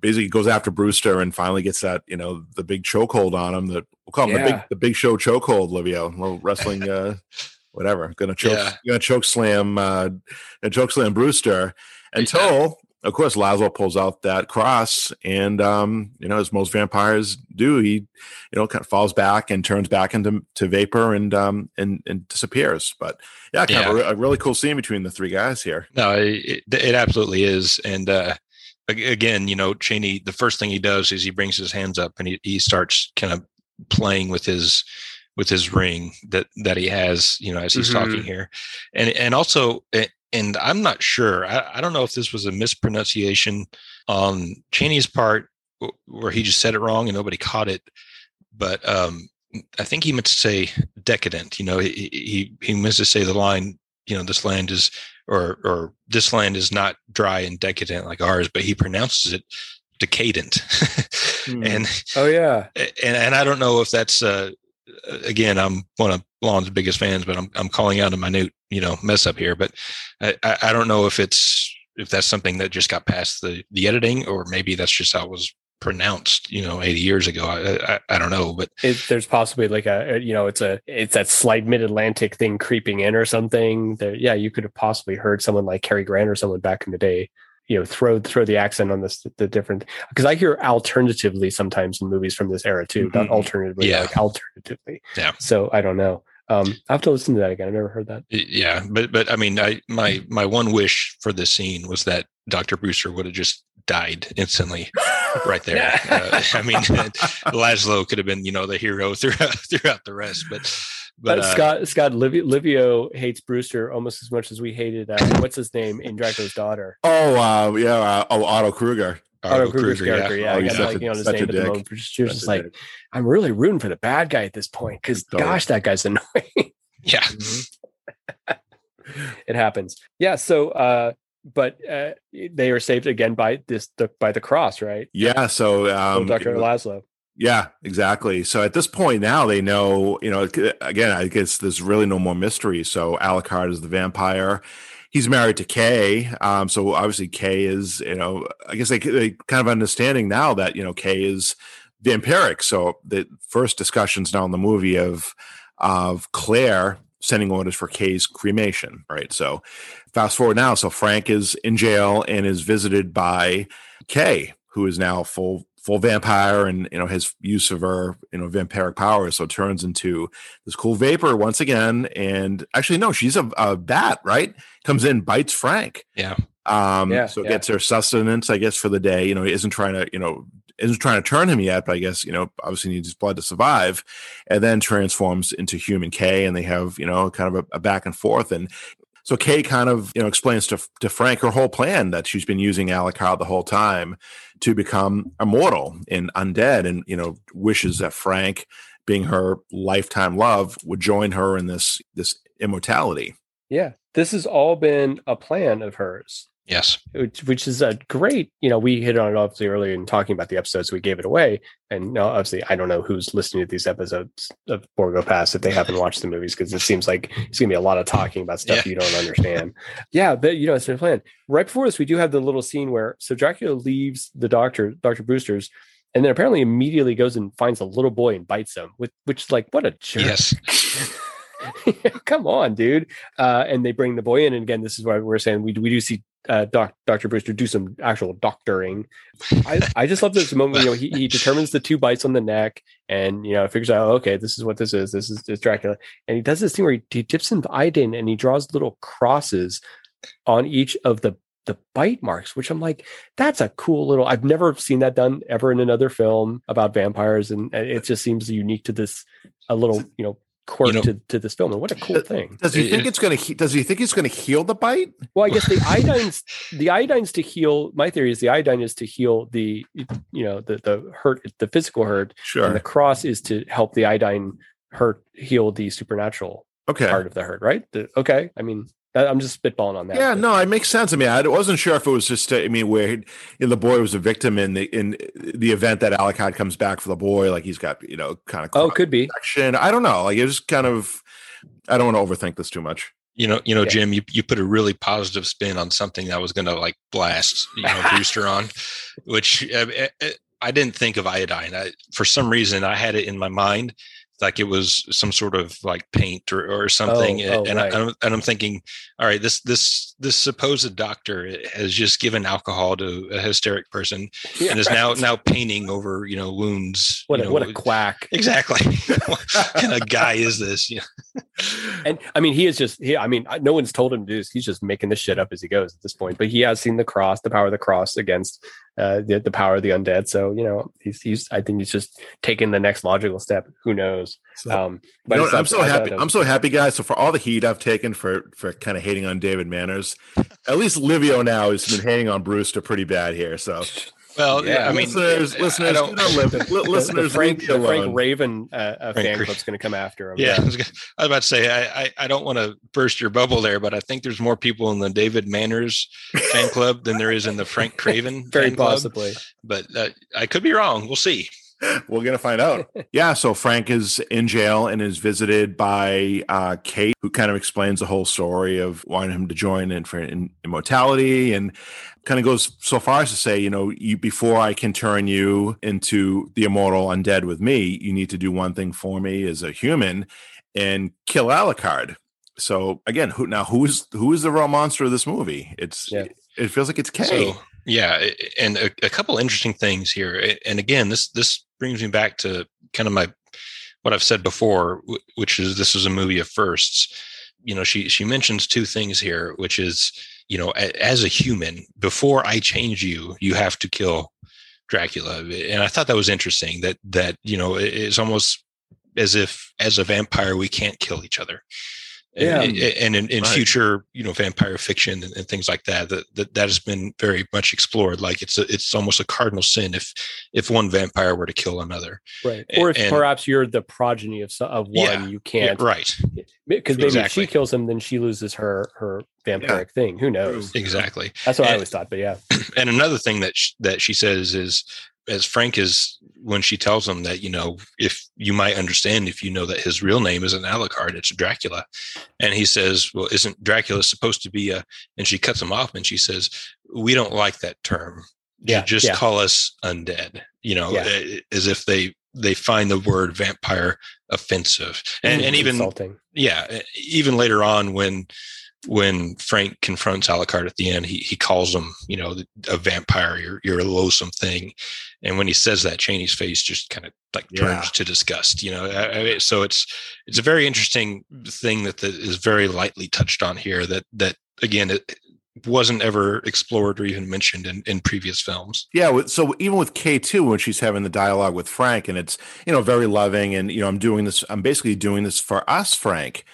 basically goes after Brewster and finally gets that you know the big chokehold on him. That we'll call him the big the big show chokehold, Livio. Little wrestling. Uh, Whatever, gonna choke, Yeah. gonna choke slam, uh, gonna choke slam Brewster until, of course, Laszlo pulls out that cross, and um, you know, as most vampires do, he, you know, kind of falls back and turns back into to vapor and um and and disappears. But yeah, kind of a, a really cool scene between the three guys here. No, it, it absolutely is. And uh, again, you know, Chaney, the first thing he does is he brings his hands up and he, he starts kind of playing with his with his ring that that he has, you know, as he's Mhm. talking here, and and also, and I'm not sure. I, I don't know if this was a mispronunciation on Chaney's part, where he just said it wrong and nobody caught it. But um, I think he meant to say decadent. You know, he he he meant to say the line. You know, this land is or or this land is not dry and decadent like ours, but he pronounces it decadent. Hmm. and oh yeah, and and I don't know if that's uh, again, I'm one of Lon's biggest fans, but I'm I'm calling out a minute, you know, mess up here. But I, I, don't know if it's if that's something that just got past the the editing, or maybe that's just how it was pronounced, you know, 80 years ago. I I, I don't know, but it, there's possibly like a you know it's a it's that slight mid Atlantic thing creeping in or something. that yeah, you could have possibly heard someone like Cary Grant or someone back in the day you know throw throw the accent on this the different because I hear alternatively sometimes in movies from this era too, mm-hmm. not alternatively, yeah. like alternatively. Yeah. So I don't know. Um, I have to listen to that again. I've never heard that. Yeah, but but I mean, I my my one wish for this scene was that Dr. Brewster would have just died instantly, right there. uh, I mean, Laszlo could have been you know the hero throughout throughout the rest, but but uh, Scott Scott Livio, Livio, hates Brewster almost as much as we hated uh, what's his name in Dracula's daughter. Oh uh, yeah, uh, oh Otto Kruger. Otto, Kruger's Kruger, character, yeah. yeah. Oh, I got liking on his name at the moment. She was just like, dick. I'm really rooting for the bad guy at this point because gosh, that guy's annoying. yeah. Mm-hmm. it happens. Yeah. So uh but uh, they are saved again by this the, by the cross, right? Yeah. So um, Dr. Laszlo. Yeah, exactly. So at this point now they know, you know, again, I guess there's really no more mystery. So Alucard is the vampire. He's married to Kay. Um, so obviously Kay is, you know, I guess they, they kind of understanding now that, you know, Kay is vampiric. So the first discussions now in the movie of, of Claire sending orders for Kay's cremation, right? So fast forward now. So Frank is in jail and is visited by Kay, who is now full full vampire and you know his use of her you know vampiric powers so turns into this cool vapor once again. And actually no she's a, a bat right? Comes in bites frank. Yeah. Um yeah, so yeah. gets her sustenance i guess for the day. You know he isn't trying to you know isn't trying to turn him yet but i guess you know obviously needs his blood to survive. And then transforms into human Kay and they have you know kind of a, a back and forth. And so Kay kind of, you know, explains to, to Frank her whole plan that she's been using Alucard the whole time to become immortal and undead and, you know, wishes that Frank, being her lifetime love, would join her in this this immortality. Yeah. This has all been a plan of hers. Yes. Which, which is a great, you know, we hit on it obviously earlier in talking about the episodes, we gave it away. And now, obviously, I don't know who's listening to these episodes of Borgo Pass if they haven't watched the movies, because it seems like it's going to be a lot of talking about stuff yeah. you don't understand. yeah, but, you know, it's a plan. Right before this, we do have the little scene where, so Dracula leaves the doctor, Dr. Brewster's, and then apparently immediately goes and finds a little boy and bites him, which, which is like, what a jerk. Yes. Come on, dude. Uh, and they bring the boy in. And again, this is why we're saying we, we do see uh, doc, Dr. Brewster do some actual doctoring. I, I just love this moment. You know, he, he determines the two bites on the neck and, you know, figures out, okay, this is what this is. This is, Dracula. And he does this thing where he, he dips in the iodine and he draws little crosses on each of the the bite marks, which I'm like, that's a cool little. I've never seen that done ever in another film about vampires, and it just seems unique to this a little, you know, quirk you know, to, to this film. And what a cool thing. Does he think it's going to, does he think he's going to heal the bite? Well, I guess the iodine's, the iodine's to heal. My theory is the iodine is to heal the, you know, the, the hurt, the physical hurt. Sure. And the cross is to help the iodine hurt heal the supernatural okay. part of the hurt, right? The, okay. I mean, I'm just spitballing on that. Yeah, no, it makes sense. I mean, I wasn't sure if it was just. I mean, where you know, the boy was a victim in the in the event that Alucard comes back for the boy, like he's got you know kind of oh, could be action. I don't know. Like it was kind of. I don't want to overthink this too much. You know, you know, yeah. Jim, you, you put a really positive spin on something that was going to like blast you know Brewster on, which uh, uh, I didn't think of iodine. I, for some reason, I had it in my mind like it was some sort of like paint or, or something oh, eh, oh, and, right. I, and i'm thinking all right this this this supposed doctor eh, has just given alcohol to a hysteric person yeah, and is right. now now painting over you know wounds what, a, know, what a eh, quack exactly what kind of guy is this yeah and i mean he is just he i mean no one's told him to do this he's just making this shit up as he goes at this point but he has seen the cross the power of the cross against uh, the, the power of the undead. So you know, he's he's I think he's just taking the next logical step. Who knows? So, um, but you know, I'm so happy. I'm so happy, guys. So for all the heat I've taken for for kind of hating on David Manners, at least Livio now has been hating on Brewster pretty bad here. So well, yeah, I mean, listeners, listeners, don't, listeners, the Frank, the Frank Craven uh, uh, fan club's going to come after him. Yeah, I was, gonna, I was, about to say, I, I, I don't want to burst your bubble there, but I think there's more people in the David Manners fan club than there is in the Frank Craven. Fan card. Very possibly, but uh, I could be wrong. We'll see. We're gonna find out. yeah, so Frank is in jail and is visited by uh, Kate, who kind of explains the whole story of wanting him to join in for in immortality, and kind of goes so far as to say, you know, you before I can turn you into the immortal undead with me, you need to do one thing for me as a human and kill Alucard. So again, who now who is who is the real monster of this movie? It's yeah. it feels like it's Kay. So, yeah, and a, a couple interesting things here. And again, this this brings me back to kind of my what I've said before, which is this is a movie of firsts. You know, she she mentions two things here, which is you know, as a human, before I change you, you have to kill Dracula. And I thought that was interesting. That that you know, it's almost as if as a vampire we can't kill each other yeah. and, and in, in right. future you know vampire fiction and, and, things like that, that that that has been very much explored. Like it's a, it's almost a cardinal sin if if one vampire were to kill another. Right. Or if and, perhaps you're the progeny of of one yeah, you can't yeah, right because maybe exactly. if she kills him then she loses her her vampiric thing. Who knows? Exactly. That's what and, i always thought but yeah. and another thing that sh- that she says is as Frank is when she tells him that you know if you might understand if you know that his real name isn't Alucard, it's Dracula, and he says, "Well, isn't Dracula supposed to be a?" And she cuts him off and she says, "We don't like that term. Yeah, just yeah. call us undead." You know, yeah. Eh, as if they they find the word vampire offensive, and and even insulting. yeah, eh, even later on when when Frank confronts Alucard at the end, he he calls him, you know, a vampire. You're you're a loathsome thing, and when he says that, Chaney's face just kind of like turns yeah. to disgust. You know, I, I, so it's it's a very interesting thing that, that is very lightly touched on here. That that again, it wasn't ever explored or even mentioned in, in previous films. Yeah, so even with Kay two, when she's having the dialogue with Frank, and it's you know very loving, and you know I'm doing this, I'm basically doing this for us, Frank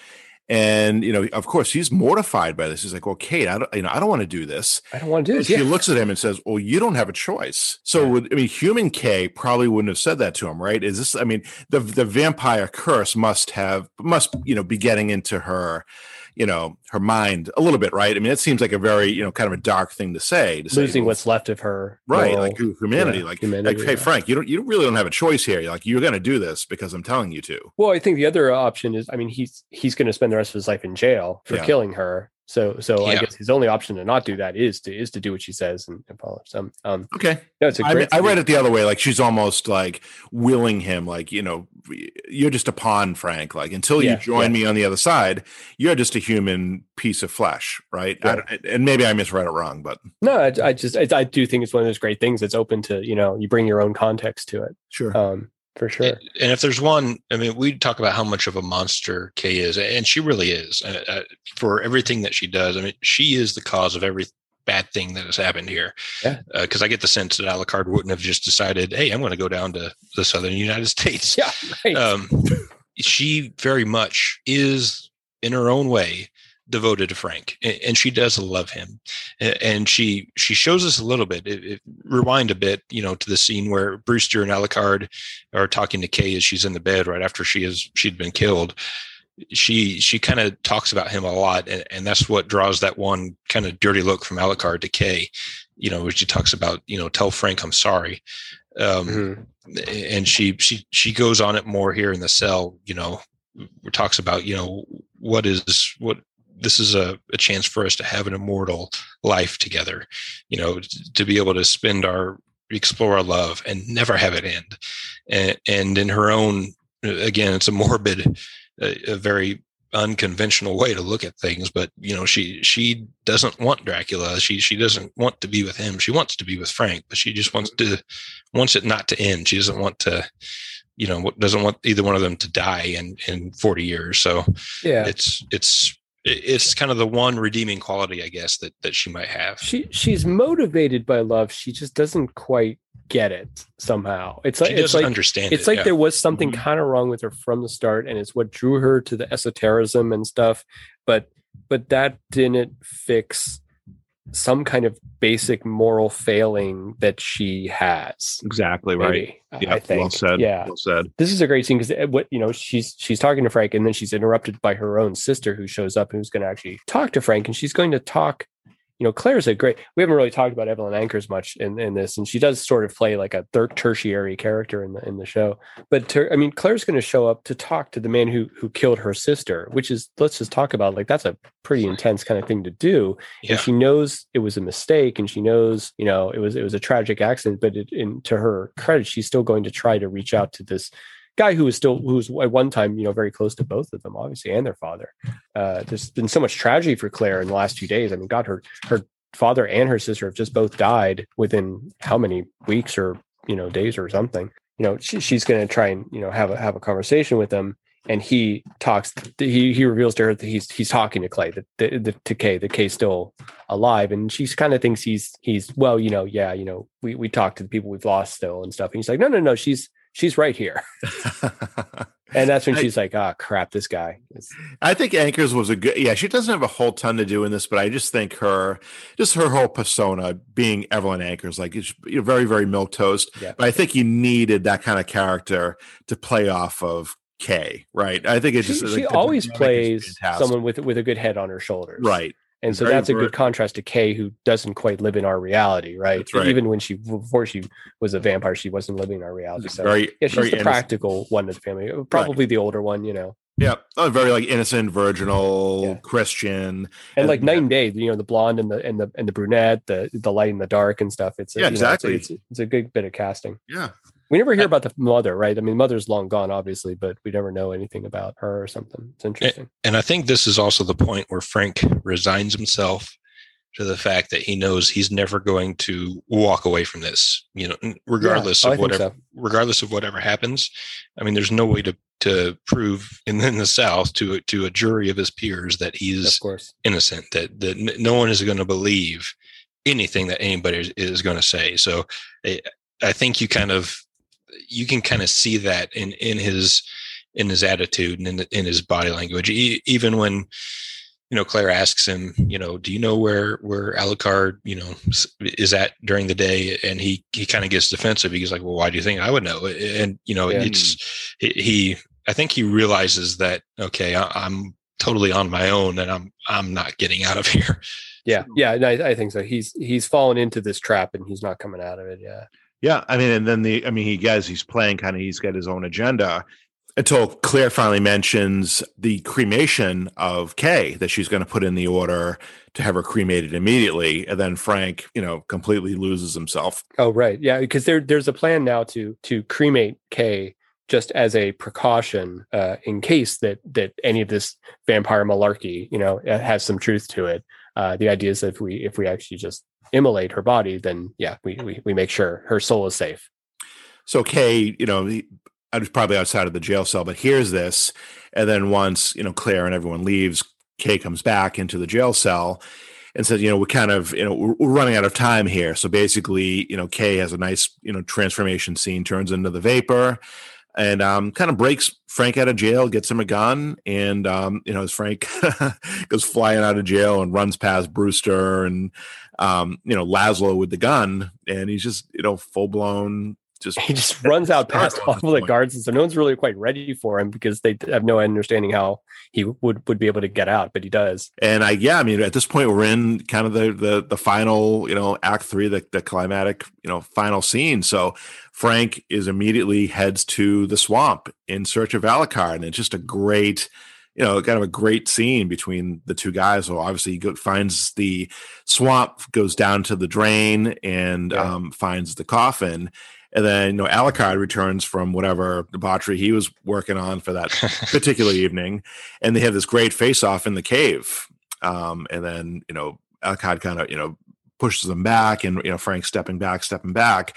and you know, of course, he's mortified by this. He's like, "Well, Kate, I don't, you know, I don't want to do this. I don't want to do this." She yeah. looks at him and says, "Well, you don't have a choice." So, yeah. I mean, human Kay probably wouldn't have said that to him, right? Is this? I mean, the the vampire curse must have must you know be getting into her you know her mind a little bit right? I mean it seems like a very you know kind of a dark thing to say to losing say, what's left of her right like humanity yeah, like, humanity, like hey yeah. frank you don't you really don't have a choice here. You're like you're going to do this because i'm telling you to. Well i think the other option is i mean he's he's going to spend the rest of his life in jail for yeah. killing her so so yeah. I guess his only option to not do that is to is to do what she says and, and follow. So um okay. No, it's a I, I read it the other way. Like she's almost like willing him, like, you know, you're just a pawn, Frank. Like until yeah, you join yeah. me on the other side, you're just a human piece of flesh, right? I, and maybe I misread it wrong, but no, I, I just I, I, do think it's one of those great things that's open to you know you bring your own context to it. Sure. Um, for sure. And if there's one, I mean, we talk about how much of a monster Kay is, and she really is uh, uh, for everything that she does. I mean, she is the cause of every bad thing that has happened here. Yeah. Because uh, I get the sense that Alucard wouldn't have just decided, hey, I'm going to go down to the southern United States. Yeah. Right. Um, she very much is, in her own way, devoted to Frank, and she does love him. And she she shows us a little bit. It, it, rewind a bit, you know, to the scene where Brewster and Alucard are talking to Kay as she's in the bed right after she is she'd been killed. She she kind of talks about him a lot, and, and that's what draws that one kind of dirty look from Alucard to Kay. You know, which she talks about you know tell Frank I'm sorry. Um, mm-hmm. and she she she goes on it more here in the cell you know talks about you know what is what this is a, a chance for us to have an immortal life together you know to be able to spend our explore our love and never have it end. And, and in her own uh, again it's a morbid a, a very unconventional way to look at things but you know she she doesn't want dracula. She she doesn't want to be with him. She wants to be with frank but she just wants to wants it not to end. She doesn't want to you know doesn't want either one of them to die in in 40 years. So yeah. it's it's it's kind of the one redeeming quality, I guess, that that she might have. She she's motivated by love. She just doesn't quite get it somehow. It's like it's like understand. It's it, like yeah. there was something mm-hmm. kind of wrong with her from the start, and it's what drew her to the esotericism and stuff. But but that didn't fix some kind of basic moral failing that she has. Exactly right. yeah, I think. Well said. Yeah. Well said. This is a great scene because eh, what you know, she's she's talking to Frank, and then she's interrupted by her own sister who shows up, who's going to actually talk to Frank, and she's going to talk you know, Claire's a great. We haven't really talked about Evelyn Ankers much in, in this, and she does sort of play like a third tertiary character in the in the show. But ter- I mean, Claire's going to show up to talk to the man who who killed her sister, which is let's just talk about like that's a pretty intense kind of thing to do. Yeah. And she knows it was a mistake, and she knows you know it was it was a tragic accident. But it, in to her credit, she's still going to try to reach out to this guy who was still who was at one time you know very close to both of them obviously and their father. Uh there's been so much tragedy for claire in the last few days. I mean god her her father and her sister have just both died within how many weeks or you know days or something. You know she, she's going to try and you know have a have a conversation with them and he talks he he reveals to her that he's he's talking to clay that the, the to kay that kay's still alive and she kind of thinks he's he's well you know yeah you know we we talk to the people we've lost still and stuff and he's like no no no she's she's right here and that's when I- she's like oh, crap this guy I think Ankers was a good. Yeah, she doesn't have a whole ton to do in this, but I just think her, just her whole persona being Evelyn Ankers, like it's you know, very, very milk toast. Yeah. But I think you needed that kind of character to play off of Kay, right? I think it's she, just she like, always plays someone with with a good head on her shoulders right. And so that's a good contrast to Kay, who doesn't quite live in our reality, right? Right. Even when she before she was a vampire, she wasn't living in our reality. So very, yeah, she's very the innocent. practical one of the family, uh, probably the older one, you know. Yeah, oh, very like innocent, virginal, Yeah. Christian. And like night and day, you know, the blonde and the and the and the brunette, the the light and the dark and stuff. It's a, Yeah, you know, it's a- exactly. it's, a, it's a good bit of casting. Yeah, We never hear uh, about the mother, right? I mean, mother's long gone, obviously, but we never know anything about her or something. It's interesting. And I think this is also the point where Frank resigns himself to the fact that he knows he's never going to walk away from this. You know, regardless Yeah, oh, of whatever, so. regardless of whatever happens. I mean, there's no way to to prove in, in the South to a- to a jury of his peers that he's Of course. innocent. That that no one is going to believe anything that anybody is, is going to say. So, I, I think you kind of you can kind of see that in in his in his attitude and in, in his body language e- even when you know claire asks him you know do you know where where alucard you know is at during the day and he he kind of gets defensive he's like well why do you think i would know and you know Yeah. it's he, he i think he realizes that okay I, i'm totally on my own and i'm i'm not getting out of here Yeah, yeah, I, I think so. He's he's fallen into this trap and he's not coming out of it. Yeah, yeah. I mean, and then the, I mean, he guys, he's playing kind of. He's got his own agenda until Claire finally mentions the cremation of Kay that she's going to put in the order to have her cremated immediately, and then Frank, you know, completely loses himself. Oh, right. Yeah, because there there's a plan now to to cremate Kay just as a precaution uh, in case that that any of this vampire malarkey, you know, uh, has some truth to it. Uh, the idea is that if we if we actually just immolate her body, then yeah, we we, we make sure her soul is safe. So Kay, you know, I was probably outside of the jail cell, but here's this, and then once you know Claire and everyone leaves, Kay comes back into the jail cell and says, you know, we're kind of, you know, we're, we're running out of time here. So basically, you know, Kay has a nice, you know, transformation scene, turns into the vapor, and um, kind of breaks Frank out of jail, gets him a gun, and um, you know, as Frank goes flying out of jail and runs past Brewster and um, you know Laszlo with the gun, and he's just, you know, full blown. Just He just runs out past all the guards, and so no one's really quite ready for him because they have no understanding how he would would be able to get out, but he does. And I, yeah, I mean, at this point, we're in kind of the the the final, you know, act three, the the climatic, you know, final scene. So Frank is immediately heads to the swamp in search of Alucard, and it's just a great, you know, kind of a great scene between the two guys. So obviously, he go, finds the swamp, goes down to the drain, and Yeah. um, finds the coffin. And then, you know, Alucard returns from whatever debauchery he was working on for that particular evening, and they have this great face off in the cave. Um, and then you know, Alucard kind of you know pushes them back, and you know Frank stepping back, stepping back.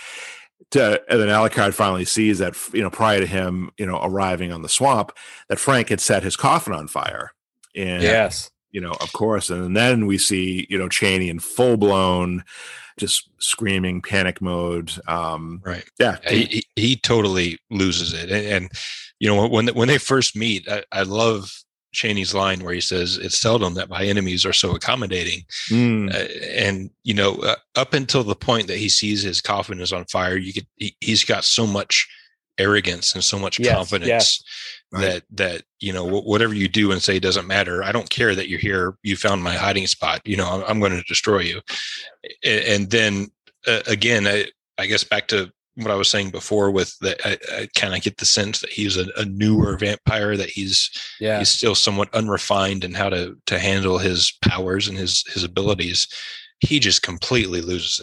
To, and then Alucard finally sees that you know prior to him you know arriving on the swamp that Frank had set his coffin on fire, and Yes. you know of course, and then we see you know Chaney in full blown just screaming panic mode. Um, right yeah, Yeah, he, he, totally loses it and, and you know when when they first meet I, I love Chaney's line where he says it's seldom that my enemies are so accommodating Mm, uh, and you know uh, up until the point that he sees his coffin is on fire you could he, he's got so much arrogance and so much Yes, confidence yes. That that you know wh- whatever you do and say doesn't matter. I don't care that you're here. You found my hiding spot. You know, I'm, I'm going to destroy you. And then uh, again, I, I guess back to what I was saying before with that, I, I kind of get the sense that he's a, a newer vampire, that he's Yeah. he's still somewhat unrefined in how to to handle his powers and his his abilities he just completely loses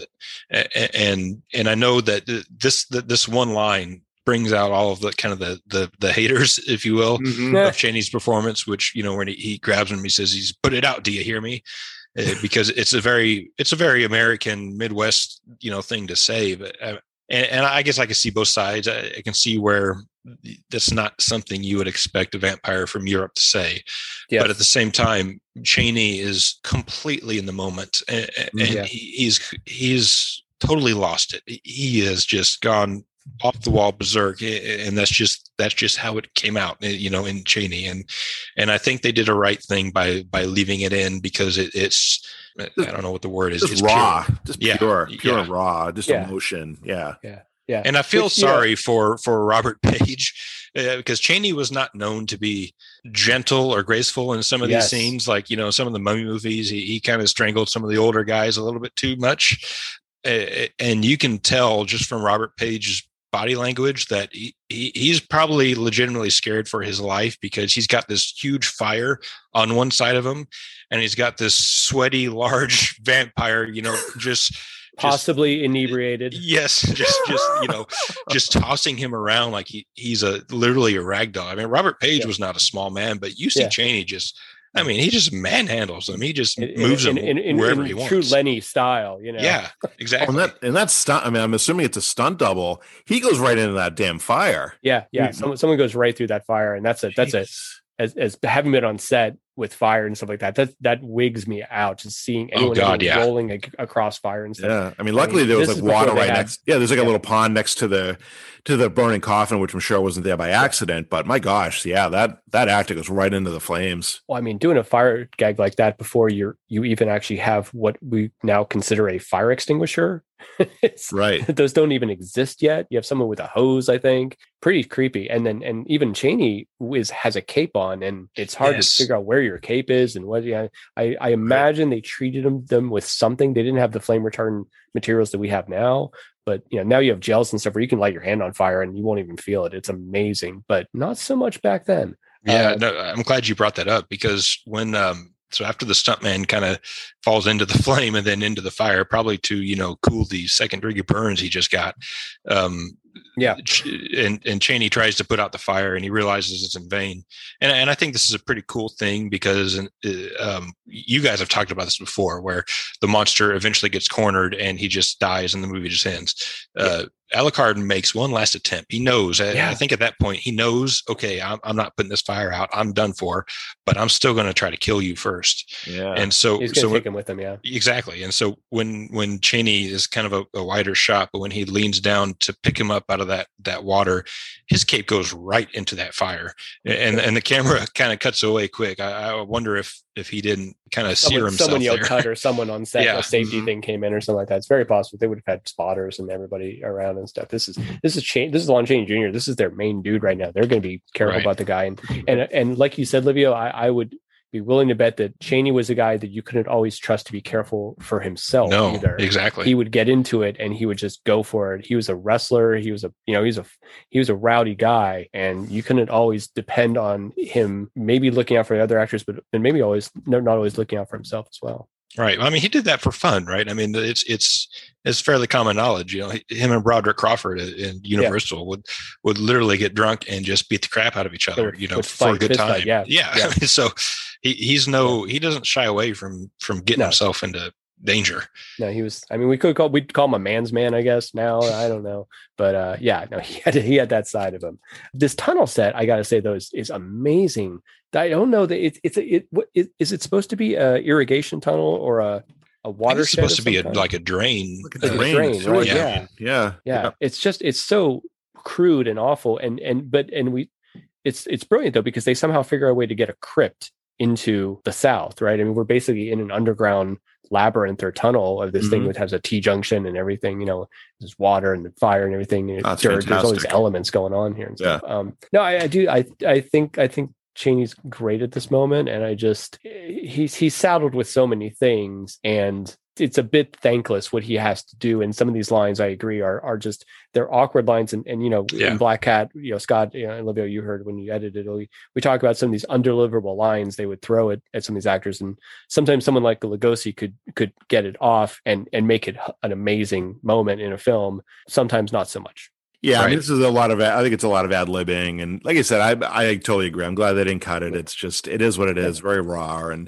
it and and i know that this that this one line brings out all of the kind of the the, the haters if you will Mhm. Of chaney's performance which you know when he, he grabs him he says he's put it out do you hear me Uh, because it's a very it's a very american midwest you know thing to say but uh, and, and i guess i can see both sides I, I can see where that's not something you would expect a vampire from Europe to say. Yes. But at the same time, Chaney is completely in the moment, and, and Yeah. he- he's he's totally lost it. He has just gone off the wall berserk, and that's just that's just how it came out, eh, you know, in Chaney, and and I think they did a right thing by by leaving it in because it, it's I don't know what the word is. Just it's raw, pure. just Yeah, pure, pure yeah. raw, just Yeah. emotion. Yeah. yeah. yeah And I feel Which, you know- sorry for for Robert Paige uh, because Chaney was not known to be gentle or graceful in some of Yes. these scenes. Like you know, some of the mummy movies, he, he kind of strangled some of the older guys a little bit too much, uh, and you can tell just from Robert Paige's body language that he, he he's probably legitimately scared for his life because he's got this huge fire on one side of him, and he's got this sweaty large vampire, you know, just. just Possibly inebriated. Yes, just just you know, just tossing him around like he he's a literally a rag doll. I mean, Robert Paige Yeah. was not a small man, but you see Yeah. Chaney just. I mean, he just manhandles them. He just In, in- moves in, them in, in, wherever in he wants. true Lenny style, you know. Yeah, exactly. And that and that stunt. I mean, I'm assuming it's a stunt double. He goes right into that damn fire. Yeah, yeah. Someone someone goes right through that fire, and that's it. that's a Jeez. as as having been on set with fire and stuff like that. That that wigs me out just seeing Oh, anyone God, yeah. rolling ac- across fire and stuff. Yeah, I mean, luckily mean, there was like water right had- next. Yeah, there's like a little pond next to the to the burning coffin, which I'm sure wasn't there by accident. But my gosh, yeah, that that actor goes right into the flames. Well, I mean, doing a fire gag like that before you're you even actually have what we now consider a fire extinguisher. Right. those don't even exist yet. You have someone with a hose, I think. Pretty creepy. And then and even Chaney is has a cape on, and it's hard Yes. to figure out where your cape is and what. Yeah, I I imagine they treated them them with something. They didn't have the flame retardant materials that we have now. But you know now you have gels and stuff where you can light your hand on fire and you won't even feel it. It's amazing, but not so much back then. Yeah, Uh, no, I'm glad you brought that up because when um so after the stuntman kind of falls into the flame and then into the fire, probably to you know cool the second degree burns he just got. Um, Yeah. And and Chaney tries to put out the fire and he realizes it's in vain. And and I think this is a pretty cool thing because uh, um, you guys have talked about this before, where the monster eventually gets cornered and he just dies and the movie just ends. Uh, Alucard makes one last attempt. He knows. I, Yeah. I think at that point he knows. Okay, I'm, I'm not putting this fire out. I'm done for. But I'm still going to try to kill you first. Yeah. And so, He's so gonna when- take him with him. Yeah. Exactly. And so when when Chaney is kind of a, a wider shot, but when he leans down to pick him up out of that that water, his cape goes right into that fire, and and the camera kind of cuts away quick. I, I wonder if if he didn't kind of sear someone, himself someone yelled there. cut or someone on set Yeah. a safety Mhm. thing came in or something like that it's very possible they would have had spotters and everybody around and stuff this is this is Chan- this is lon chaney jr this is their main dude right now they're going to be careful Right. about the guy and and and like you said livio i i would be willing to bet that chaney was a guy that you couldn't always trust to be careful for himself no, either exactly. he would get into it and he would just go for it. He was a wrestler. He was a you know he's a he was a rowdy guy, and you couldn't always depend on him maybe looking out for the other actors, but and maybe always not always looking out for himself as well. Right. I mean, he did that for fun, right? I mean, it's it's it's fairly common knowledge. You know, him and Broderick Crawford in Universal would would literally get drunk and just beat the crap out of each other. You know, for a good time. fight, yeah, yeah. yeah. So he, he's no he doesn't shy away from from getting No. himself into danger. No, he was. I mean, we could call we'd call him a man's man, I guess. Now I don't know, but uh, yeah, no, he had he had that side of him. This tunnel set, I got to say, though, is, is amazing. I don't know that it's it's a, it. What is, is it supposed to be a irrigation tunnel or a think water? it's supposed to be a, like a drain. Look at the Uh, rain, drain, it's really right? good. yeah. yeah it's just it's so crude and awful and and but and we it's it's brilliant though because they somehow figure a way to get a crypt into the south right i mean we're basically in an underground labyrinth or tunnel of this thing Mhm. that has a T junction and everything. You know, there's water and fire and everything. and That's dirt. There's all these elements going on here. And stuff. Um, no, I, I do. I I think I think Chaney's great at this moment, and I just he's he's saddled with so many things, and it's a bit thankless what he has to do. And some of these lines, I agree, are are just they're awkward lines. And and you know, Yeah. in Black Cat, you know, Scott, you know, and Olivia, you heard when you edited, we, we talk about some of these undeliverable lines they would throw at, at some of these actors, and sometimes someone like Lugosi could could get it off and and make it an amazing moment in a film. Sometimes not so much. Yeah, I mean, this is a lot of. I think it's a lot of ad libbing, and like I said, I I totally agree. I'm glad they didn't cut it. It's just it is what it is, very raw, and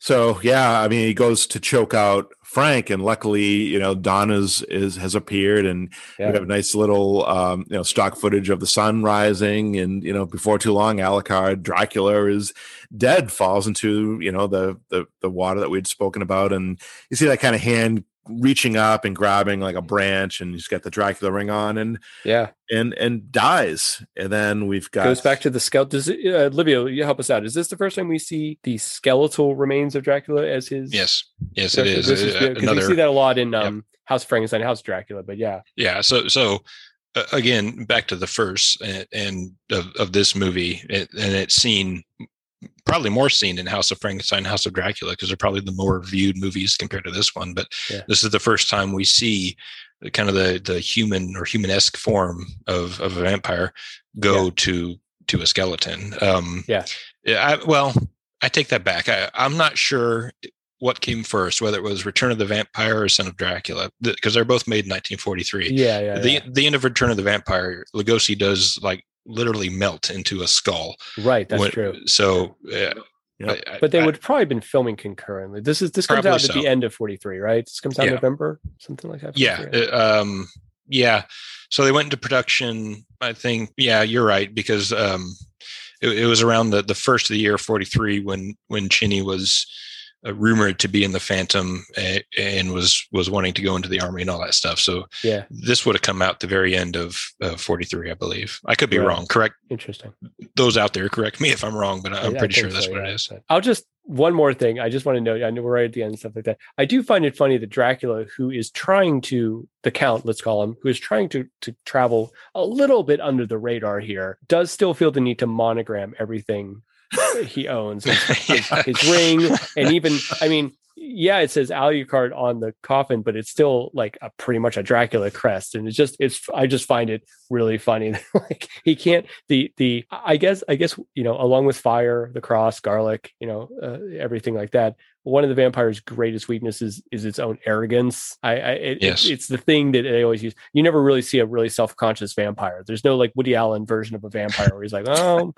so yeah. I mean, he goes to choke out Frank, and luckily, you know, Donna's is has appeared, and Yeah. we have a nice little um, you know stock footage of the sun rising, and you know, before too long, Alucard Dracula is dead, falls into you know the the the water that we'd spoken about, and you see that kind of hand reaching up and grabbing like a branch and he's got the dracula ring on and Yeah, and and dies and then we've got goes back to the skeleton. Does it, uh, Olivia, you help us out? Is this the first time we see the skeletal remains of Dracula as his? Yes, yes, it is. This Uh, because we see that a lot in Yep. um, House of Frankenstein, House of Dracula. But yeah, yeah. So, so uh, again, back to the first and, and of, of this movie, it, and it's seen probably more seen in House of Frankenstein, House of Dracula, because they're probably the more viewed movies compared to this one. But Yeah. this is the first time we see kind of the the human or human-esque form of of a vampire go Yeah. to to a skeleton. Um, Yeah. Yeah. I, well, I take that back. I, I'm not sure what came first, whether it was Return of the Vampire or Son of Dracula, because they're both made in 1943. yeah, yeah, the yeah. the end of Return of the Vampire, Lugosi does like literally melt into a skull. right. That's When- true. So, yeah, Yep. I- But they I- would probably been filming concurrently. This is this comes Probably out at so. the end of forty three, right? This comes out Yeah. November, something like that. yeah, uh, um, yeah. So they went into production. I think. Yeah, you're right because um, it, it was around the the first of the year 43 when when Chaney was uh, rumored to be in the Phantom and, and was was wanting to go into the army and all that stuff. So yeah, this would have come out the very end of uh, 43, I believe. I could be Right. wrong. Correct interesting. those out there. Correct me if I'm wrong, but I- I'm I pretty think sure that's so, what yeah. it is. I'll just one more thing. I just want to know. I know we're right at the end and stuff like that. I do find it funny that Dracula, who is trying to the Count, let's call him, who is trying to to travel a little bit under the radar here, does still feel the need to monogram everything he owns, his, his, his ring, and even I mean. Yeah, it says Alucard on the coffin, but it's still like a pretty much a Dracula crest, and it's just it's. I just find it really funny. like he can't the the. I guess I guess you know along with fire, the cross, garlic, you know uh, everything like that. One of the vampire's greatest weaknesses is its own arrogance. I, I it, Yes. it's, it's the thing that they always use. You never really see a really self conscious vampire. There's no like Woody Allen version of a vampire where he's like, oh.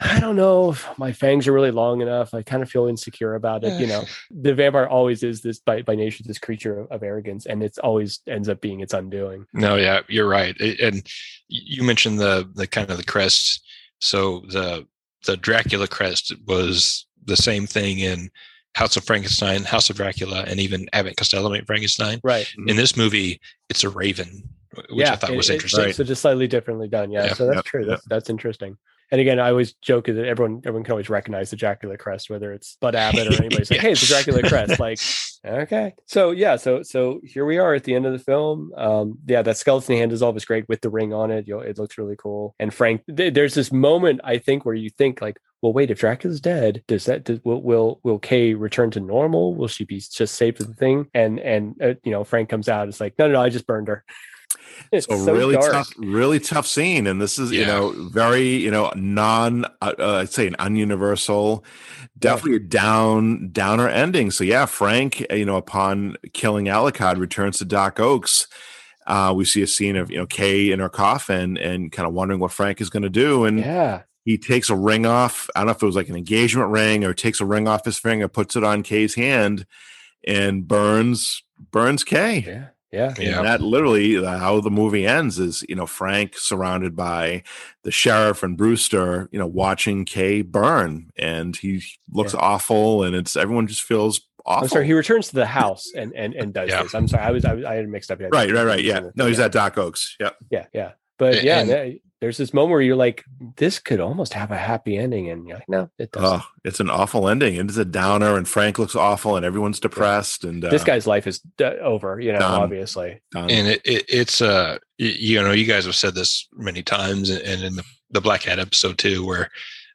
I don't know if my fangs are really long enough. I kind of feel insecure about it. You know, the vampire always is this by, by nature, this creature of, of arrogance, and it's always ends up being its undoing. No, yeah, you're right. It- and you mentioned the the kind of the crest. So the the Dracula crest was the same thing in House of Frankenstein, House of Dracula, and even Abbott Costello Meet Frankenstein. Right. In this movie, it's a raven, which yeah. I thought it- was it- interesting. So just slightly differently done. Yeah. Yeah. So that's Yep. true. Yep. That's, that's interesting. And again, I always joke that everyone everyone can always recognize the Dracula crest, whether it's Bud Abbott or anybody's like, "Hey, it's the Dracula crest." Like, okay, so yeah, so so here we are at the end of the film. Um, yeah, that skeleton hand dissolve is great with the ring on it. You know, it looks really cool. And Frank, th- there's this moment I think where you think like, well, wait, if Dracula's dead, does that does, will will will Kay return to normal? Will she be just saved for the thing? And and uh, you know, Frank comes out. It's like, no, no, no, I just burned her. It's so, so really dark. tough really tough scene and this is you know very you know non uh, uh, i'd say an ununiversal definitely a down downer ending so yeah frank uh, you know upon killing alucard returns to dark oaks uh, we see a scene of you know kay in her coffin and kind of wondering what frank is going to do and Yeah. He takes a ring off i don't know if it was like an engagement ring or takes a ring off his finger puts it on kay's hand and burns burns kay Yeah. Yeah. Yeah. that literally uh, how the movie ends is, you know, Frank surrounded by the sheriff and Brewster, you know, watching Kay burn and he looks Yeah. awful and it's everyone just feels awful. I'm sorry. He returns to the house and and and does Yeah. this. I'm sorry. I was I, was, I had mixed up. right, right, right. Yeah. No, he's yeah. at Dark Oaks. Yep. Yeah, yeah. But yeah, And- that- there's this moment where you're like, this could almost have a happy ending, and you're like, no, it doesn't. Oh, it's an awful ending. It's a downer, and Frank looks awful, and everyone's depressed. And uh, this guy's life is d- over, you know, Done. obviously. done. and it, it it's uh you know you guys have said this many times and and in the, the black cat episode too where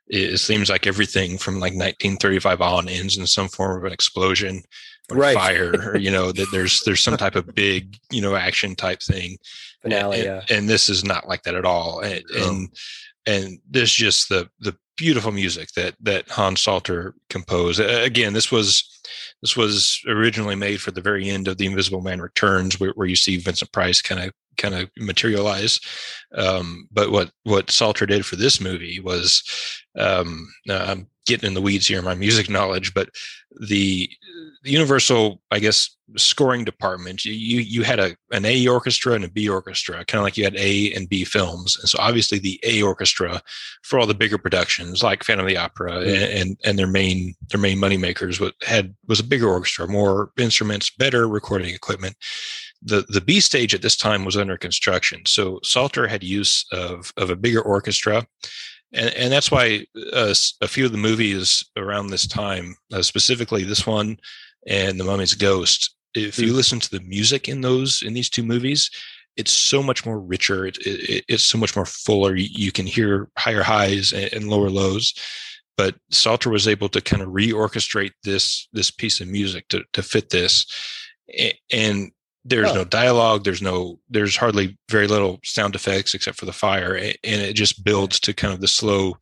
it it seems like everything from like 1935 on ends in some form of an explosion or Right. fire or you know that there's there's some type of big you know action type thing Finale, and, yeah. and this is not like that at all and No. and, and this just the the beautiful music that that Hans Salter composed Uh, again this was this was originally made for the very end of the Invisible Man Returns where, where you see Vincent Price kind of kind of materialize um, but what what Salter did for this movie was um, I'm getting in the weeds here my music knowledge but the the Universal, I guess, scoring department, you you had a an A orchestra and a B orchestra, kind of like you had A and B films. And so obviously the A orchestra for all the bigger productions like Phantom of the Opera and, and and their main their main money makers had was a bigger orchestra, more instruments, better recording equipment. The the B stage at this time was under construction. So Salter had use of of a bigger orchestra and and that's why uh, a few of the movies around this time, uh, specifically this one and The Mummy's Ghost, if you listen to the music in those in these two movies, it's so much more richer. It, it, it's so much more fuller. You, you can hear higher highs and, and lower lows. But Salter was able to kind of reorchestrate this this piece of music to to fit this, and there's Huh. no dialogue. There's no there's hardly very little sound effects except for the fire, and it just builds to kind of the slow,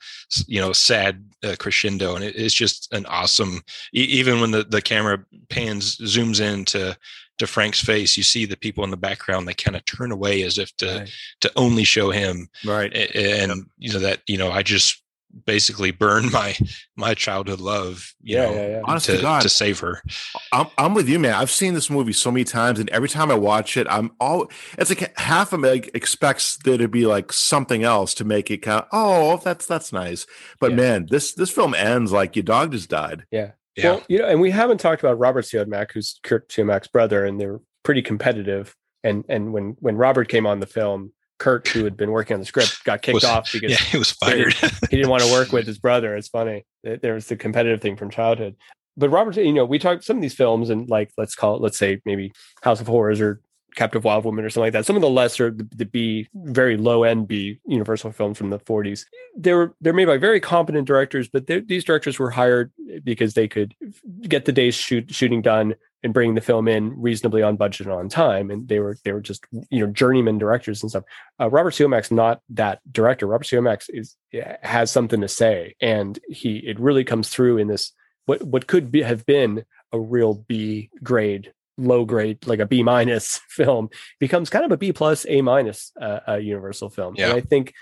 you know, sad uh, crescendo, and it, it's just an awesome. E- even when the the camera pans zooms in to to Frank's face, you see the people in the background. They kind of turn away as if to Right. to only show him, right. A- and you know that you know I just basically burn my my childhood love, you Yeah, know, yeah, yeah. Honest to, to God. to save her. I'm, I'm with you, man. I've seen this movie so many times, and every time I watch it, I'm all. It's like half of me like, expects there to be like something else to make it kind of. Oh, that's that's nice. But Yeah. man, this this film ends like your dog just died. Yeah. Well, you know, and we haven't talked about Robert Siodmak, who's Curt Siodmak's brother, and they're pretty competitive. And and when when Robert came on the film, Curt, who had been working on the script, got kicked Was- off because yeah, he was They didn't- fired. he didn't want to work with his brother. It's funny. There there was the competitive thing from childhood. But Robert, you know, we talked some of these films and like let's call it, let's say maybe House of Horrors or Captive Wild Woman or something like that. Some of the lesser, the, the B, very low end B Universal films from the 40s. They were they're made by very competent directors, but these directors were hired because they could get the day's shoot, shooting done and bringing the film in reasonably on budget and on time. And they were they were just you know journeyman directors and stuff. Uh, Robert Siodmak's not that director. Robert Siodmak is has something to say, and he it really comes through in this what what could be have been a real B grade, low grade, like a B minus film becomes kind of a B plus, A minus uh, uh, Universal film. Yeah. And I think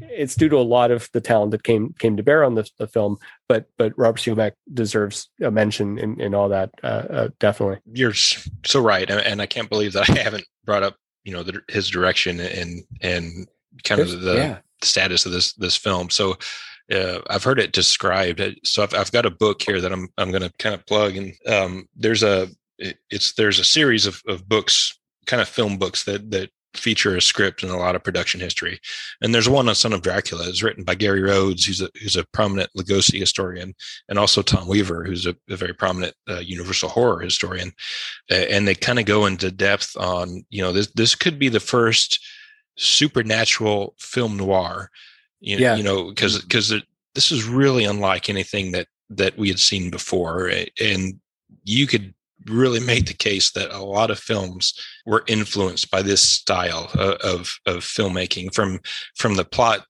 it's due to a lot of the talent that came came to bear on the, the film, but but Robert Siodmak deserves a mention in, in all that uh, uh, definitely. You're so right, and, and I can't believe that I haven't brought up, you know, the, his direction and and kind of the yeah. status of this this film. So uh, I've heard it described. Uh, So I've, I've got a book here that I'm I'm going to kind of plug, and um, there's a it's there's a series of, of books, kind of film books that that feature a script and a lot of production history. And there's one on Son of Dracula. It's written by Gary Rhodes, who's a who's a prominent Lugosi historian, and also Tom Weaver, who's a, a very prominent uh, Universal horror historian. Uh, and they kind of go into depth on you know this this could be the first supernatural film noir. You, Yeah. you know because because this is really unlike anything that that we had seen before, and you could really made the case that a lot of films were influenced by this style of of, filmmaking from from the plot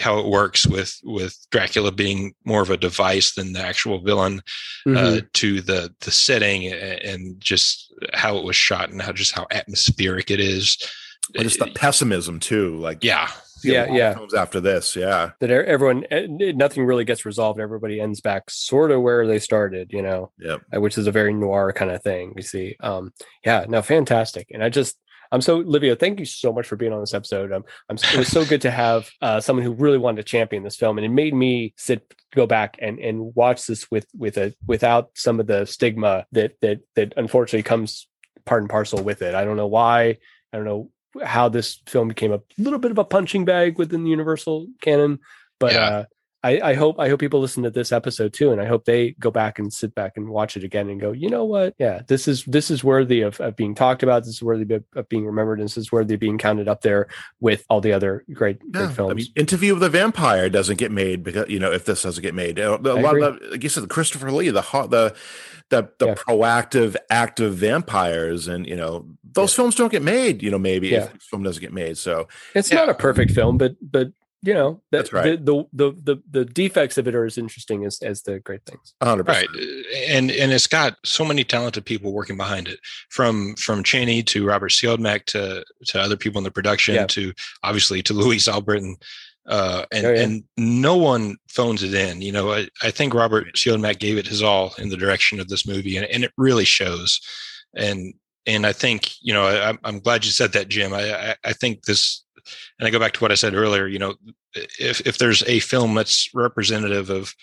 how it works with with Dracula being more of a device than the actual villain Mm-hmm. uh, to the the setting and just how it was shot and how just how atmospheric it is Or just the pessimism too. Like yeah Yeah, yeah. Films after this, yeah. that everyone eh, nothing really gets resolved everybody ends back sort of where they started you know Yep. uh, which is a very noir kind of thing we see um yeah no fantastic and i just i'm so livio thank you so much for being on this episode um, i'm it was so good to have uh someone who really wanted to champion this film and it made me sit go back and and watch this with with a without some of the stigma that that that unfortunately comes part and parcel with it i don't know why i don't know how this film became a little bit of a punching bag within the Universal canon. But Yeah. uh, I, I hope I hope people listen to this episode too, and I hope they go back and sit back and watch it again and go, you know what? Yeah, this is this is worthy of, of being talked about. This is worthy of, of being remembered. And this is worthy of being counted up there with all the other great, Yeah, great films. I mean, Interview with the Vampire doesn't get made because you know if this doesn't get made. Uh, a, a I lot agree. of the, like you said, Christopher Lee, the the the the Yeah. proactive, active vampires, and you know those films don't get made. You know, maybe Yeah. if this film doesn't get made. So It's Yeah. not a perfect film, but but you know that, That's right. The, the the the the defects of it are as interesting as as the great things. hundred right and and it's got so many talented people working behind it from from chaney to robert Siodmak to to other people in the production Yeah. to obviously to louise allbritton uh and Oh, yeah. and no one phones it in you know i, I think robert Siodmak gave it his all in the direction of this movie and, and it really shows and and i think you know I, I'm- i'm glad you said that jim I, I i think this and i go back to what i said earlier you know if if there's a film that's representative of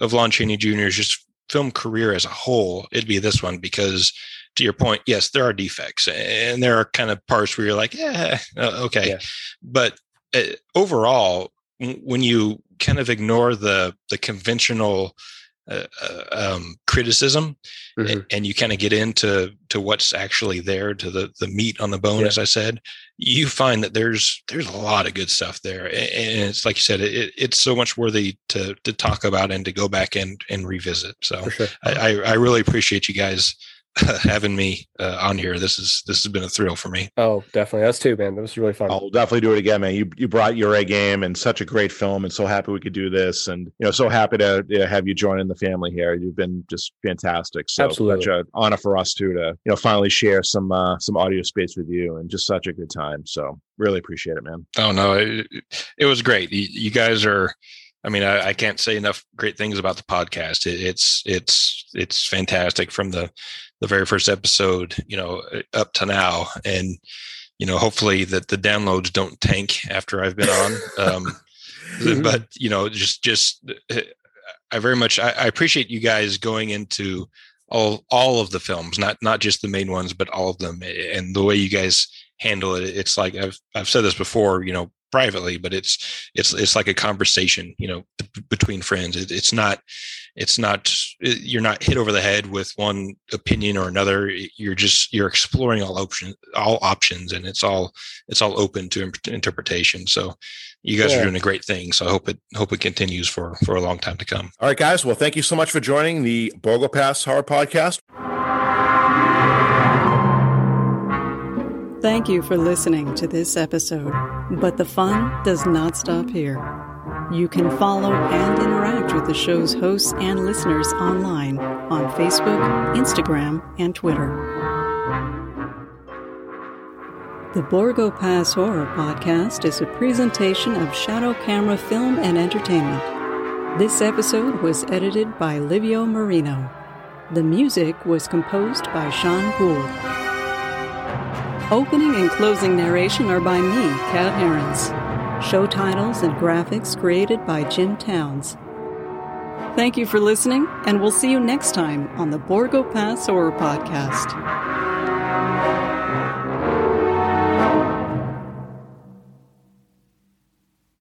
of Lon Chaney Jr.'s just film career as a whole, it'd be this one because, to your point, yes, there are defects and there are kind of parts where you're like, yeah, uh, okay, Yeah. but uh, overall, when you kind of ignore the the conventional uh, uh, um, criticism Mhm. and you kind of get into to what's actually there to the the meat on the bone Yeah. as i said you find that there's there's a lot of good stuff there A- and it's like you said it, it's so much worthy to to talk about and to go back and and revisit so sure. I I really appreciate you guys having me uh, on here this is this has been a thrill for me Oh, definitely. Us too, man. That was really fun. I'll definitely do it again, man. You you brought your A game and such a great film, and so happy we could do this, and you know, so happy to you know, have you join in the family here. You've been just fantastic. So Absolutely. such an honor for us too to you know finally share some uh, some audio space with you, and just such a good time. So really appreciate it, man. Oh no, it, it was great. You, you guys are. I mean, I, I can't say enough great things about the podcast. It, it's it's it's fantastic from the the very first episode, you know, up to now, and you know, hopefully that the downloads don't tank after I've been on. Um, but you know, just just I very much I, I appreciate you guys going into all all of the films, not not just the main ones, but all of them, and the way you guys handle it. It's like I've I've said this before, you know, privately, but it's it's it's like a conversation, you know, between friends. It, it's not it's not you're not hit over the head with one opinion or another. You're just you're exploring all options all options, and it's all it's all open to interpretation. So you guys Yeah. are doing a great thing. So I hope it hope it continues for for a long time to come. All right, guys. Well, thank you so much for joining the Borgo Pass Horror Podcast. Thank you for listening to this episode. But the fun does not stop here. You can follow and interact with the show's hosts and listeners online on Facebook, Instagram, and Twitter. The Borgo Pass Horror Podcast is a presentation of Shadow Camera Film and Entertainment. This episode was edited by Livio Marino. The music was composed by Sean Gould. Opening and closing narration are by me, Kat Herons. Show titles and graphics created by Jim Towns. Thank you for listening, and we'll see you next time on the Borgo Pass Horror Podcast.